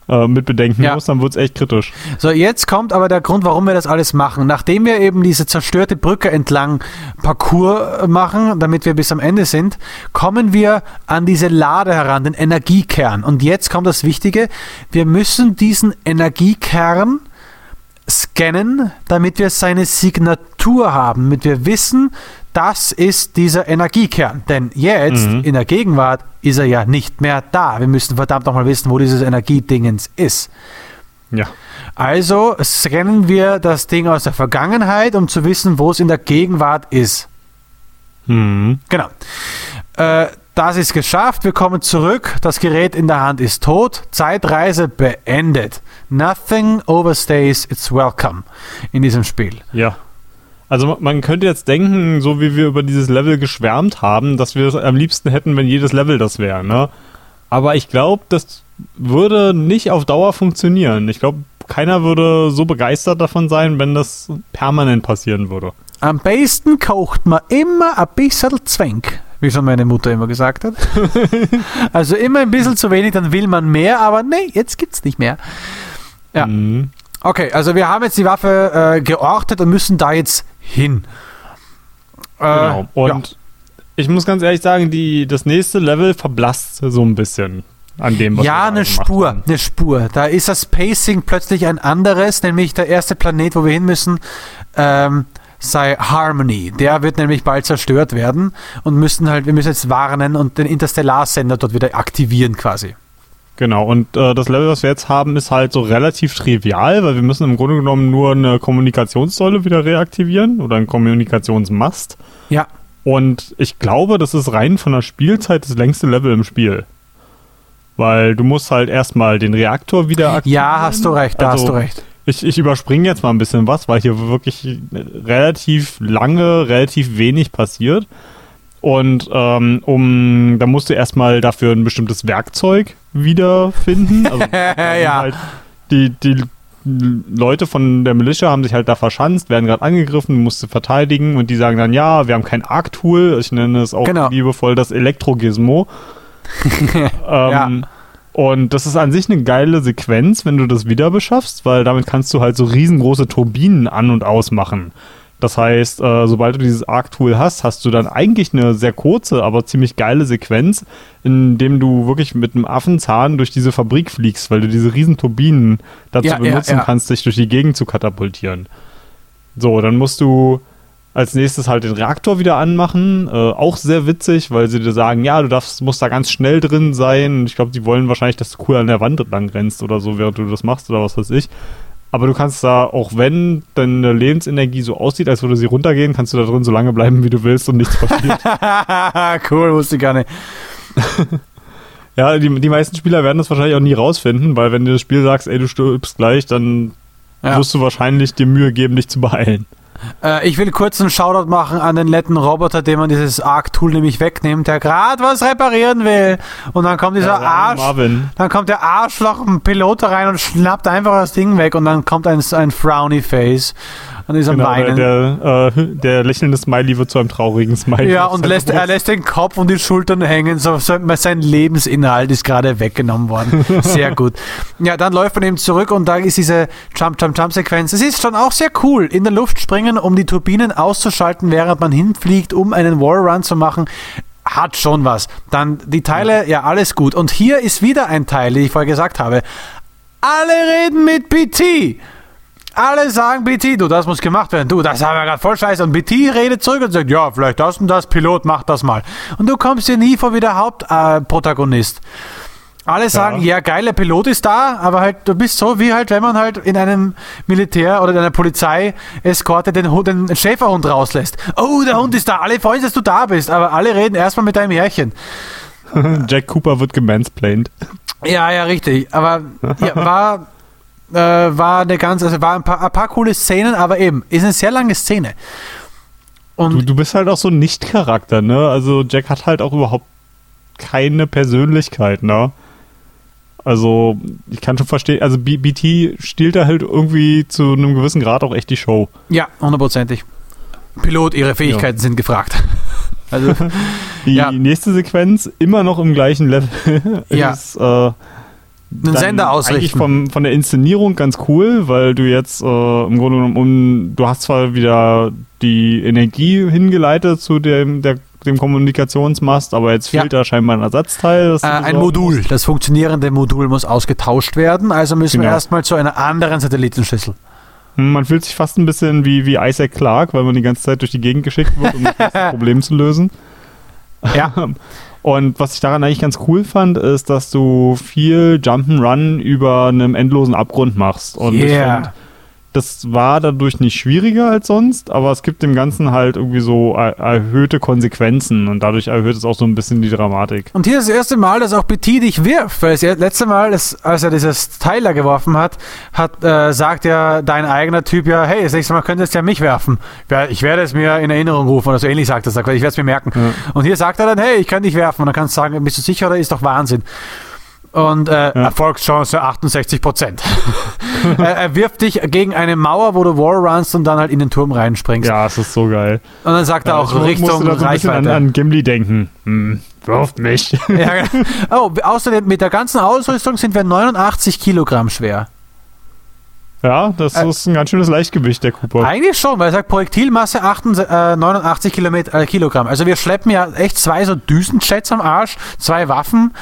A: äh, mit bedenken ja. muss, dann wird es echt kritisch.
B: So, jetzt kommt aber der Grund, warum wir das alles machen. Nachdem wir eben diese zerstörte Brücke entlang Parcours machen, damit wir bis am Ende sind, kommen wir an diese Lade heran, den Energiekern. Und jetzt kommt das Wichtige, wir müssen diesen Energiekern scannen, damit wir seine Signatur haben, damit wir wissen, das ist dieser Energiekern. Denn jetzt, mhm. in der Gegenwart, ist er ja nicht mehr da. Wir müssen verdammt nochmal wissen, wo dieses Energiedingens ist.
A: Ja.
B: Also scannen wir das Ding aus der Vergangenheit, um zu wissen, wo es in der Gegenwart ist.
A: Mhm.
B: Genau. Äh, das ist geschafft. Wir kommen zurück. Das Gerät in der Hand ist tot. Zeitreise beendet. Nothing overstays its welcome in diesem Spiel.
A: Ja. Also man könnte jetzt denken, so wie wir über dieses Level geschwärmt haben, dass wir es am liebsten hätten, wenn jedes Level das wäre, ne? Aber ich glaube, das würde nicht auf Dauer funktionieren. Ich glaube, keiner würde so begeistert davon sein, wenn das permanent passieren würde.
B: Am besten kocht man immer ein bisschen Zwenk, wie schon meine Mutter immer gesagt hat. also immer ein bisschen zu wenig, dann will man mehr, aber nee, jetzt gibt's nicht mehr. Ja. Mhm. Okay, also wir haben jetzt die Waffe äh, geortet und müssen da jetzt hin.
A: Äh, genau. Und ja. ich muss ganz ehrlich sagen, die, das nächste Level verblasst so ein bisschen an dem,
B: was Ja, eine Spur, haben. eine Spur. Da ist das Pacing plötzlich ein anderes, nämlich der erste Planet, wo wir hin müssen, ähm, sei Harmony. Der wird nämlich bald zerstört werden und müssen halt, wir müssen jetzt warnen und den Interstellarsender dort wieder aktivieren quasi.
A: Genau, und äh, das Level, was wir jetzt haben, ist halt so relativ trivial, weil wir müssen im Grunde genommen nur eine Kommunikationssäule wieder reaktivieren oder einen Kommunikationsmast.
B: Ja.
A: Und ich glaube, das ist rein von der Spielzeit das längste Level im Spiel. Weil du musst halt erstmal den Reaktor wieder
B: aktivieren. Ja, hast du recht, da also, hast du recht.
A: Ich, ich überspringe jetzt mal ein bisschen was, weil hier wirklich relativ lange, relativ wenig passiert. Und ähm, um, da musst du erstmal dafür ein bestimmtes Werkzeug wiederfinden. Also, ja. Halt die, die Leute von der Militia haben sich halt da verschanzt, werden gerade angegriffen, musste verteidigen und die sagen dann, ja, wir haben kein Arc-Tool, ich nenne es auch genau. liebevoll das Elektrogismo. ähm, ja. Und das ist an sich eine geile Sequenz, wenn du das wieder beschaffst, weil damit kannst du halt so riesengroße Turbinen an- und ausmachen. Das heißt, äh, sobald du dieses Arc-Tool hast, hast du dann eigentlich eine sehr kurze, aber ziemlich geile Sequenz, in dem du wirklich mit einem Affenzahn durch diese Fabrik fliegst, weil du diese riesen Turbinen dazu ja, benutzen ja, ja. kannst, dich durch die Gegend zu katapultieren. So, dann musst du als nächstes halt den Reaktor wieder anmachen. Äh, auch sehr witzig, weil sie dir sagen, ja, du darfst, musst da ganz schnell drin sein. Ich glaube, die wollen wahrscheinlich, dass du cool an der Wand lang rennst oder so, während du das machst oder was weiß ich. Aber du kannst da, auch wenn deine Lebensenergie so aussieht, als würde sie runtergehen, kannst du da drin so lange bleiben, wie du willst und nichts passiert.
B: cool, wusste ich gar nicht.
A: ja, die, die meisten Spieler werden das wahrscheinlich auch nie rausfinden, weil wenn du das Spiel sagst, ey, du stirbst gleich, dann ja. wirst du wahrscheinlich dir Mühe geben, dich zu beeilen.
B: Äh, ich will kurz einen Shoutout machen an den netten Roboter, dem man dieses Arc-Tool nämlich wegnimmt, der gerade was reparieren will. Und dann kommt dieser ja, Arsch. Marvin. Dann kommt der Arschloch, ein Pilot rein und schnappt einfach das Ding weg und dann kommt ein, ein Frowny-Face und ist am genau, Weinen.
A: Der, äh, der lächelnde Smiley wird zu einem traurigen Smiley.
B: Ja, und lässt, er lässt den Kopf und die Schultern hängen. So, so, sein Lebensinhalt ist gerade weggenommen worden. Sehr gut. Ja, dann läuft man eben zurück und da ist diese Jump-Jump-Jump-Sequenz. Es ist schon auch sehr cool. In der Luft springen, um die Turbinen auszuschalten, während man hinfliegt, um einen Wallrun zu machen hat schon was. Dann die Teile, ja, alles gut. Und hier ist wieder ein Teil, den ich vorher gesagt habe. Alle reden mit PT. Alle sagen BT, du, das muss gemacht werden. Du, das haben wir gerade voll scheiße. Und BT redet zurück und sagt, ja, vielleicht das und das, Pilot, mach das mal. Und du kommst dir nie vor wie der Hauptprotagonist. Alle sagen, ja. ja, geiler Pilot ist da, aber halt, du bist so wie halt, wenn man halt in einem Militär oder in einer Polizei-Eskorte den, den Schäferhund rauslässt. Oh, der Hund ist da, alle freuen sich, dass du da bist, aber alle reden erstmal mit deinem Härchen.
A: Jack Cooper wird gemansplained.
B: Ja, ja, richtig. Aber ja, war, äh, war eine ganz, also war ein paar, ein paar coole Szenen, aber eben, ist eine sehr lange Szene.
A: Und du, du bist halt auch so ein Nicht-Charakter, ne? Also Jack hat halt auch überhaupt keine Persönlichkeit, ne? Also, ich kann schon verstehen, also B BT stiehlt da halt irgendwie zu einem gewissen Grad auch echt die Show.
B: Ja, hundertprozentig. Pilot, ihre Fähigkeiten ja. sind gefragt.
A: Also, die ja. nächste Sequenz, immer noch im gleichen Level,
B: ja. ist äh, einen Sender ausrichten. Eigentlich
A: vom, von der Inszenierung ganz cool, weil du jetzt äh, im Grunde genommen, um, du hast zwar wieder die Energie hingeleitet zu dem, der dem Kommunikationsmast, aber jetzt fehlt ja. da scheinbar ein Ersatzteil.
B: Äh, ein Modul, musst. das funktionierende Modul muss ausgetauscht werden, also müssen genau. wir erstmal zu einer anderen Satellitenschüssel.
A: Hm, man fühlt sich fast ein bisschen wie, wie Isaac Clarke, weil man die ganze Zeit durch die Gegend geschickt wird, um das Problem zu lösen. Ja. Und was ich daran eigentlich ganz cool fand, ist, dass du viel Jump'n'Run über einem endlosen Abgrund machst. Und yeah. ich fand, das war dadurch nicht schwieriger als sonst, aber es gibt dem Ganzen halt irgendwie so er erhöhte Konsequenzen und dadurch erhöht es auch so ein bisschen die Dramatik.
B: Und hier ist das erste Mal, dass auch Petit dich wirft, weil das letzte Mal, das, als er dieses Teiler geworfen hat, hat äh, sagt ja dein eigener Typ ja, hey, das nächste Mal könntest du ja mich werfen. Ich werde es mir in Erinnerung rufen oder so ähnlich sagt er, ich werde es mir merken. Ja. Und hier sagt er dann, hey, ich kann dich werfen und dann kannst du sagen, bist du sicher oder ist doch Wahnsinn und äh, ja. Erfolgschance 68 Prozent. er wirft dich gegen eine Mauer, wo du Wall runst und dann halt in den Turm reinspringst.
A: Ja, es ist so geil.
B: Und dann sagt ja, er auch Richtung musste da so ein bisschen
A: an, an Gimli denken. Hm, wirft mich.
B: ja, oh, außerdem mit der ganzen Ausrüstung sind wir 89 Kilogramm schwer.
A: Ja, das äh, ist ein ganz schönes Leichtgewicht, der Cooper.
B: Eigentlich schon, weil er sagt Projektilmasse 88, äh, 89 Kilometer, äh, Kilogramm. Also wir schleppen ja echt zwei so Düsenjets am Arsch, zwei Waffen,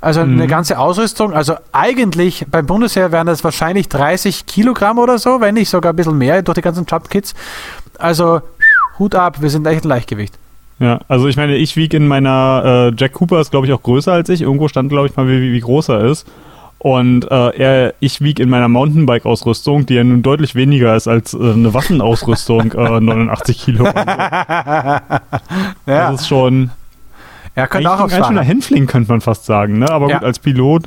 B: also mhm. eine ganze Ausrüstung. Also eigentlich beim Bundesheer wären das wahrscheinlich 30 Kilogramm oder so, wenn nicht sogar ein bisschen mehr durch die ganzen Jump-Kits. Also Hut ab, wir sind echt ein Leichtgewicht.
A: Ja, also ich meine, ich wiege in meiner äh, Jack Cooper ist glaube ich auch größer als ich. Irgendwo stand glaube ich mal, wie, wie groß er ist. Und äh, er, ich wiege in meiner Mountainbike-Ausrüstung, die ja nun deutlich weniger ist als äh, eine Waffenausrüstung, äh, 89 Kilo. ja. Das ist schon.
B: Er könnte auch
A: ein schöner Hänfling, könnte man fast sagen. Ne? Aber ja. gut, als Pilot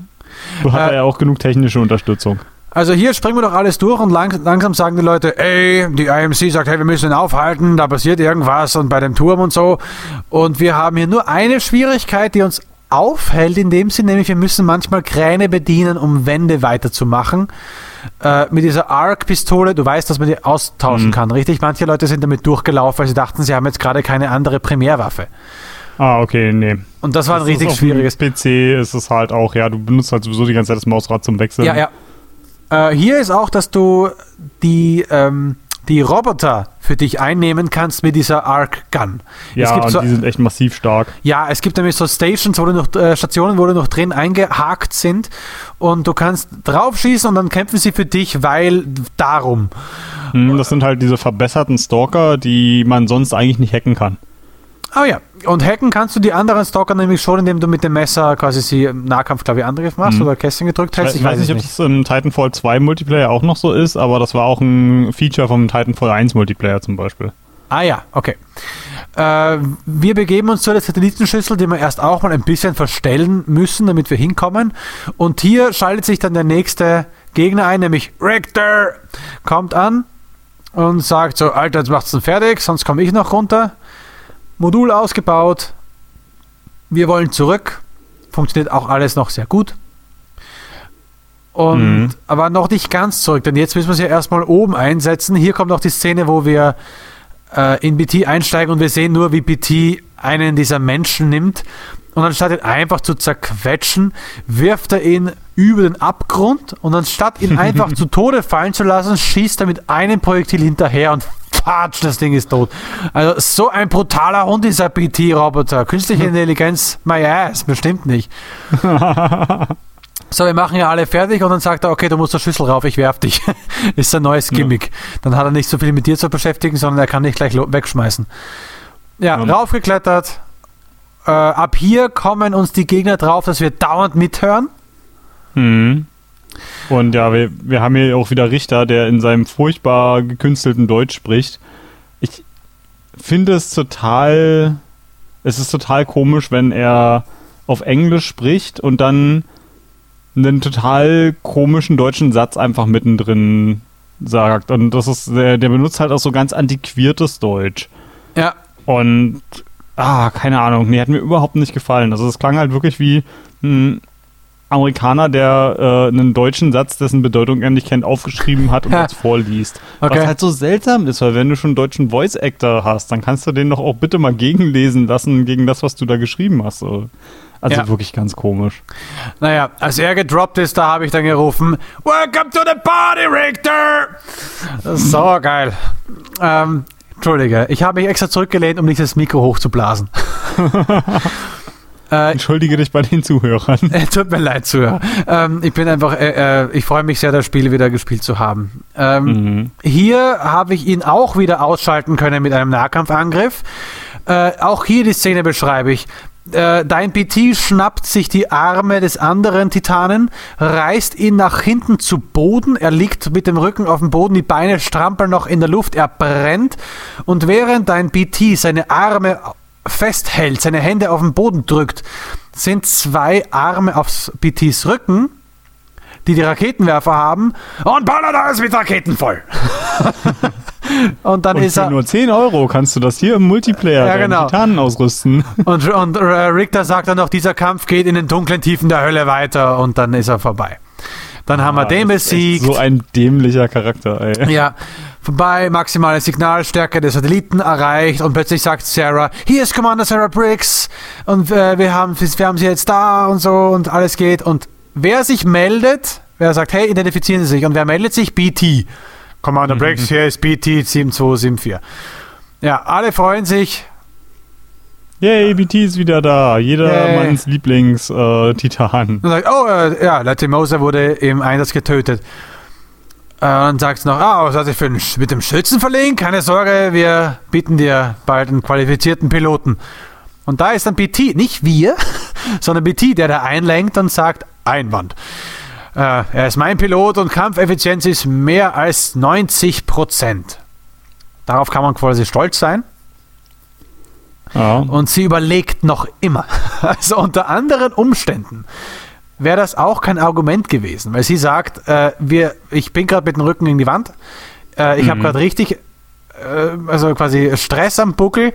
A: hat er ja auch genug technische Unterstützung.
B: Also hier springen wir doch alles durch und lang, langsam sagen die Leute, ey, die IMC sagt, hey, wir müssen ihn aufhalten, da passiert irgendwas und bei dem Turm und so. Und wir haben hier nur eine Schwierigkeit, die uns aufhält in dem Sinn, nämlich wir müssen manchmal Kräne bedienen, um Wände weiterzumachen. Äh, mit dieser Arc-Pistole, du weißt, dass man die austauschen mhm. kann, richtig? Manche Leute sind damit durchgelaufen, weil sie dachten, sie haben jetzt gerade keine andere Primärwaffe.
A: Ah, okay, nee.
B: Und das war
A: das
B: ein richtig schwieriges.
A: PC ist es halt auch, ja, du benutzt halt sowieso die ganze Zeit das Mausrad zum Wechseln.
B: Ja, ja. Äh, hier ist auch, dass du die ähm, die Roboter für dich einnehmen kannst mit dieser Arc Gun.
A: Ja, und so, die sind echt massiv stark.
B: Ja, es gibt nämlich so Stations, wo du noch, äh, Stationen, wo du noch drin eingehakt sind und du kannst draufschießen und dann kämpfen sie für dich, weil darum.
A: Hm, das sind halt diese verbesserten Stalker, die man sonst eigentlich nicht hacken kann.
B: Oh ja, und hacken kannst du die anderen Stalker nämlich schon, indem du mit dem Messer quasi sie im Nahkampf, glaube ich, Angriff machst mhm. oder Kästchen gedrückt hältst.
A: Ich, ich weiß nicht, ob das im Titanfall 2 Multiplayer auch noch so ist, aber das war auch ein Feature vom Titanfall 1 Multiplayer zum Beispiel.
B: Ah ja, okay. Äh, wir begeben uns zu der Satellitenschüssel, die wir erst auch mal ein bisschen verstellen müssen, damit wir hinkommen. Und hier schaltet sich dann der nächste Gegner ein, nämlich Richter, kommt an und sagt so, Alter, jetzt macht's dann fertig, sonst komme ich noch runter. Modul ausgebaut. Wir wollen zurück. Funktioniert auch alles noch sehr gut. Und mhm. aber noch nicht ganz zurück, denn jetzt müssen wir es ja erstmal oben einsetzen. Hier kommt noch die Szene, wo wir äh, in BT einsteigen und wir sehen nur, wie BT einen dieser Menschen nimmt und anstatt ihn einfach zu zerquetschen, wirft er ihn über den Abgrund und anstatt ihn einfach zu Tode fallen zu lassen, schießt er mit einem Projektil hinterher und Patsch, das Ding ist tot. Also so ein brutaler Hund dieser PT-Roboter. Künstliche Intelligenz, my ass, bestimmt nicht. So, wir machen ja alle fertig und dann sagt er, okay, du musst der Schlüssel rauf, ich werf dich. ist ein neues Gimmick. Ja. Dann hat er nicht so viel mit dir zu beschäftigen, sondern er kann dich gleich wegschmeißen. Ja, ja. raufgeklettert. Äh, ab hier kommen uns die Gegner drauf, dass wir dauernd mithören.
A: Mhm. Und ja, wir, wir haben hier auch wieder Richter, der in seinem furchtbar gekünstelten Deutsch spricht. Ich finde es total, es ist total komisch, wenn er auf Englisch spricht und dann einen total komischen deutschen Satz einfach mittendrin sagt. Und das ist, der, der benutzt halt auch so ganz antiquiertes Deutsch.
B: Ja.
A: Und, ah, keine Ahnung, nee, hat mir überhaupt nicht gefallen. Also es klang halt wirklich wie ein Amerikaner, der äh, einen deutschen Satz, dessen Bedeutung er nicht kennt, aufgeschrieben hat und jetzt vorliest. Okay. Was halt so seltsam ist, weil wenn du schon einen deutschen Voice-Actor hast, dann kannst du den doch auch bitte mal gegenlesen lassen gegen das, was du da geschrieben hast. So. Also ja. wirklich ganz komisch.
B: Naja, als er gedroppt ist, da habe ich dann gerufen, Welcome to the party, Richter! Das so geil. Ähm, Entschuldige, ich habe mich extra zurückgelehnt, um nicht das Mikro hochzublasen.
A: Äh, Entschuldige dich bei den Zuhörern.
B: Äh, tut mir leid, Zuhörer. Ähm, ich bin einfach, äh, äh, ich freue mich sehr, das Spiel wieder gespielt zu haben. Ähm, mhm. Hier habe ich ihn auch wieder ausschalten können mit einem Nahkampfangriff. Äh, auch hier die Szene beschreibe ich. Äh, dein PT schnappt sich die Arme des anderen Titanen, reißt ihn nach hinten zu Boden. Er liegt mit dem Rücken auf dem Boden, die Beine strampeln noch in der Luft, er brennt. Und während dein PT seine Arme festhält, seine Hände auf den Boden drückt, sind zwei Arme aufs BTs Rücken, die die Raketenwerfer haben und ballert alles mit Raketen voll.
A: und dann und ist er. nur 10 Euro kannst du das hier im Multiplayer ja, genau. Titanen ausrüsten.
B: Und, und äh, Richter sagt dann noch, dieser Kampf geht in den dunklen Tiefen der Hölle weiter und dann ist er vorbei. Dann ah, haben wir ah, den besiegt.
A: So ein dämlicher Charakter, ey.
B: Ja vorbei, maximale Signalstärke der Satelliten erreicht und plötzlich sagt Sarah, hier ist Commander Sarah Briggs und äh, wir, haben, wir haben sie jetzt da und so und alles geht und wer sich meldet, wer sagt, hey, identifizieren Sie sich und wer meldet sich? BT. Commander mhm. Briggs, hier ist BT 7274. Ja, alle freuen sich.
A: Yay, BT ist wieder da. Jedermanns Lieblings-Titan.
B: Äh, sagt, oh, äh, ja, Latimosa wurde im Einsatz getötet. Äh, und sagst noch, ah, was hat sich für ein, mit dem Schützen verlegen? Keine Sorge, wir bieten dir bald einen qualifizierten Piloten. Und da ist dann BT, nicht wir, sondern BT, der da einlenkt und sagt, Einwand. Äh, er ist mein Pilot und Kampfeffizienz ist mehr als 90 Prozent. Darauf kann man quasi stolz sein. Ja. Und sie überlegt noch immer. Also unter anderen Umständen wäre das auch kein Argument gewesen, weil sie sagt, äh, wir, ich bin gerade mit dem Rücken in die Wand, äh, ich mhm. habe gerade richtig, äh, also quasi Stress am Buckel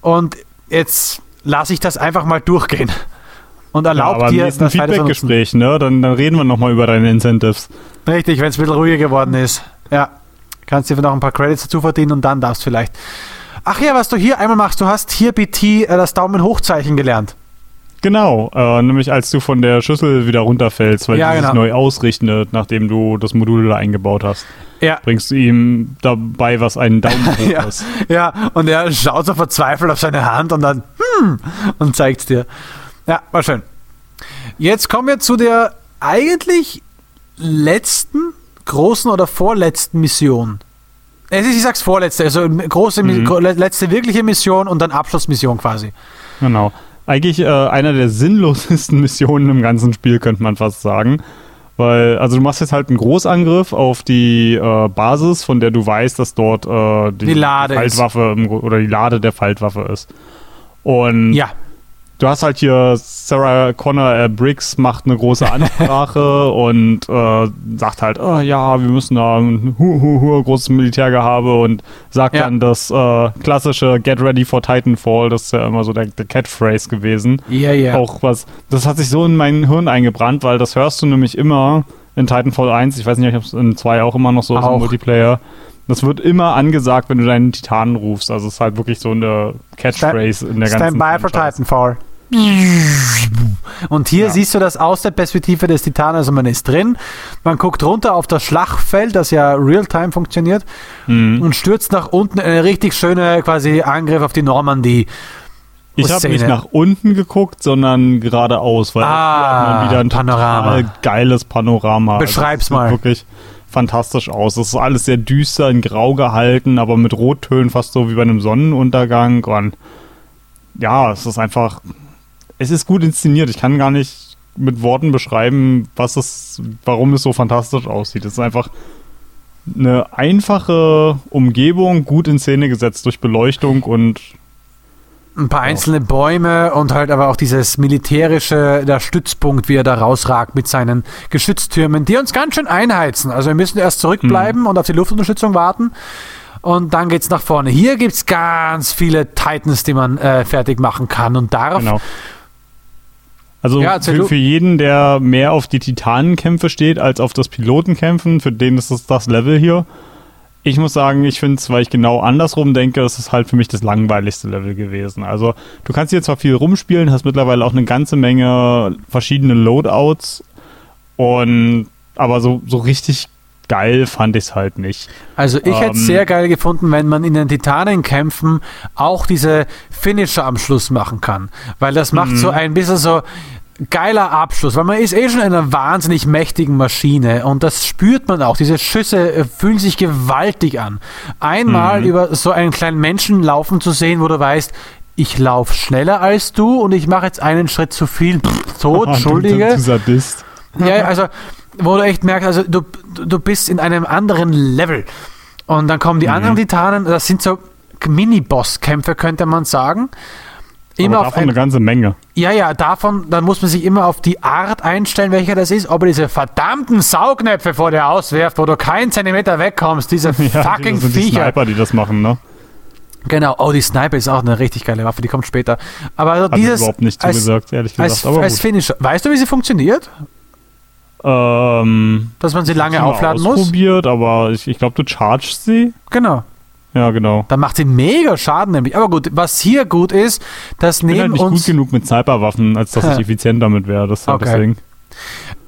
B: und jetzt lasse ich das einfach mal durchgehen und erlaubt ja, dir
A: das Feedback-Gespräch, ne? Dann, dann reden wir nochmal über deine Incentives.
B: Richtig, wenn es ein bisschen ruhiger geworden ist. Ja, kannst dir noch ein paar Credits dazu verdienen und dann darfst vielleicht. Ach ja, was du hier einmal machst, du hast hier BT äh, das Daumen hochzeichen gelernt.
A: Genau, äh, nämlich als du von der Schüssel wieder runterfällst, weil ja, die genau. sich neu ausrichtet, nachdem du das Modul da eingebaut hast. Ja. Bringst du ihm dabei, was einen Daumen hoch
B: ja.
A: ist.
B: Ja, und er schaut so verzweifelt auf seine Hand und dann, hm, und zeigt es dir. Ja, war schön. Jetzt kommen wir zu der eigentlich letzten, großen oder vorletzten Mission. Ich sag's vorletzte, also große, mhm. letzte wirkliche Mission und dann Abschlussmission quasi.
A: Genau eigentlich äh, einer der sinnlosesten Missionen im ganzen Spiel, könnte man fast sagen. Weil, also du machst jetzt halt einen Großangriff auf die äh, Basis, von der du weißt, dass dort äh, die,
B: die
A: Faltwaffe im, oder die Lade der Faltwaffe ist. Und
B: ja
A: du hast halt hier Sarah Connor äh, Briggs macht eine große Ansprache und äh, sagt halt, oh, ja, wir müssen da ein hu, hu, hu, großes Militärgehabe und sagt ja. dann das äh, klassische Get ready for Titanfall, das ist ja immer so der, der Catchphrase gewesen.
B: Ja, ja.
A: Auch was, das hat sich so in mein Hirn eingebrannt, weil das hörst du nämlich immer in Titanfall 1, ich weiß nicht, ob es in 2 auch immer noch so ist im Multiplayer. Das wird immer angesagt, wenn du deinen Titanen rufst. Also es ist halt wirklich so eine Catchphrase in der ganzen
B: Stand by for Titanfall. Und hier ja. siehst du das aus der Perspektive des Titan, also man ist drin, man guckt runter auf das Schlachtfeld, das ja real-time funktioniert, mhm. und stürzt nach unten eine richtig schöne quasi Angriff auf die Normandie.
A: Ich habe nicht nach unten geguckt, sondern geradeaus, weil
B: ah,
A: man wieder ein Panorama. geiles Panorama.
B: Also Beschreib's mal.
A: Wirklich fantastisch aus. Es ist alles sehr düster in Grau gehalten, aber mit Rottönen fast so wie bei einem Sonnenuntergang. Und ja, es ist einfach es ist gut inszeniert. Ich kann gar nicht mit Worten beschreiben, was es, warum es so fantastisch aussieht. Es ist einfach eine einfache Umgebung, gut in Szene gesetzt durch Beleuchtung und
B: ein paar einzelne Bäume und halt aber auch dieses militärische, der Stützpunkt, wie er da rausragt mit seinen Geschütztürmen, die uns ganz schön einheizen. Also wir müssen erst zurückbleiben mhm. und auf die Luftunterstützung warten. Und dann geht es nach vorne. Hier gibt es ganz viele Titans, die man äh, fertig machen kann und darf. Genau.
A: Also ja, für, für, jeden, der mehr auf die Titanenkämpfe steht als auf das Pilotenkämpfen, für den ist es das Level hier. Ich muss sagen, ich finde es, weil ich genau andersrum denke, es ist halt für mich das langweiligste Level gewesen. Also du kannst hier zwar viel rumspielen, hast mittlerweile auch eine ganze Menge verschiedene Loadouts und aber so, so richtig geil fand ich es halt nicht.
B: Also ich ähm, hätte es sehr geil gefunden, wenn man in den Titanenkämpfen auch diese Finisher am Schluss machen kann. Weil das macht so mhm. ein bisschen so, geiler Abschluss, weil man ist eh schon in einer wahnsinnig mächtigen Maschine und das spürt man auch. Diese Schüsse äh, fühlen sich gewaltig an. Einmal mhm. über so einen kleinen Menschen laufen zu sehen, wo du weißt, ich laufe schneller als du und ich mache jetzt einen Schritt zu viel. Pff, so, entschuldige. Du, du ja, also, wo du echt merkst, also du, du bist in einem anderen Level. Und dann kommen die mhm. anderen Titanen, das sind so Mini-Boss-Kämpfe, könnte man sagen.
A: Immer Aber davon ein, eine ganze Menge.
B: Ja, ja, davon, dann muss man sich immer auf die Art einstellen, welcher das ist. Ob er diese verdammten Saugnäpfe vor dir auswerft, wo du keinen Zentimeter wegkommst, diese ja, fucking
A: das sind
B: Viecher.
A: Die Sniper, die das machen, ne?
B: Genau, oh, die Sniper ist auch eine richtig geile Waffe, die kommt später. Aber also
A: Hat
B: dieses.
A: überhaupt nicht zugesagt, als, ehrlich gesagt.
B: Als, aber als Finisher. Weißt du, wie sie funktioniert?
A: Ähm,
B: Dass man sie lange aufladen
A: muss? ausprobiert, aber ich, ich glaube, du chargest sie.
B: Genau.
A: Ja, genau.
B: Dann macht sie mega Schaden nämlich. Aber gut, was hier gut ist, dass neben
A: ich bin halt nicht
B: uns...
A: gut genug mit Sniperwaffen, als dass ich effizient damit wäre. Das halt
B: okay. deswegen.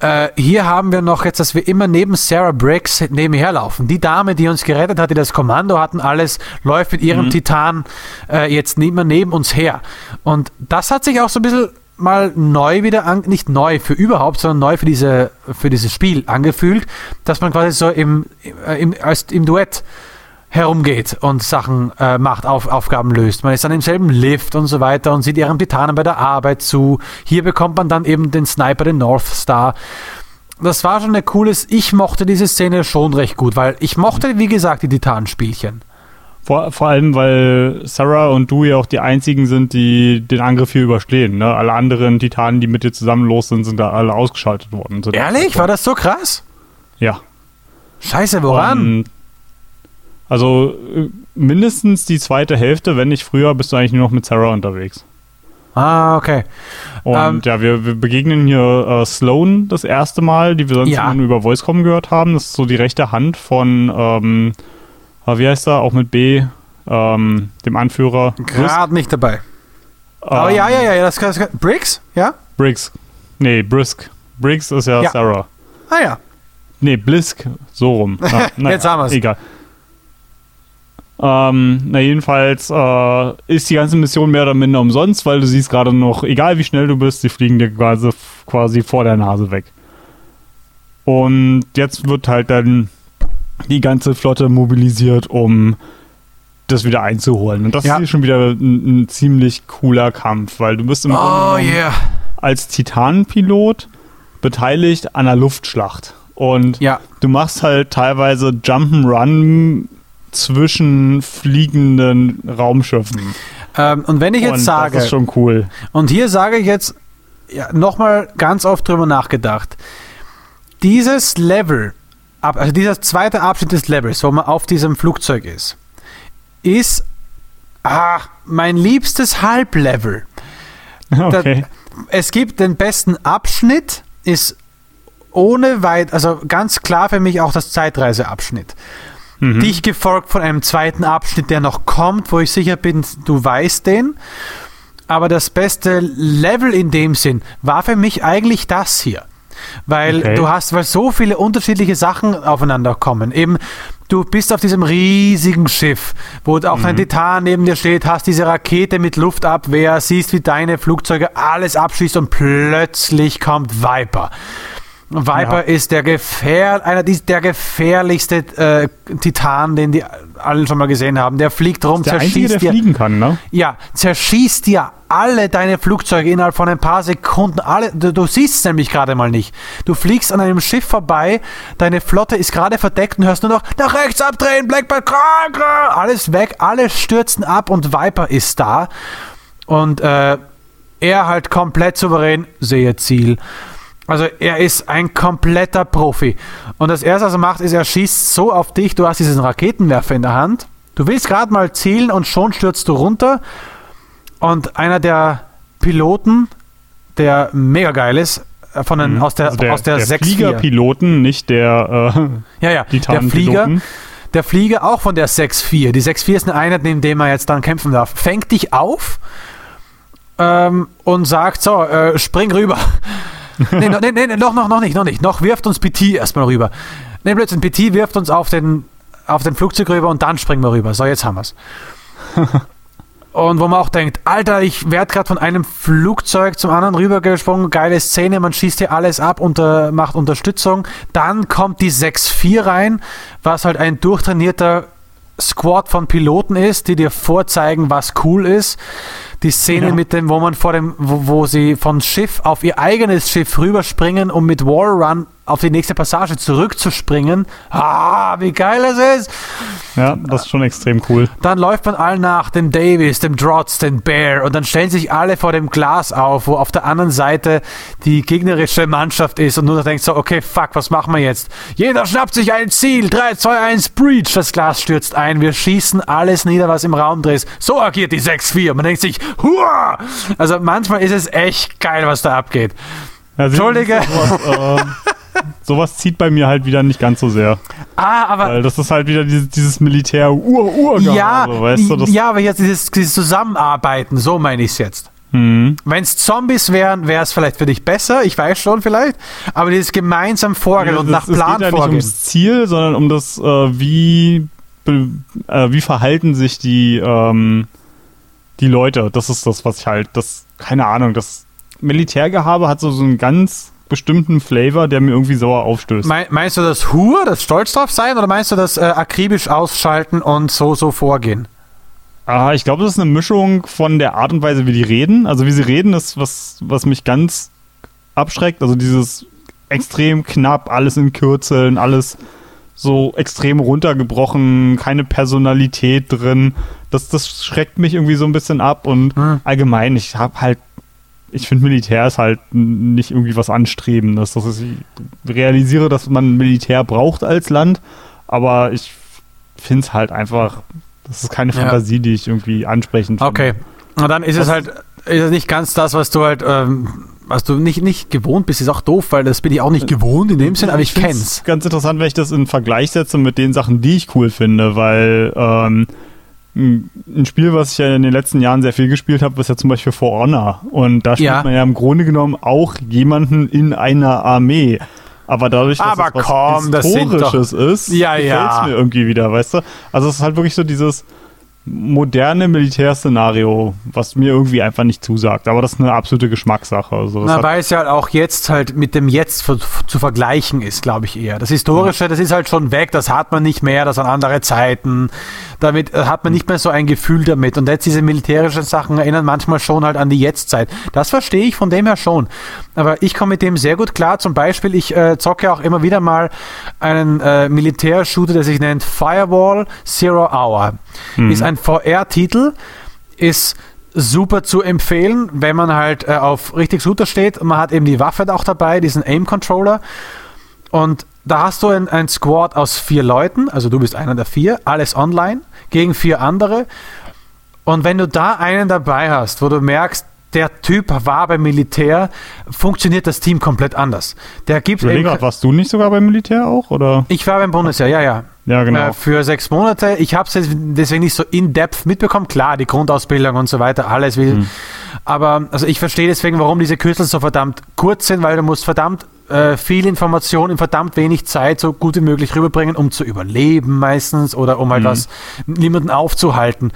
B: Äh, hier haben wir noch jetzt, dass wir immer neben Sarah Briggs nebenher laufen. Die Dame, die uns gerettet hat, die das Kommando hatten, alles läuft mit ihrem mhm. Titan äh, jetzt immer neben uns her. Und das hat sich auch so ein bisschen mal neu wieder an, nicht neu für überhaupt, sondern neu für diese für dieses Spiel angefühlt, dass man quasi so im, äh, im, als, im Duett herumgeht und Sachen äh, macht, auf, Aufgaben löst. Man ist dann im selben Lift und so weiter und sieht ihren Titanen bei der Arbeit zu. Hier bekommt man dann eben den Sniper, den North Star. Das war schon eine cooles, ich mochte diese Szene schon recht gut, weil ich mochte, wie gesagt, die Titanenspielchen.
A: Vor, vor allem, weil Sarah und du ja auch die einzigen sind, die den Angriff hier überstehen. Ne? Alle anderen Titanen, die mit dir zusammen los sind, sind da alle ausgeschaltet worden.
B: Ehrlich? War das so krass?
A: Ja.
B: Scheiße, woran? Und
A: also äh, mindestens die zweite Hälfte, wenn nicht früher, bist du eigentlich nur noch mit Sarah unterwegs.
B: Ah, okay.
A: Und um, ähm, ja, wir, wir, begegnen hier äh, Sloan das erste Mal, die wir sonst ja. nur über Voicecom gehört haben. Das ist so die rechte Hand von, ähm, wie heißt er, auch mit B, ähm, dem Anführer.
B: Gerade nicht dabei. Aber ja, ja, ja, das kann, das kann, Briggs, ja?
A: Briggs. Nee, Brisk. Briggs ist ja, ja. Sarah.
B: Ah ja.
A: Nee, Blisk, so rum.
B: Na, na, Jetzt haben wir es.
A: Egal. Ähm, na jedenfalls äh, ist die ganze Mission mehr oder minder umsonst, weil du siehst gerade noch, egal wie schnell du bist, die fliegen dir quasi, quasi vor der Nase weg. Und jetzt wird halt dann die ganze Flotte mobilisiert, um das wieder einzuholen. Und das ja. ist schon wieder ein, ein, ziemlich cooler Kampf, weil du bist im
B: oh, yeah.
A: als Titanenpilot beteiligt an einer Luftschlacht. Und
B: ja.
A: du machst halt teilweise Jump'n'Run zwischen fliegenden Raumschiffen.
B: Ähm, und wenn ich jetzt und sage.
A: Das ist schon cool.
B: Und hier sage ich jetzt ja, nochmal ganz oft drüber nachgedacht. Dieses Level, also dieser zweite Abschnitt des Levels, wo man auf diesem Flugzeug ist, ist ah, mein liebstes Halblevel.
A: Okay.
B: Da, es gibt den besten Abschnitt, ist ohne weit, also ganz klar für mich auch das Zeitreiseabschnitt. Mhm. Dich gefolgt von einem zweiten Abschnitt, der noch kommt, wo ich sicher bin, du weißt den. Aber das beste Level in dem Sinn war für mich eigentlich das hier. Weil okay. du hast, weil so viele unterschiedliche Sachen aufeinander kommen. Eben, du bist auf diesem riesigen Schiff, wo auch mhm. ein Titan neben dir steht, hast diese Rakete mit Luftabwehr, siehst, wie deine Flugzeuge alles abschießt und plötzlich kommt Viper. Viper ja. ist der, Gefähr, einer der gefährlichste äh, Titan, den die alle schon mal gesehen haben. Der fliegt rum,
A: der zerschießt Einzige, der dir, fliegen kann, ne?
B: Ja, zerschießt dir alle deine Flugzeuge innerhalb von ein paar Sekunden. Alle, du, du siehst es nämlich gerade mal nicht. Du fliegst an einem Schiff vorbei, deine Flotte ist gerade verdeckt und hörst nur noch nach rechts abdrehen, Blackbird, alles weg, alle stürzen ab und Viper ist da. Und äh, er halt komplett souverän, sehe Ziel. Also er ist ein kompletter Profi. Und das erste, was er macht, ist, er schießt so auf dich, du hast diesen Raketenwerfer in der Hand. Du willst gerade mal zielen und schon stürzt du runter. Und einer der Piloten, der mega geil ist, äh, von den, mhm. aus der, also der, aus der, der
A: Fliegerpiloten, nicht der
B: äh, ja, ja, der Flieger, der Flieger auch von der 6-4. Die 6-4 ist eine Einheit, neben der man jetzt dann kämpfen darf. Fängt dich auf ähm, und sagt so, äh, spring rüber. Nee, no, nee, nee, noch, noch, noch nicht, noch nicht. Noch wirft uns PT erstmal rüber. Nee, Blödsinn, PT wirft uns auf den, auf den Flugzeug rüber und dann springen wir rüber. So, jetzt haben wir's. und wo man auch denkt, Alter, ich werde gerade von einem Flugzeug zum anderen rübergesprungen, geile Szene, man schießt hier alles ab und uh, macht Unterstützung. Dann kommt die 6-4 rein, was halt ein durchtrainierter Squad von Piloten ist, die dir vorzeigen, was cool ist. Die Szene ja. mit dem, wo man vor dem, wo, wo sie von Schiff auf ihr eigenes Schiff rüberspringen, um mit Wallrun auf die nächste Passage zurückzuspringen. Ah, wie geil es ist!
A: Ja, das ist schon extrem cool.
B: Dann läuft man allen nach, dem Davis, dem Drotz, dem Bear und dann stellen sich alle vor dem Glas auf, wo auf der anderen Seite die gegnerische Mannschaft ist und nur noch denkt so, okay, fuck, was machen wir jetzt? Jeder schnappt sich ein Ziel, 3, 2, 1, Breach, das Glas stürzt ein, wir schießen alles nieder, was im Raum dreht. So agiert die 6-4. Man denkt sich, Hua! Also manchmal ist es echt geil, was da abgeht.
A: Ja, Entschuldige. Sowas, äh, sowas, zieht bei mir halt wieder nicht ganz so sehr.
B: Ah, aber.
A: Weil das ist halt wieder dieses, dieses militär ur ur
B: ja, weißt du, Ja, aber jetzt dieses, dieses Zusammenarbeiten, so meine ich es jetzt. Mhm. Wenn es Zombies wären, wäre es vielleicht für dich besser, ich weiß schon vielleicht, aber dieses gemeinsam Vorgehen ja, und nach Plan
A: vorgehen. Es geht
B: ja nicht
A: ums Ziel, sondern um das, äh, wie, äh, wie verhalten sich die, ähm, die Leute. Das ist das, was ich halt, das, keine Ahnung, das Militärgehabe hat so, so einen ganz bestimmten Flavor, der mir irgendwie sauer aufstößt.
B: Me meinst du das Hur, das Stolz drauf sein, oder meinst du das äh, akribisch ausschalten und so, so vorgehen?
A: Ah, ich glaube, das ist eine Mischung von der Art und Weise, wie die reden. Also, wie sie reden, ist was, was mich ganz abschreckt. Also, dieses extrem knapp, alles in Kürzeln, alles so extrem runtergebrochen, keine Personalität drin. Das, das schreckt mich irgendwie so ein bisschen ab und hm. allgemein, ich habe halt, ich finde Militär ist halt nicht irgendwie was Anstrebendes. Das ist, ich realisiere, dass man Militär braucht als Land, aber ich finde es halt einfach, das ist keine Fantasie, ja. die ich irgendwie ansprechend
B: finde. Okay, und dann ist was, es halt ist es nicht ganz das, was du halt ähm, was du nicht, nicht gewohnt bist, ist auch doof, weil das bin ich auch nicht gewohnt in dem Sinn, aber ich, ich kenn's.
A: Ganz interessant, wenn ich das in Vergleich setze mit den Sachen, die ich cool finde, weil ähm, ein Spiel, was ich ja in den letzten Jahren sehr viel gespielt habe, ist ja zum Beispiel For Honor. Und da spielt ja. man ja im Grunde genommen auch jemanden in einer Armee. Aber dadurch, dass
B: Aber
A: es was
B: komm,
A: Historisches ist,
B: ja, gefällt
A: es mir irgendwie wieder, weißt du? Also es ist halt wirklich so dieses, moderne Militärszenario, was mir irgendwie einfach nicht zusagt. Aber das ist eine absolute Geschmackssache. Also
B: Na, weil es ja halt auch jetzt halt mit dem Jetzt zu vergleichen ist, glaube ich eher. Das Historische, das ist halt schon weg, das hat man nicht mehr, das sind andere Zeiten. Damit äh, hat man nicht mehr so ein Gefühl damit. Und jetzt diese militärischen Sachen erinnern manchmal schon halt an die Jetztzeit. Das verstehe ich von dem her schon. Aber ich komme mit dem sehr gut klar. Zum Beispiel, ich äh, zocke auch immer wieder mal einen äh, Militärshooter, der sich nennt Firewall Zero Hour. Mhm. Ist ein VR-Titel, ist super zu empfehlen, wenn man halt äh, auf richtig Shooter steht. Und man hat eben die Waffe auch dabei, diesen Aim-Controller. Und da hast du ein, ein Squad aus vier Leuten, also du bist einer der vier, alles online, gegen vier andere. Und wenn du da einen dabei hast, wo du merkst, der Typ war beim Militär, funktioniert das Team komplett anders. Der gibt
A: eben, grad, warst du nicht sogar beim Militär auch? Oder?
B: Ich war beim Bundesheer, ja, ja.
A: Ja, genau.
B: Äh, für sechs Monate. Ich habe es deswegen nicht so in-depth mitbekommen. Klar, die Grundausbildung und so weiter, alles. Wie, hm. Aber also ich verstehe deswegen, warum diese Kürzel so verdammt kurz sind, weil du musst verdammt äh, viel Information in verdammt wenig Zeit so gut wie möglich rüberbringen, um zu überleben meistens oder um halt hm. was niemanden aufzuhalten.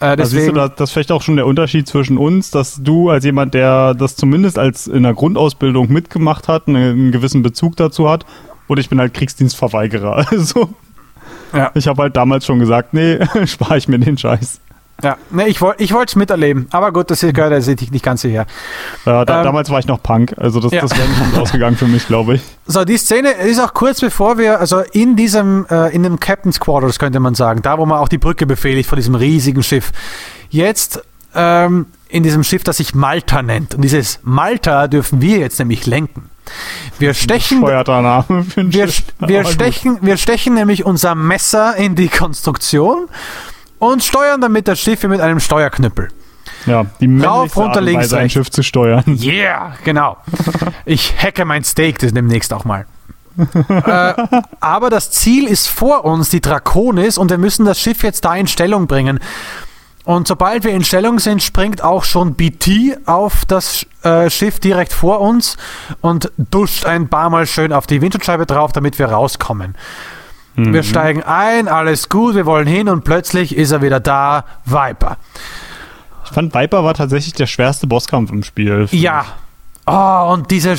A: Äh, deswegen, also du, das ist vielleicht auch schon der Unterschied zwischen uns, dass du als jemand, der das zumindest als in der Grundausbildung mitgemacht hat, einen, einen gewissen Bezug dazu hat, und ich bin halt Kriegsdienstverweigerer. Also. Ja. Ich habe halt damals schon gesagt, nee, spare ich mir den Scheiß.
B: Ja, nee, ich wollte es miterleben, aber gut, das gehört also nicht ganz hierher.
A: Ja, da, ähm, damals war ich noch Punk, also das, ja. das wäre nicht ausgegangen für mich, glaube ich.
B: So, die Szene ist auch kurz bevor wir, also in diesem, äh, in dem Captain's Quarters könnte man sagen, da wo man auch die Brücke befehligt von diesem riesigen Schiff. Jetzt ähm, in diesem Schiff, das sich Malta nennt. Und dieses Malta dürfen wir jetzt nämlich lenken. Wir stechen, wir, wir, stechen, wir stechen nämlich unser Messer in die Konstruktion und steuern damit das Schiff mit einem Steuerknüppel.
A: Ja, die
B: Rauf, runter, links,
A: ein Schiff zu steuern.
B: Yeah, genau. Ich hacke mein Steak das demnächst auch mal. äh, aber das Ziel ist vor uns, die Draconis, und wir müssen das Schiff jetzt da in Stellung bringen. Und sobald wir in Stellung sind, springt auch schon BT auf das äh, Schiff direkt vor uns und duscht ein paar Mal schön auf die Windschutzscheibe drauf, damit wir rauskommen. Mhm. Wir steigen ein, alles gut, wir wollen hin und plötzlich ist er wieder da, Viper.
A: Ich fand Viper war tatsächlich der schwerste Bosskampf im Spiel.
B: Ja. Oh, und diese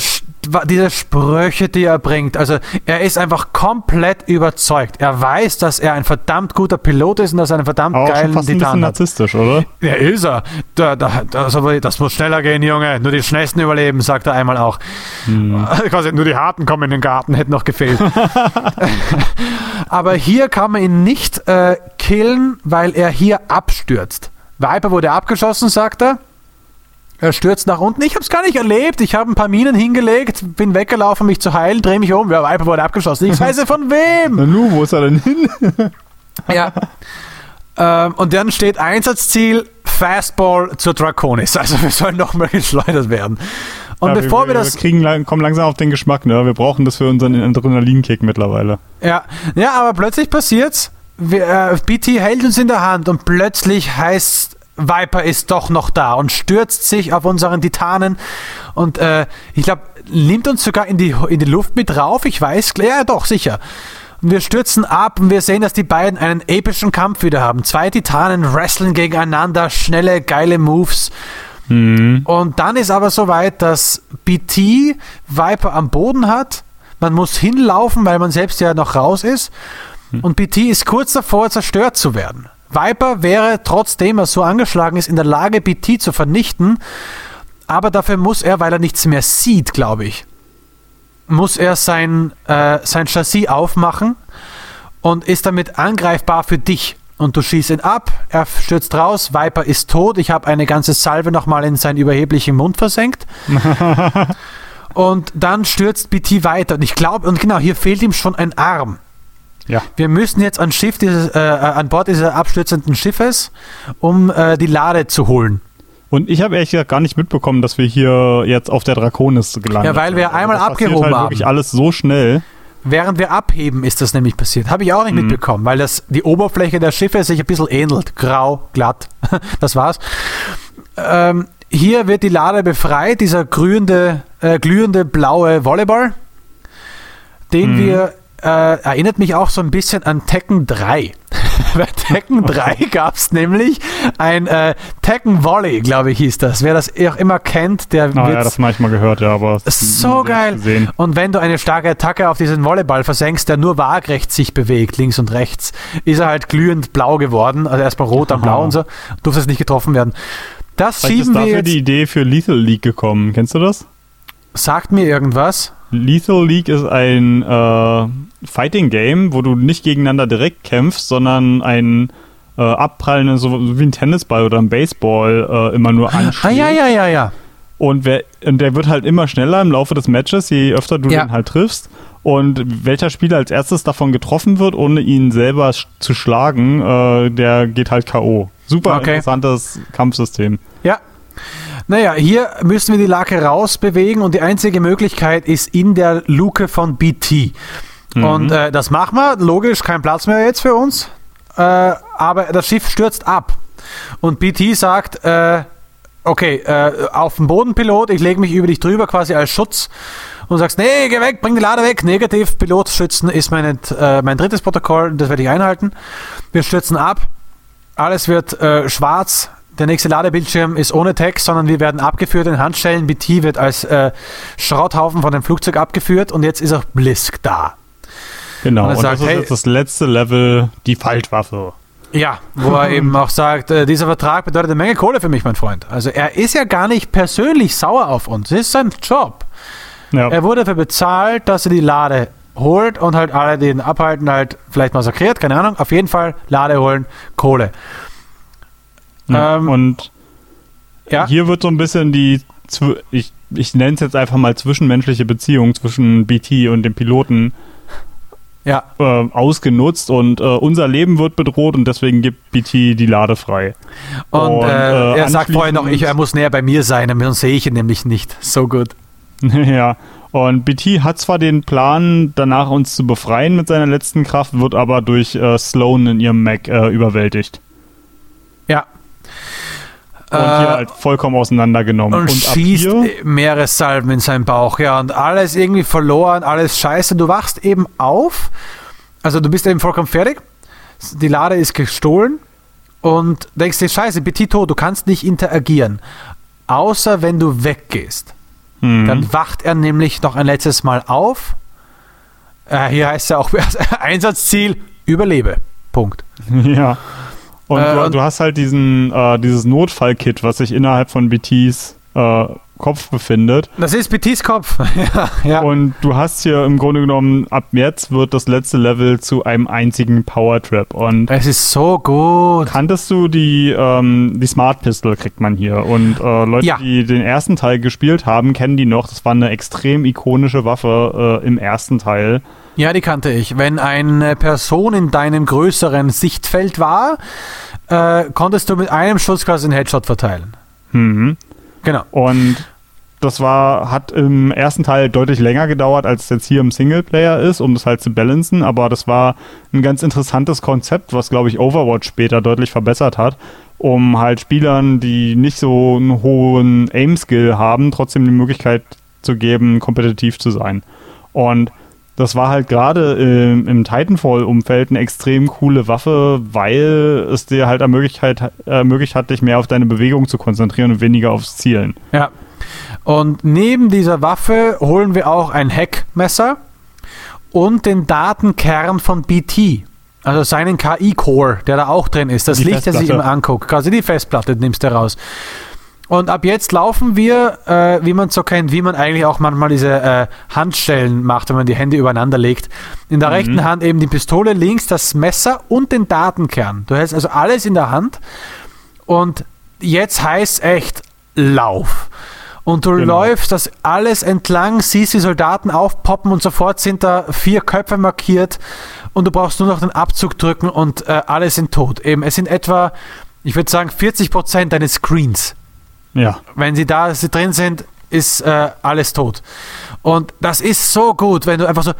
B: diese Sprüche, die er bringt. Also er ist einfach komplett überzeugt. Er weiß, dass er ein verdammt guter Pilot ist und dass er einen verdammt
A: Aber
B: geilen
A: fast Titan ein hat. narzisstisch, oder?
B: Ja, ist er. Da, da, das, das, muss schneller gehen, Junge. Nur die Schnellsten überleben, sagt er einmal auch. Hm. Quasi nur die Harten kommen in den Garten, hätte noch gefehlt. Aber hier kann man ihn nicht äh, killen, weil er hier abstürzt. Viper wurde abgeschossen, sagt er. Er stürzt nach unten. Ich habe es gar nicht erlebt. Ich habe ein paar Minen hingelegt, bin weggelaufen, mich zu heilen, drehe mich um. Der Viper wurde abgeschossen. Ich weiß von wem.
A: Na nu, wo ist er denn hin?
B: ja. Ähm, und dann steht Einsatzziel Fastball zur Draconis. Also wir sollen nochmal geschleudert werden. Und ja, bevor wir, wir, das.
A: Wir kriegen, kommen langsam auf den Geschmack, ne? Wir brauchen das für unseren Adrenalinkick mittlerweile.
B: Ja, ja aber plötzlich passiert's. Wir, äh, BT hält uns in der Hand und plötzlich heißt Viper ist doch noch da und stürzt sich auf unseren Titanen und äh, ich glaube, nimmt uns sogar in die, in die Luft mit rauf. Ich weiß, ja doch, sicher. Und wir stürzen ab und wir sehen, dass die beiden einen epischen Kampf wieder haben. Zwei Titanen wresteln gegeneinander, schnelle, geile Moves. Mhm. Und dann ist aber soweit, dass BT Viper am Boden hat. Man muss hinlaufen, weil man selbst ja noch raus ist. Mhm. Und BT ist kurz davor, zerstört zu werden. Viper wäre, trotzdem er so angeschlagen ist, in der Lage, BT zu vernichten. Aber dafür muss er, weil er nichts mehr sieht, glaube ich, muss er sein, äh, sein Chassis aufmachen und ist damit angreifbar für dich. Und du schießt ihn ab, er stürzt raus, Viper ist tot. Ich habe eine ganze Salve nochmal in seinen überheblichen Mund versenkt. und dann stürzt BT weiter. Und ich glaube, und genau, hier fehlt ihm schon ein Arm. Ja. Wir müssen jetzt an, Schiff dieses, äh, an Bord dieses abstürzenden Schiffes, um äh, die Lade zu holen.
A: Und ich habe ehrlich gesagt gar nicht mitbekommen, dass wir hier jetzt auf der Draconis gelandet
B: sind. Ja, weil wir also einmal das abgehoben halt haben. wirklich
A: alles so schnell.
B: Während wir abheben, ist das nämlich passiert. Habe ich auch nicht mhm. mitbekommen, weil das, die Oberfläche der Schiffe sich ein bisschen ähnelt. Grau, glatt. das war's. Ähm, hier wird die Lade befreit, dieser grühende, äh, glühende blaue Volleyball, den mhm. wir äh, erinnert mich auch so ein bisschen an Tekken 3. Bei Tekken 3 gab es nämlich ein äh, Tekken Volley, glaube ich, hieß das. Wer das auch immer kennt, der
A: oh, ja, das manchmal gehört, ja, aber
B: so geil. Gesehen. Und wenn du eine starke Attacke auf diesen Volleyball versenkst, der nur waagrecht sich bewegt, links und rechts, ist er halt glühend blau geworden, also erstmal rot, dann blau und so, durfte es nicht getroffen werden. Das
A: Vielleicht schieben ist dafür wir jetzt, die Idee für Lethal League gekommen. Kennst du das?
B: Sagt mir irgendwas.
A: Lethal League ist ein äh, Fighting Game, wo du nicht gegeneinander direkt kämpfst, sondern ein äh, Abprallen, so wie ein Tennisball oder ein Baseball äh, immer nur anschlägst.
B: Ah, ja, ja, ja, ja.
A: Und, wer, und der wird halt immer schneller im Laufe des Matches, je öfter du ja. den halt triffst. Und welcher Spieler als erstes davon getroffen wird, ohne ihn selber zu schlagen, äh, der geht halt K.O. Super okay. interessantes Kampfsystem.
B: Ja, naja, hier müssen wir die Lake rausbewegen und die einzige Möglichkeit ist in der Luke von BT. Mhm. Und äh, das machen wir, logisch, kein Platz mehr jetzt für uns. Äh, aber das Schiff stürzt ab. Und BT sagt, äh, okay, äh, auf dem Bodenpilot, ich lege mich über dich drüber quasi als Schutz und sagst, nee, geh weg, bring die Lade weg. Negativ, Pilot schützen ist mein, äh, mein drittes Protokoll, das werde ich einhalten. Wir stürzen ab, alles wird äh, schwarz, der nächste Ladebildschirm ist ohne Text, sondern wir werden abgeführt in Handstellen. BT wird als äh, Schrotthaufen von dem Flugzeug abgeführt und jetzt ist auch Blisk da.
A: Genau, und, und sagt, das ist hey, jetzt das letzte Level, die Faltwaffe.
B: Ja, wo er eben auch sagt, äh, dieser Vertrag bedeutet eine Menge Kohle für mich, mein Freund. Also er ist ja gar nicht persönlich sauer auf uns. Das ist sein Job. Ja. Er wurde dafür bezahlt, dass er die Lade holt und halt alle, die ihn abhalten, halt vielleicht massakriert, keine Ahnung. Auf jeden Fall Lade holen, Kohle.
A: Ja, ähm, und ja? hier wird so ein bisschen die, ich, ich nenne es jetzt einfach mal zwischenmenschliche Beziehung zwischen BT und dem Piloten ja. äh, ausgenutzt und äh, unser Leben wird bedroht und deswegen gibt BT die Lade frei.
B: Und, und äh, äh er sagt vorher noch, ich, er muss näher bei mir sein, sonst sehe ich ihn nämlich nicht. So gut.
A: ja. Und BT hat zwar den Plan, danach uns zu befreien mit seiner letzten Kraft, wird aber durch äh, Sloan in ihrem Mac äh, überwältigt.
B: Ja.
A: Und hier äh, halt vollkommen auseinandergenommen.
B: Und, und schießt Meeressalben in seinen Bauch, ja. Und alles irgendwie verloren, alles scheiße. Du wachst eben auf, also du bist eben vollkommen fertig. Die Lade ist gestohlen und denkst dir, scheiße, Petito, du kannst nicht interagieren. Außer wenn du weggehst. Mhm. Dann wacht er nämlich noch ein letztes Mal auf. Äh, hier heißt ja auch Einsatzziel, überlebe. Punkt.
A: Ja. Und, äh, du, du, hast halt diesen, äh, dieses Notfallkit, was sich innerhalb von BTs äh, Kopf befindet.
B: Das ist BTs Kopf. ja,
A: ja. Und du hast hier im Grunde genommen, ab jetzt wird das letzte Level zu einem einzigen Power Trap. Und
B: es ist so gut.
A: Kanntest du die, ähm, die Smart Pistol kriegt man hier. Und äh, Leute, ja. die den ersten Teil gespielt haben, kennen die noch. Das war eine extrem ikonische Waffe äh, im ersten Teil.
B: Ja, die kannte ich. Wenn eine Person in deinem größeren Sichtfeld war, äh, konntest du mit einem Schuss quasi einen Headshot verteilen.
A: Mhm. Genau. Und das war, hat im ersten Teil deutlich länger gedauert, als es jetzt hier im Singleplayer ist, um das halt zu balancen, aber das war ein ganz interessantes Konzept, was, glaube ich, Overwatch später deutlich verbessert hat, um halt Spielern, die nicht so einen hohen Aim-Skill haben, trotzdem die Möglichkeit zu geben, kompetitiv zu sein. Und das war halt gerade im, im Titanfall-Umfeld eine extrem coole Waffe, weil es dir halt ermöglicht, ermöglicht hat, dich mehr auf deine Bewegung zu konzentrieren und weniger aufs Zielen.
B: Ja. Und neben dieser Waffe holen wir auch ein Hackmesser und den Datenkern von BT. Also seinen KI-Core, der da auch drin ist. Das die Licht, das ich immer angucke. Quasi die Festplatte nimmst du raus. Und ab jetzt laufen wir, äh, wie man es so kennt, wie man eigentlich auch manchmal diese äh, Handstellen macht, wenn man die Hände übereinander legt. In der mhm. rechten Hand eben die Pistole, links das Messer und den Datenkern. Du hältst also alles in der Hand. Und jetzt heißt echt Lauf. Und du genau. läufst das alles entlang, siehst die Soldaten aufpoppen und sofort sind da vier Köpfe markiert und du brauchst nur noch den Abzug drücken und äh, alle sind tot. Eben, es sind etwa, ich würde sagen, 40 Prozent deines Screens ja. Wenn sie da sie drin sind, ist äh, alles tot. Und das ist so gut, wenn du einfach so.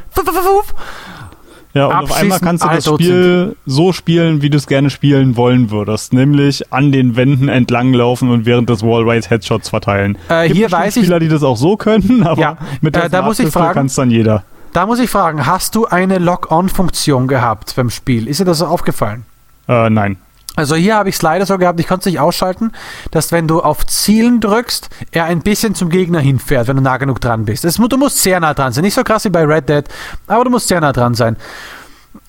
A: Ja, und auf einmal kannst du das Spiel so spielen, wie du es gerne spielen wollen würdest. Nämlich an den Wänden entlanglaufen und während des Wall-Ride Headshots verteilen.
B: Äh, hier weiß
A: Spieler, ich. Die das auch so können, aber
B: ja, mit der äh, da muss ich fragen,
A: kann es dann jeder.
B: Da muss ich fragen, hast du eine Lock-on-Funktion gehabt beim Spiel? Ist dir das so aufgefallen?
A: Äh, nein.
B: Also hier habe ich es leider so gehabt, ich konnte es nicht ausschalten, dass wenn du auf Zielen drückst, er ein bisschen zum Gegner hinfährt, wenn du nah genug dran bist. Das, du musst sehr nah dran sein. Nicht so krass wie bei Red Dead, aber du musst sehr nah dran sein.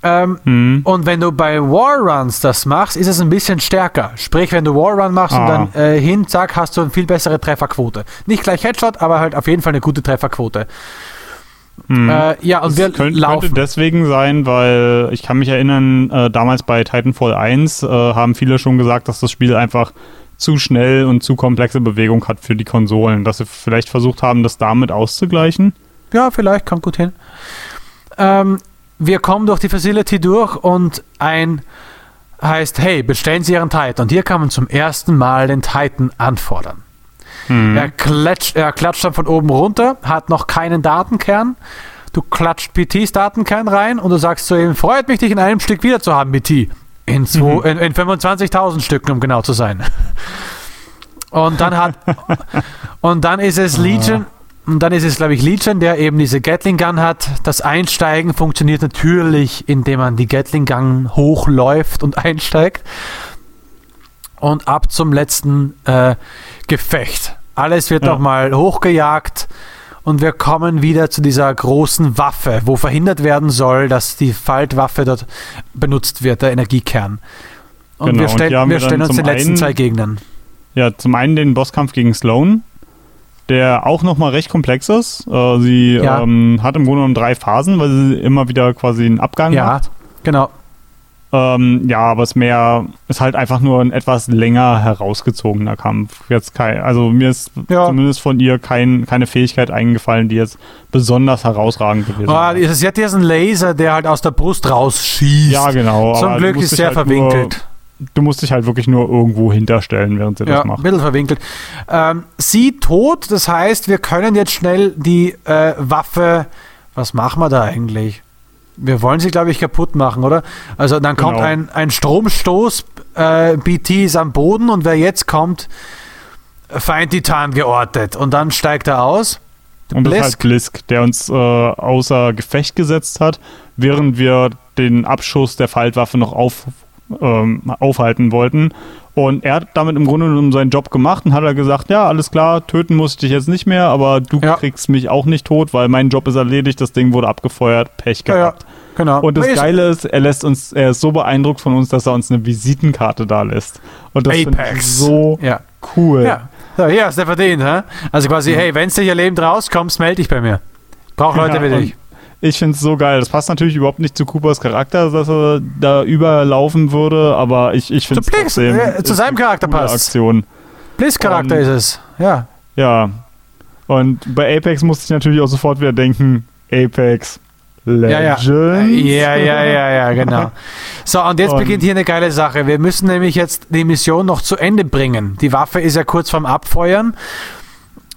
B: Ähm, mhm. Und wenn du bei Warruns das machst, ist es ein bisschen stärker. Sprich, wenn du Warrun machst ah. und dann äh, hin, zack, hast du eine viel bessere Trefferquote. Nicht gleich Headshot, aber halt auf jeden Fall eine gute Trefferquote.
A: Hm. Äh, ja, und das wir könnt, laufen. Könnte deswegen sein, weil ich kann mich erinnern, äh, damals bei Titanfall 1 äh, haben viele schon gesagt, dass das Spiel einfach zu schnell und zu komplexe Bewegung hat für die Konsolen, dass sie vielleicht versucht haben, das damit auszugleichen.
B: Ja, vielleicht, kommt gut hin. Ähm, wir kommen durch die Facility durch und ein heißt, hey, bestellen Sie Ihren Titan. Und hier kann man zum ersten Mal den Titan anfordern. Mhm. Er, klatscht, er klatscht dann von oben runter, hat noch keinen Datenkern. Du klatscht PTs Datenkern rein und du sagst zu ihm, freut mich, dich in einem Stück wieder zu haben, PT. In, mhm. in, in 25.000 Stücken, um genau zu sein. Und dann hat und dann ist es Legion und dann ist es glaube ich Legion, der eben diese Gatling Gun hat. Das Einsteigen funktioniert natürlich, indem man die Gatling Gun hochläuft und einsteigt. Und ab zum letzten äh, Gefecht. Alles wird ja. nochmal hochgejagt und wir kommen wieder zu dieser großen Waffe, wo verhindert werden soll, dass die Faltwaffe dort benutzt wird, der Energiekern. Und genau, wir, stell, und wir stellen uns den letzten einen, zwei Gegnern.
A: Ja, zum einen den Bosskampf gegen Sloan, der auch nochmal recht komplex ist. Äh, sie ja. ähm, hat im Grunde genommen drei Phasen, weil sie immer wieder quasi einen Abgang ja, macht.
B: Ja, genau.
A: Ähm, ja, aber es mehr ist halt einfach nur ein etwas länger herausgezogener Kampf. Jetzt kein, also mir ist ja. zumindest von ihr kein, keine Fähigkeit eingefallen, die jetzt besonders herausragend gewesen
B: oh, ist. Sie hat diesen Laser, der halt aus der Brust rausschießt.
A: Ja, genau.
B: Zum Glück ist sehr halt verwinkelt.
A: Nur, du musst dich halt wirklich nur irgendwo hinterstellen, während sie ja, das macht.
B: ein bisschen verwinkelt. Ähm, sie tot, das heißt, wir können jetzt schnell die äh, Waffe. Was machen wir da eigentlich? Wir wollen sie, glaube ich, kaputt machen, oder? Also dann kommt genau. ein, ein Stromstoß, äh, BT ist am Boden und wer jetzt kommt, Feind Titan geortet. Und dann steigt er aus.
A: Und Blisk. das ist halt Blisk, der uns äh, außer Gefecht gesetzt hat, während wir den Abschuss der Faltwaffe noch auf, ähm, aufhalten wollten. Und er hat damit im Grunde genommen seinen Job gemacht und hat er gesagt, ja, alles klar, töten musste ich jetzt nicht mehr, aber du ja. kriegst mich auch nicht tot, weil mein Job ist erledigt, das Ding wurde abgefeuert, Pech gehabt. Ja, ja. Genau. Und das Geile ist, er lässt uns, er ist so beeindruckt von uns, dass er uns eine Visitenkarte da lässt. Und das ist so ja. cool.
B: Ja. So, hier hast du verdient, hä? Also quasi, hey, wenn du hier lebend rauskommst, melde dich bei mir. Brauch Leute wie dich.
A: Ich finde es so geil. Das passt natürlich überhaupt nicht zu Coopers Charakter, dass er da überlaufen würde, aber ich, ich finde es trotzdem...
B: Äh, zu seinem Charakter passt.
A: Aktion.
B: Bliss Charakter um, ist es, ja.
A: Ja. Und bei Apex musste ich natürlich auch sofort wieder denken, Apex, Legends.
B: Ja, ja, ja, ja, ja, genau. So, und jetzt und beginnt hier eine geile Sache. Wir müssen nämlich jetzt die Mission noch zu Ende bringen. Die Waffe ist ja kurz vorm Abfeuern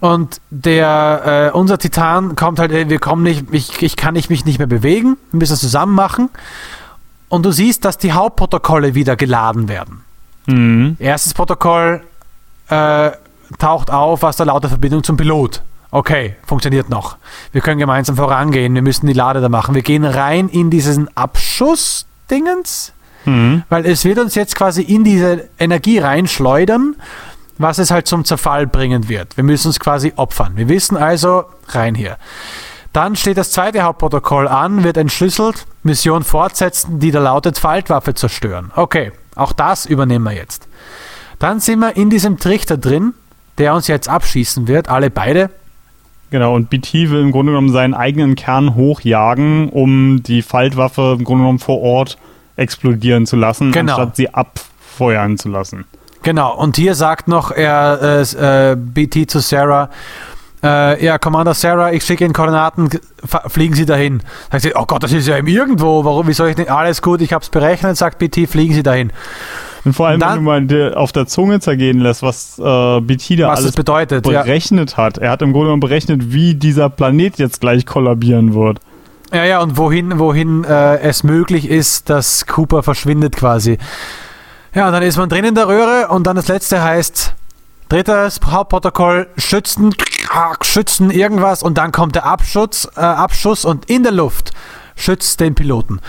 B: und der, äh, unser Titan kommt halt, wir kommen nicht, ich, ich kann nicht, mich nicht mehr bewegen, wir müssen es zusammen machen. Und du siehst, dass die Hauptprotokolle wieder geladen werden. Mhm. Erstes Protokoll äh, taucht auf, was der lauter Verbindung zum Pilot. Okay, funktioniert noch. Wir können gemeinsam vorangehen, wir müssen die Lade da machen. Wir gehen rein in diesen Abschuss-Dingens, mhm. weil es wird uns jetzt quasi in diese Energie reinschleudern was es halt zum Zerfall bringen wird. Wir müssen uns quasi opfern. Wir wissen also, rein hier. Dann steht das zweite Hauptprotokoll an, wird entschlüsselt, Mission fortsetzen, die da lautet Faltwaffe zerstören. Okay, auch das übernehmen wir jetzt. Dann sind wir in diesem Trichter drin, der uns jetzt abschießen wird, alle beide.
A: Genau, und BT will im Grunde genommen seinen eigenen Kern hochjagen, um die Faltwaffe im Grunde genommen vor Ort explodieren zu lassen, genau. anstatt sie abfeuern zu lassen.
B: Genau, und hier sagt noch er, äh, äh, BT zu Sarah, äh, ja, Commander Sarah, ich schicke Ihnen Koordinaten, fliegen Sie dahin. Sagt sie, oh Gott, das ist ja im Irgendwo, warum, wie soll ich nicht, alles gut, ich habe es berechnet, sagt BT, fliegen Sie dahin.
A: Und vor allem, dann, wenn du mal auf der Zunge zergehen lässt, was äh, BT da alles
B: bedeutet,
A: berechnet ja. hat. Er hat im Grunde genommen berechnet, wie dieser Planet jetzt gleich kollabieren wird.
B: Ja, ja, und wohin, wohin äh, es möglich ist, dass Cooper verschwindet quasi. Ja, dann ist man drin in der Röhre und dann das letzte heißt, drittes Hauptprotokoll, Schützen, Schützen irgendwas und dann kommt der Abschutz, äh, Abschuss und in der Luft schützt den Piloten.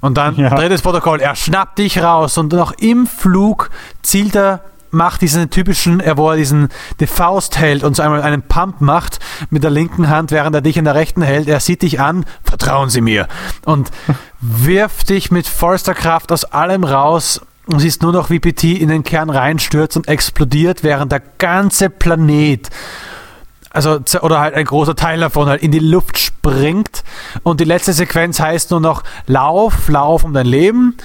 B: Und dann ja. drittes Protokoll, er schnappt dich raus und noch im Flug zielt er macht diesen typischen, er wo er diesen die Faust hält und so einmal einen Pump macht mit der linken Hand, während er dich in der rechten hält. Er sieht dich an, vertrauen Sie mir und wirft dich mit vollster Kraft aus allem raus und siehst nur noch, wie PT in den Kern reinstürzt und explodiert, während der ganze Planet, also oder halt ein großer Teil davon halt in die Luft springt. Und die letzte Sequenz heißt nur noch Lauf, Lauf um dein Leben.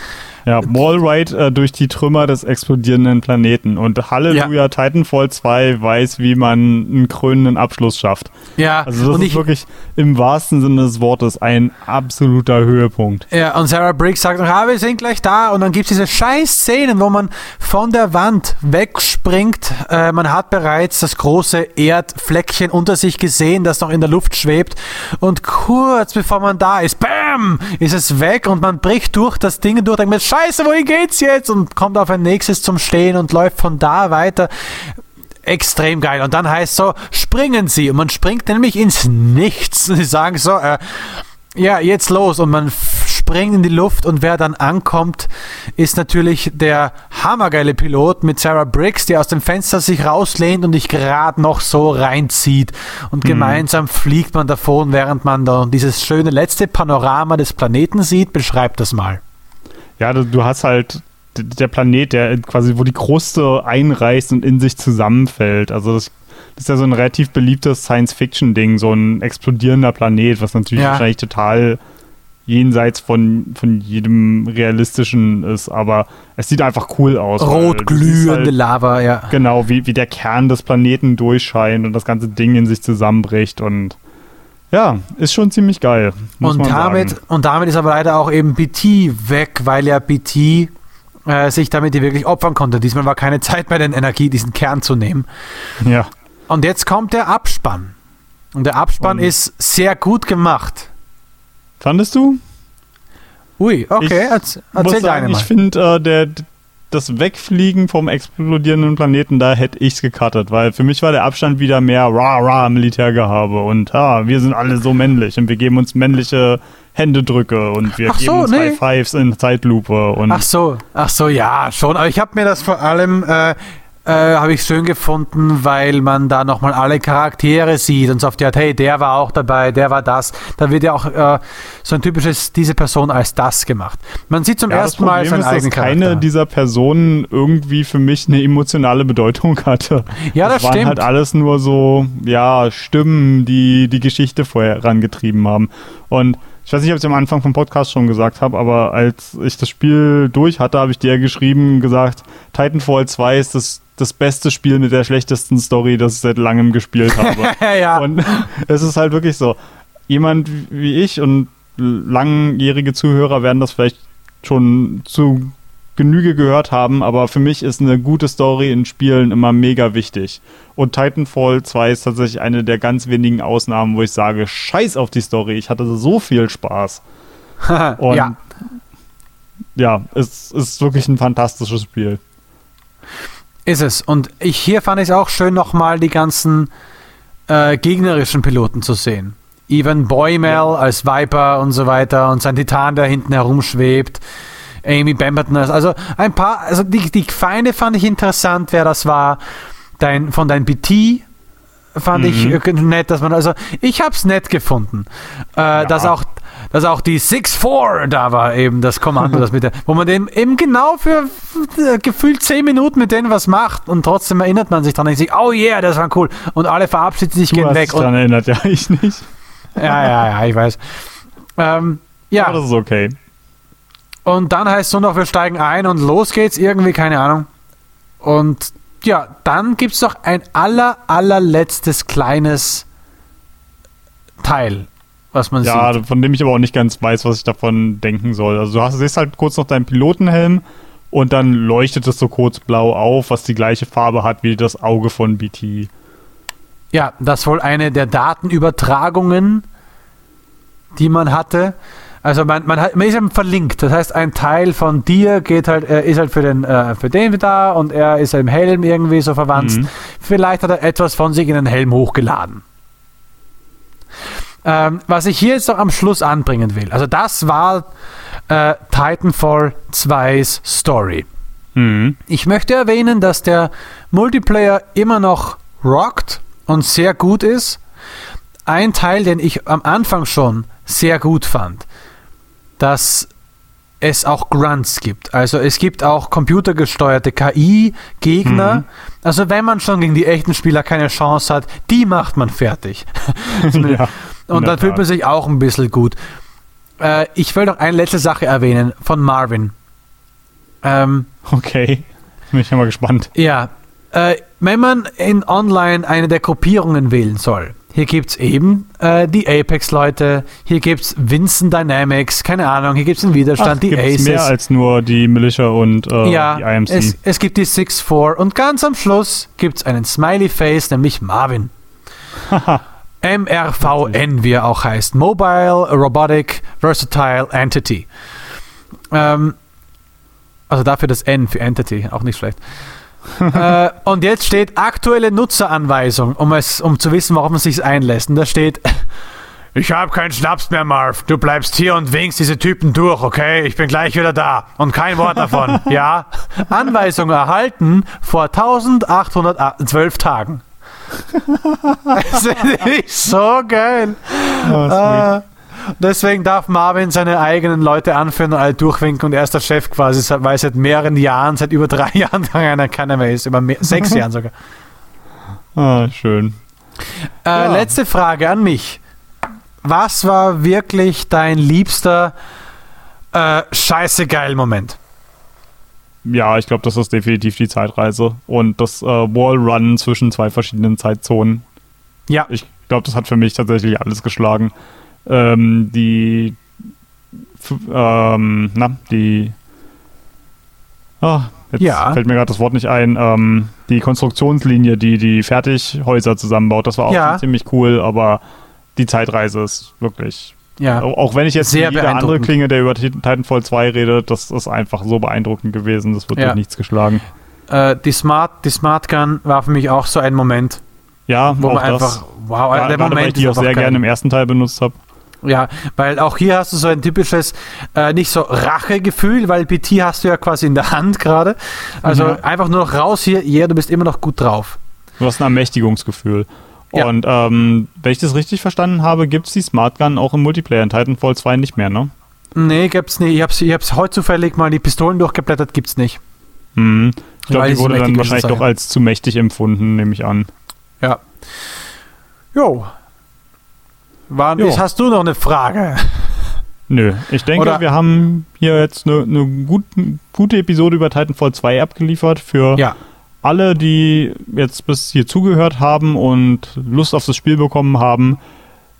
A: Ja, Wallride äh, durch die Trümmer des explodierenden Planeten. Und Halleluja, ja. Titanfall 2 weiß, wie man einen krönenden Abschluss schafft.
B: Ja,
A: also das ist ich, wirklich im wahrsten Sinne des Wortes ein absoluter Höhepunkt.
B: Ja, und Sarah Briggs sagt noch, ah, wir sind gleich da. Und dann gibt es diese scheiß Szenen, wo man von der Wand wegspringt. Äh, man hat bereits das große Erdfleckchen unter sich gesehen, das noch in der Luft schwebt. Und kurz bevor man da ist, bam, ist es weg und man bricht durch das Ding durch. Denkt Scheiße, wohin geht's jetzt? Und kommt auf ein nächstes zum Stehen und läuft von da weiter. Extrem geil. Und dann heißt so, springen Sie. Und man springt nämlich ins Nichts. Sie sagen so, äh, ja, jetzt los und man springt in die Luft und wer dann ankommt, ist natürlich der hammergeile Pilot mit Sarah Briggs, die aus dem Fenster sich rauslehnt und dich gerade noch so reinzieht und mhm. gemeinsam fliegt man davon, während man da dieses schöne letzte Panorama des Planeten sieht. Beschreib das mal.
A: Ja, du, du hast halt der Planet, der quasi, wo die Kruste einreißt und in sich zusammenfällt. Also das, das ist ja so ein relativ beliebtes Science-Fiction-Ding, so ein explodierender Planet, was natürlich ja. wahrscheinlich total jenseits von, von jedem realistischen ist, aber es sieht einfach cool aus.
B: Rot glühende halt, Lava, ja.
A: Genau, wie, wie der Kern des Planeten durchscheint und das ganze Ding in sich zusammenbricht und ja, ist schon ziemlich geil.
B: und, damit, sagen. und damit ist aber leider auch eben BT weg, weil ja BT äh, sich damit wirklich opfern konnte. Diesmal war keine Zeit mehr, den Energie, diesen Kern zu nehmen.
A: Ja.
B: Und jetzt kommt der Abspann. Und der Abspann und ist sehr gut gemacht.
A: Fandest du?
B: Ui, okay, ich erzähl
A: muss sagen, Ich finde, äh, der, das Wegfliegen vom explodierenden Planeten, da hätte ich es gecuttet, weil für mich war der Abstand wieder mehr rah-rah Militärgehabe und ah, wir sind alle so männlich und wir geben uns männliche Händedrücke und wir ach geben so, uns nee. High Fives in Zeitlupe. Und
B: ach so, ach so, ja, schon. Aber ich habe mir das vor allem äh, äh, habe ich schön gefunden, weil man da nochmal alle Charaktere sieht und so auf die Art, hey, der war auch dabei, der war das. Da wird ja auch äh, so ein typisches, diese Person als das gemacht. Man sieht zum ja, ersten Mal seinen ist, eigenen
A: dass keine dieser Personen irgendwie für mich eine emotionale Bedeutung hatte.
B: Ja, das, das waren
A: stimmt. halt alles nur so, ja, Stimmen, die die Geschichte vorher herangetrieben haben. Und ich weiß nicht, ob ich es am Anfang vom Podcast schon gesagt habe, aber als ich das Spiel durch hatte, habe ich dir geschrieben, gesagt, Titanfall 2 ist das, das beste Spiel mit der schlechtesten Story, das ich seit langem gespielt habe.
B: ja.
A: Und es ist halt wirklich so. Jemand wie ich und langjährige Zuhörer werden das vielleicht schon zu Genüge gehört haben, aber für mich ist eine gute Story in Spielen immer mega wichtig. Und Titanfall 2 ist tatsächlich eine der ganz wenigen Ausnahmen, wo ich sage, scheiß auf die Story, ich hatte so viel Spaß. Und ja. Ja, es ist wirklich ein fantastisches Spiel.
B: Ist es. Und ich, hier fand ich es auch schön, nochmal die ganzen äh, gegnerischen Piloten zu sehen. Even Boymel ja. als Viper und so weiter und sein Titan, der hinten herumschwebt. Amy Bamberton. Also ein paar, also die, die Feinde fand ich interessant, wer das war. Dein, von deinem BT fand mhm. ich nett, dass man, also ich habe es nett gefunden, äh, ja. dass auch dass auch die 6-4 da war, eben das Kommando, das mit der, wo man dem eben genau für äh, gefühlt 10 Minuten mit denen was macht und trotzdem erinnert man sich dran und sich, oh yeah, das war cool. Und alle verabschieden sich, du gehen hast weg.
A: Dich dran erinnert, ja, ich nicht.
B: Ja, ja, ja, ich weiß. Ähm, ja.
A: Aber das ist okay.
B: Und dann heißt es nur noch, wir steigen ein und los geht's, irgendwie, keine Ahnung. Und ja, dann gibt es noch ein aller, allerletztes kleines Teil, was man ja,
A: sieht. Ja, von dem ich aber auch nicht ganz weiß, was ich davon denken soll. Also du hast, siehst halt kurz noch deinen Pilotenhelm und dann leuchtet es so kurz blau auf, was die gleiche Farbe hat wie das Auge von BT.
B: Ja, das wohl eine der Datenübertragungen, die man hatte. Also man, man, hat, man ist eben verlinkt. Das heißt, ein Teil von dir geht halt, äh, ist halt für den, äh, für den da und er ist im Helm irgendwie so verwandt. Mhm. Vielleicht hat er etwas von sich in den Helm hochgeladen. Ähm, was ich hier jetzt noch am Schluss anbringen will. Also das war äh, Titanfall 2's Story. Mhm. Ich möchte erwähnen, dass der Multiplayer immer noch rockt und sehr gut ist. Ein Teil, den ich am Anfang schon sehr gut fand, dass es auch Grunts gibt. Also es gibt auch computergesteuerte KI-Gegner. Mhm. Also wenn man schon gegen die echten Spieler keine Chance hat, die macht man fertig. ja, Und dann fühlt man sich auch ein bisschen gut. Äh, ich will noch eine letzte Sache erwähnen von Marvin.
A: Ähm, okay, bin ich mal gespannt.
B: Ja, äh, wenn man in Online eine der Gruppierungen wählen soll, hier gibt es eben äh, die Apex-Leute, hier gibt es Vincent Dynamics, keine Ahnung, hier gibt es den Widerstand, Ach, die Aces. mehr
A: als nur die Militia und äh,
B: ja,
A: die IMC.
B: Es, es gibt die 6-4 und ganz am Schluss gibt es einen Smiley-Face, nämlich Marvin. MRVN, wie er auch heißt. Mobile Robotic Versatile Entity. Ähm, also dafür das N für Entity, auch nicht schlecht. Äh, und jetzt steht aktuelle Nutzeranweisung, um, es, um zu wissen, warum man sich einlässt. Und da steht ich habe keinen Schnaps mehr, Marv. Du bleibst hier und winkst diese Typen durch, okay? Ich bin gleich wieder da. Und kein Wort davon, ja? Anweisung erhalten vor 1812 Tagen. das ist so geil. Oh, äh, deswegen darf Marvin seine eigenen Leute anführen und alle durchwinken und er ist der Chef quasi, weil seit mehreren Jahren, seit über drei Jahren keiner, keiner mehr ist, über mehr, sechs Jahren sogar.
A: Ah, schön.
B: Äh, ja. Letzte Frage an mich. Was war wirklich dein liebster äh, scheiße geil Moment?
A: Ja, ich glaube, das ist definitiv die Zeitreise und das äh, Wallrun zwischen zwei verschiedenen Zeitzonen. Ja. Ich glaube, das hat für mich tatsächlich alles geschlagen. Ähm, die, ähm, na, die, ah, jetzt ja. fällt mir gerade das Wort nicht ein, ähm, die Konstruktionslinie, die die Fertighäuser zusammenbaut, das war auch ja. ziemlich cool, aber die Zeitreise ist wirklich. Ja. Auch wenn ich jetzt Sehr jeder andere klinge, der über Titanfall 2 redet, das ist einfach so beeindruckend gewesen, das wird ja. durch nichts geschlagen.
B: Äh, die, Smart, die Smart Gun war für mich auch so ein Moment.
A: Ja, wo man einfach, wow, ja, der Moment weil ich die auch sehr gerne im ersten Teil benutzt habe.
B: Ja, weil auch hier hast du so ein typisches, äh, nicht so Rachegefühl, weil PT hast du ja quasi in der Hand gerade. Also mhm. einfach nur noch raus hier, ja, yeah, du bist immer noch gut drauf.
A: Du hast ein Ermächtigungsgefühl. Ja. Und ähm, wenn ich das richtig verstanden habe, gibt es die Smart Gun auch im Multiplayer in Titanfall 2 nicht mehr, ne?
B: Nee, gibt's nicht. Ich hab's, ich hab's heute zufällig mal die Pistolen durchgeblättert, gibt's nicht.
A: Mhm. Ich glaube, die wurde dann wahrscheinlich doch als zu mächtig empfunden, nehme ich an.
B: Ja. Jo. War, jo. Hast du noch eine Frage?
A: Nö, ich denke, Oder wir haben hier jetzt eine, eine gut, gute Episode über Titanfall 2 abgeliefert für ja alle, die jetzt bis hier zugehört haben und Lust auf das Spiel bekommen haben,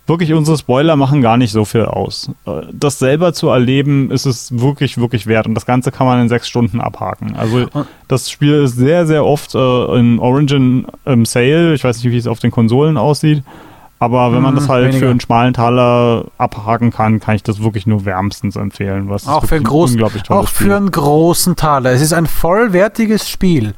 A: wirklich unsere Spoiler machen gar nicht so viel aus. Äh, das selber zu erleben, ist es wirklich, wirklich wert. Und das Ganze kann man in sechs Stunden abhaken. Also das Spiel ist sehr, sehr oft äh, in Origin im Sale. Ich weiß nicht, wie es auf den Konsolen aussieht. Aber wenn man das mhm, halt weniger. für einen schmalen Taler abhaken kann, kann ich das wirklich nur wärmstens empfehlen. Was
B: auch für einen großen, auch für einen großen Taler. Es ist ein vollwertiges Spiel.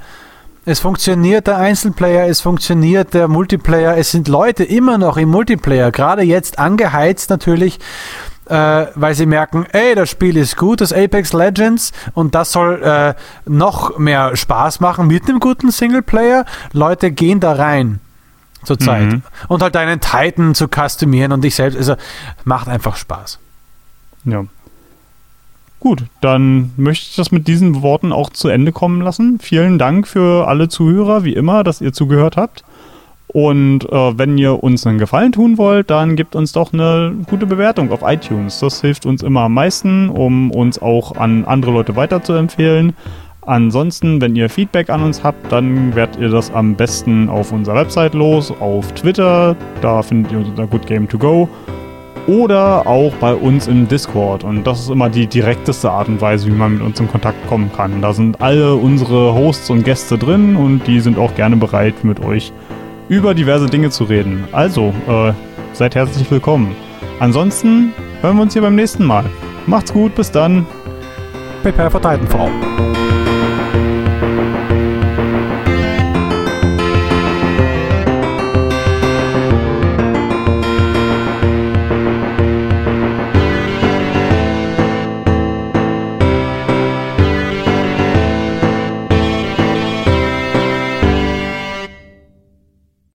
B: Es funktioniert der Einzelplayer, es funktioniert der Multiplayer, es sind Leute immer noch im Multiplayer, gerade jetzt angeheizt natürlich, äh, weil sie merken, ey, das Spiel ist gut, das Apex Legends und das soll äh, noch mehr Spaß machen mit einem guten Singleplayer. Leute gehen da rein zurzeit. Mhm. Und halt einen Titan zu customieren und dich selbst, also macht einfach Spaß.
A: Ja, Gut, dann möchte ich das mit diesen Worten auch zu Ende kommen lassen. Vielen Dank für alle Zuhörer, wie immer, dass ihr zugehört habt. Und äh, wenn ihr uns einen Gefallen tun wollt, dann gebt uns doch eine gute Bewertung auf iTunes. Das hilft uns immer am meisten, um uns auch an andere Leute weiterzuempfehlen. Ansonsten, wenn ihr Feedback an uns habt, dann werdet ihr das am besten auf unserer Website los, auf Twitter, da findet ihr uns unter Good Game to Go oder auch bei uns im Discord. Und das ist immer die direkteste Art und Weise, wie man mit uns in Kontakt kommen kann. Da sind alle unsere Hosts und Gäste drin und die sind auch gerne bereit, mit euch über diverse Dinge zu reden. Also, äh, seid herzlich willkommen. Ansonsten hören wir uns hier beim nächsten Mal. Macht's gut, bis dann.
B: Prepare for Titanfall.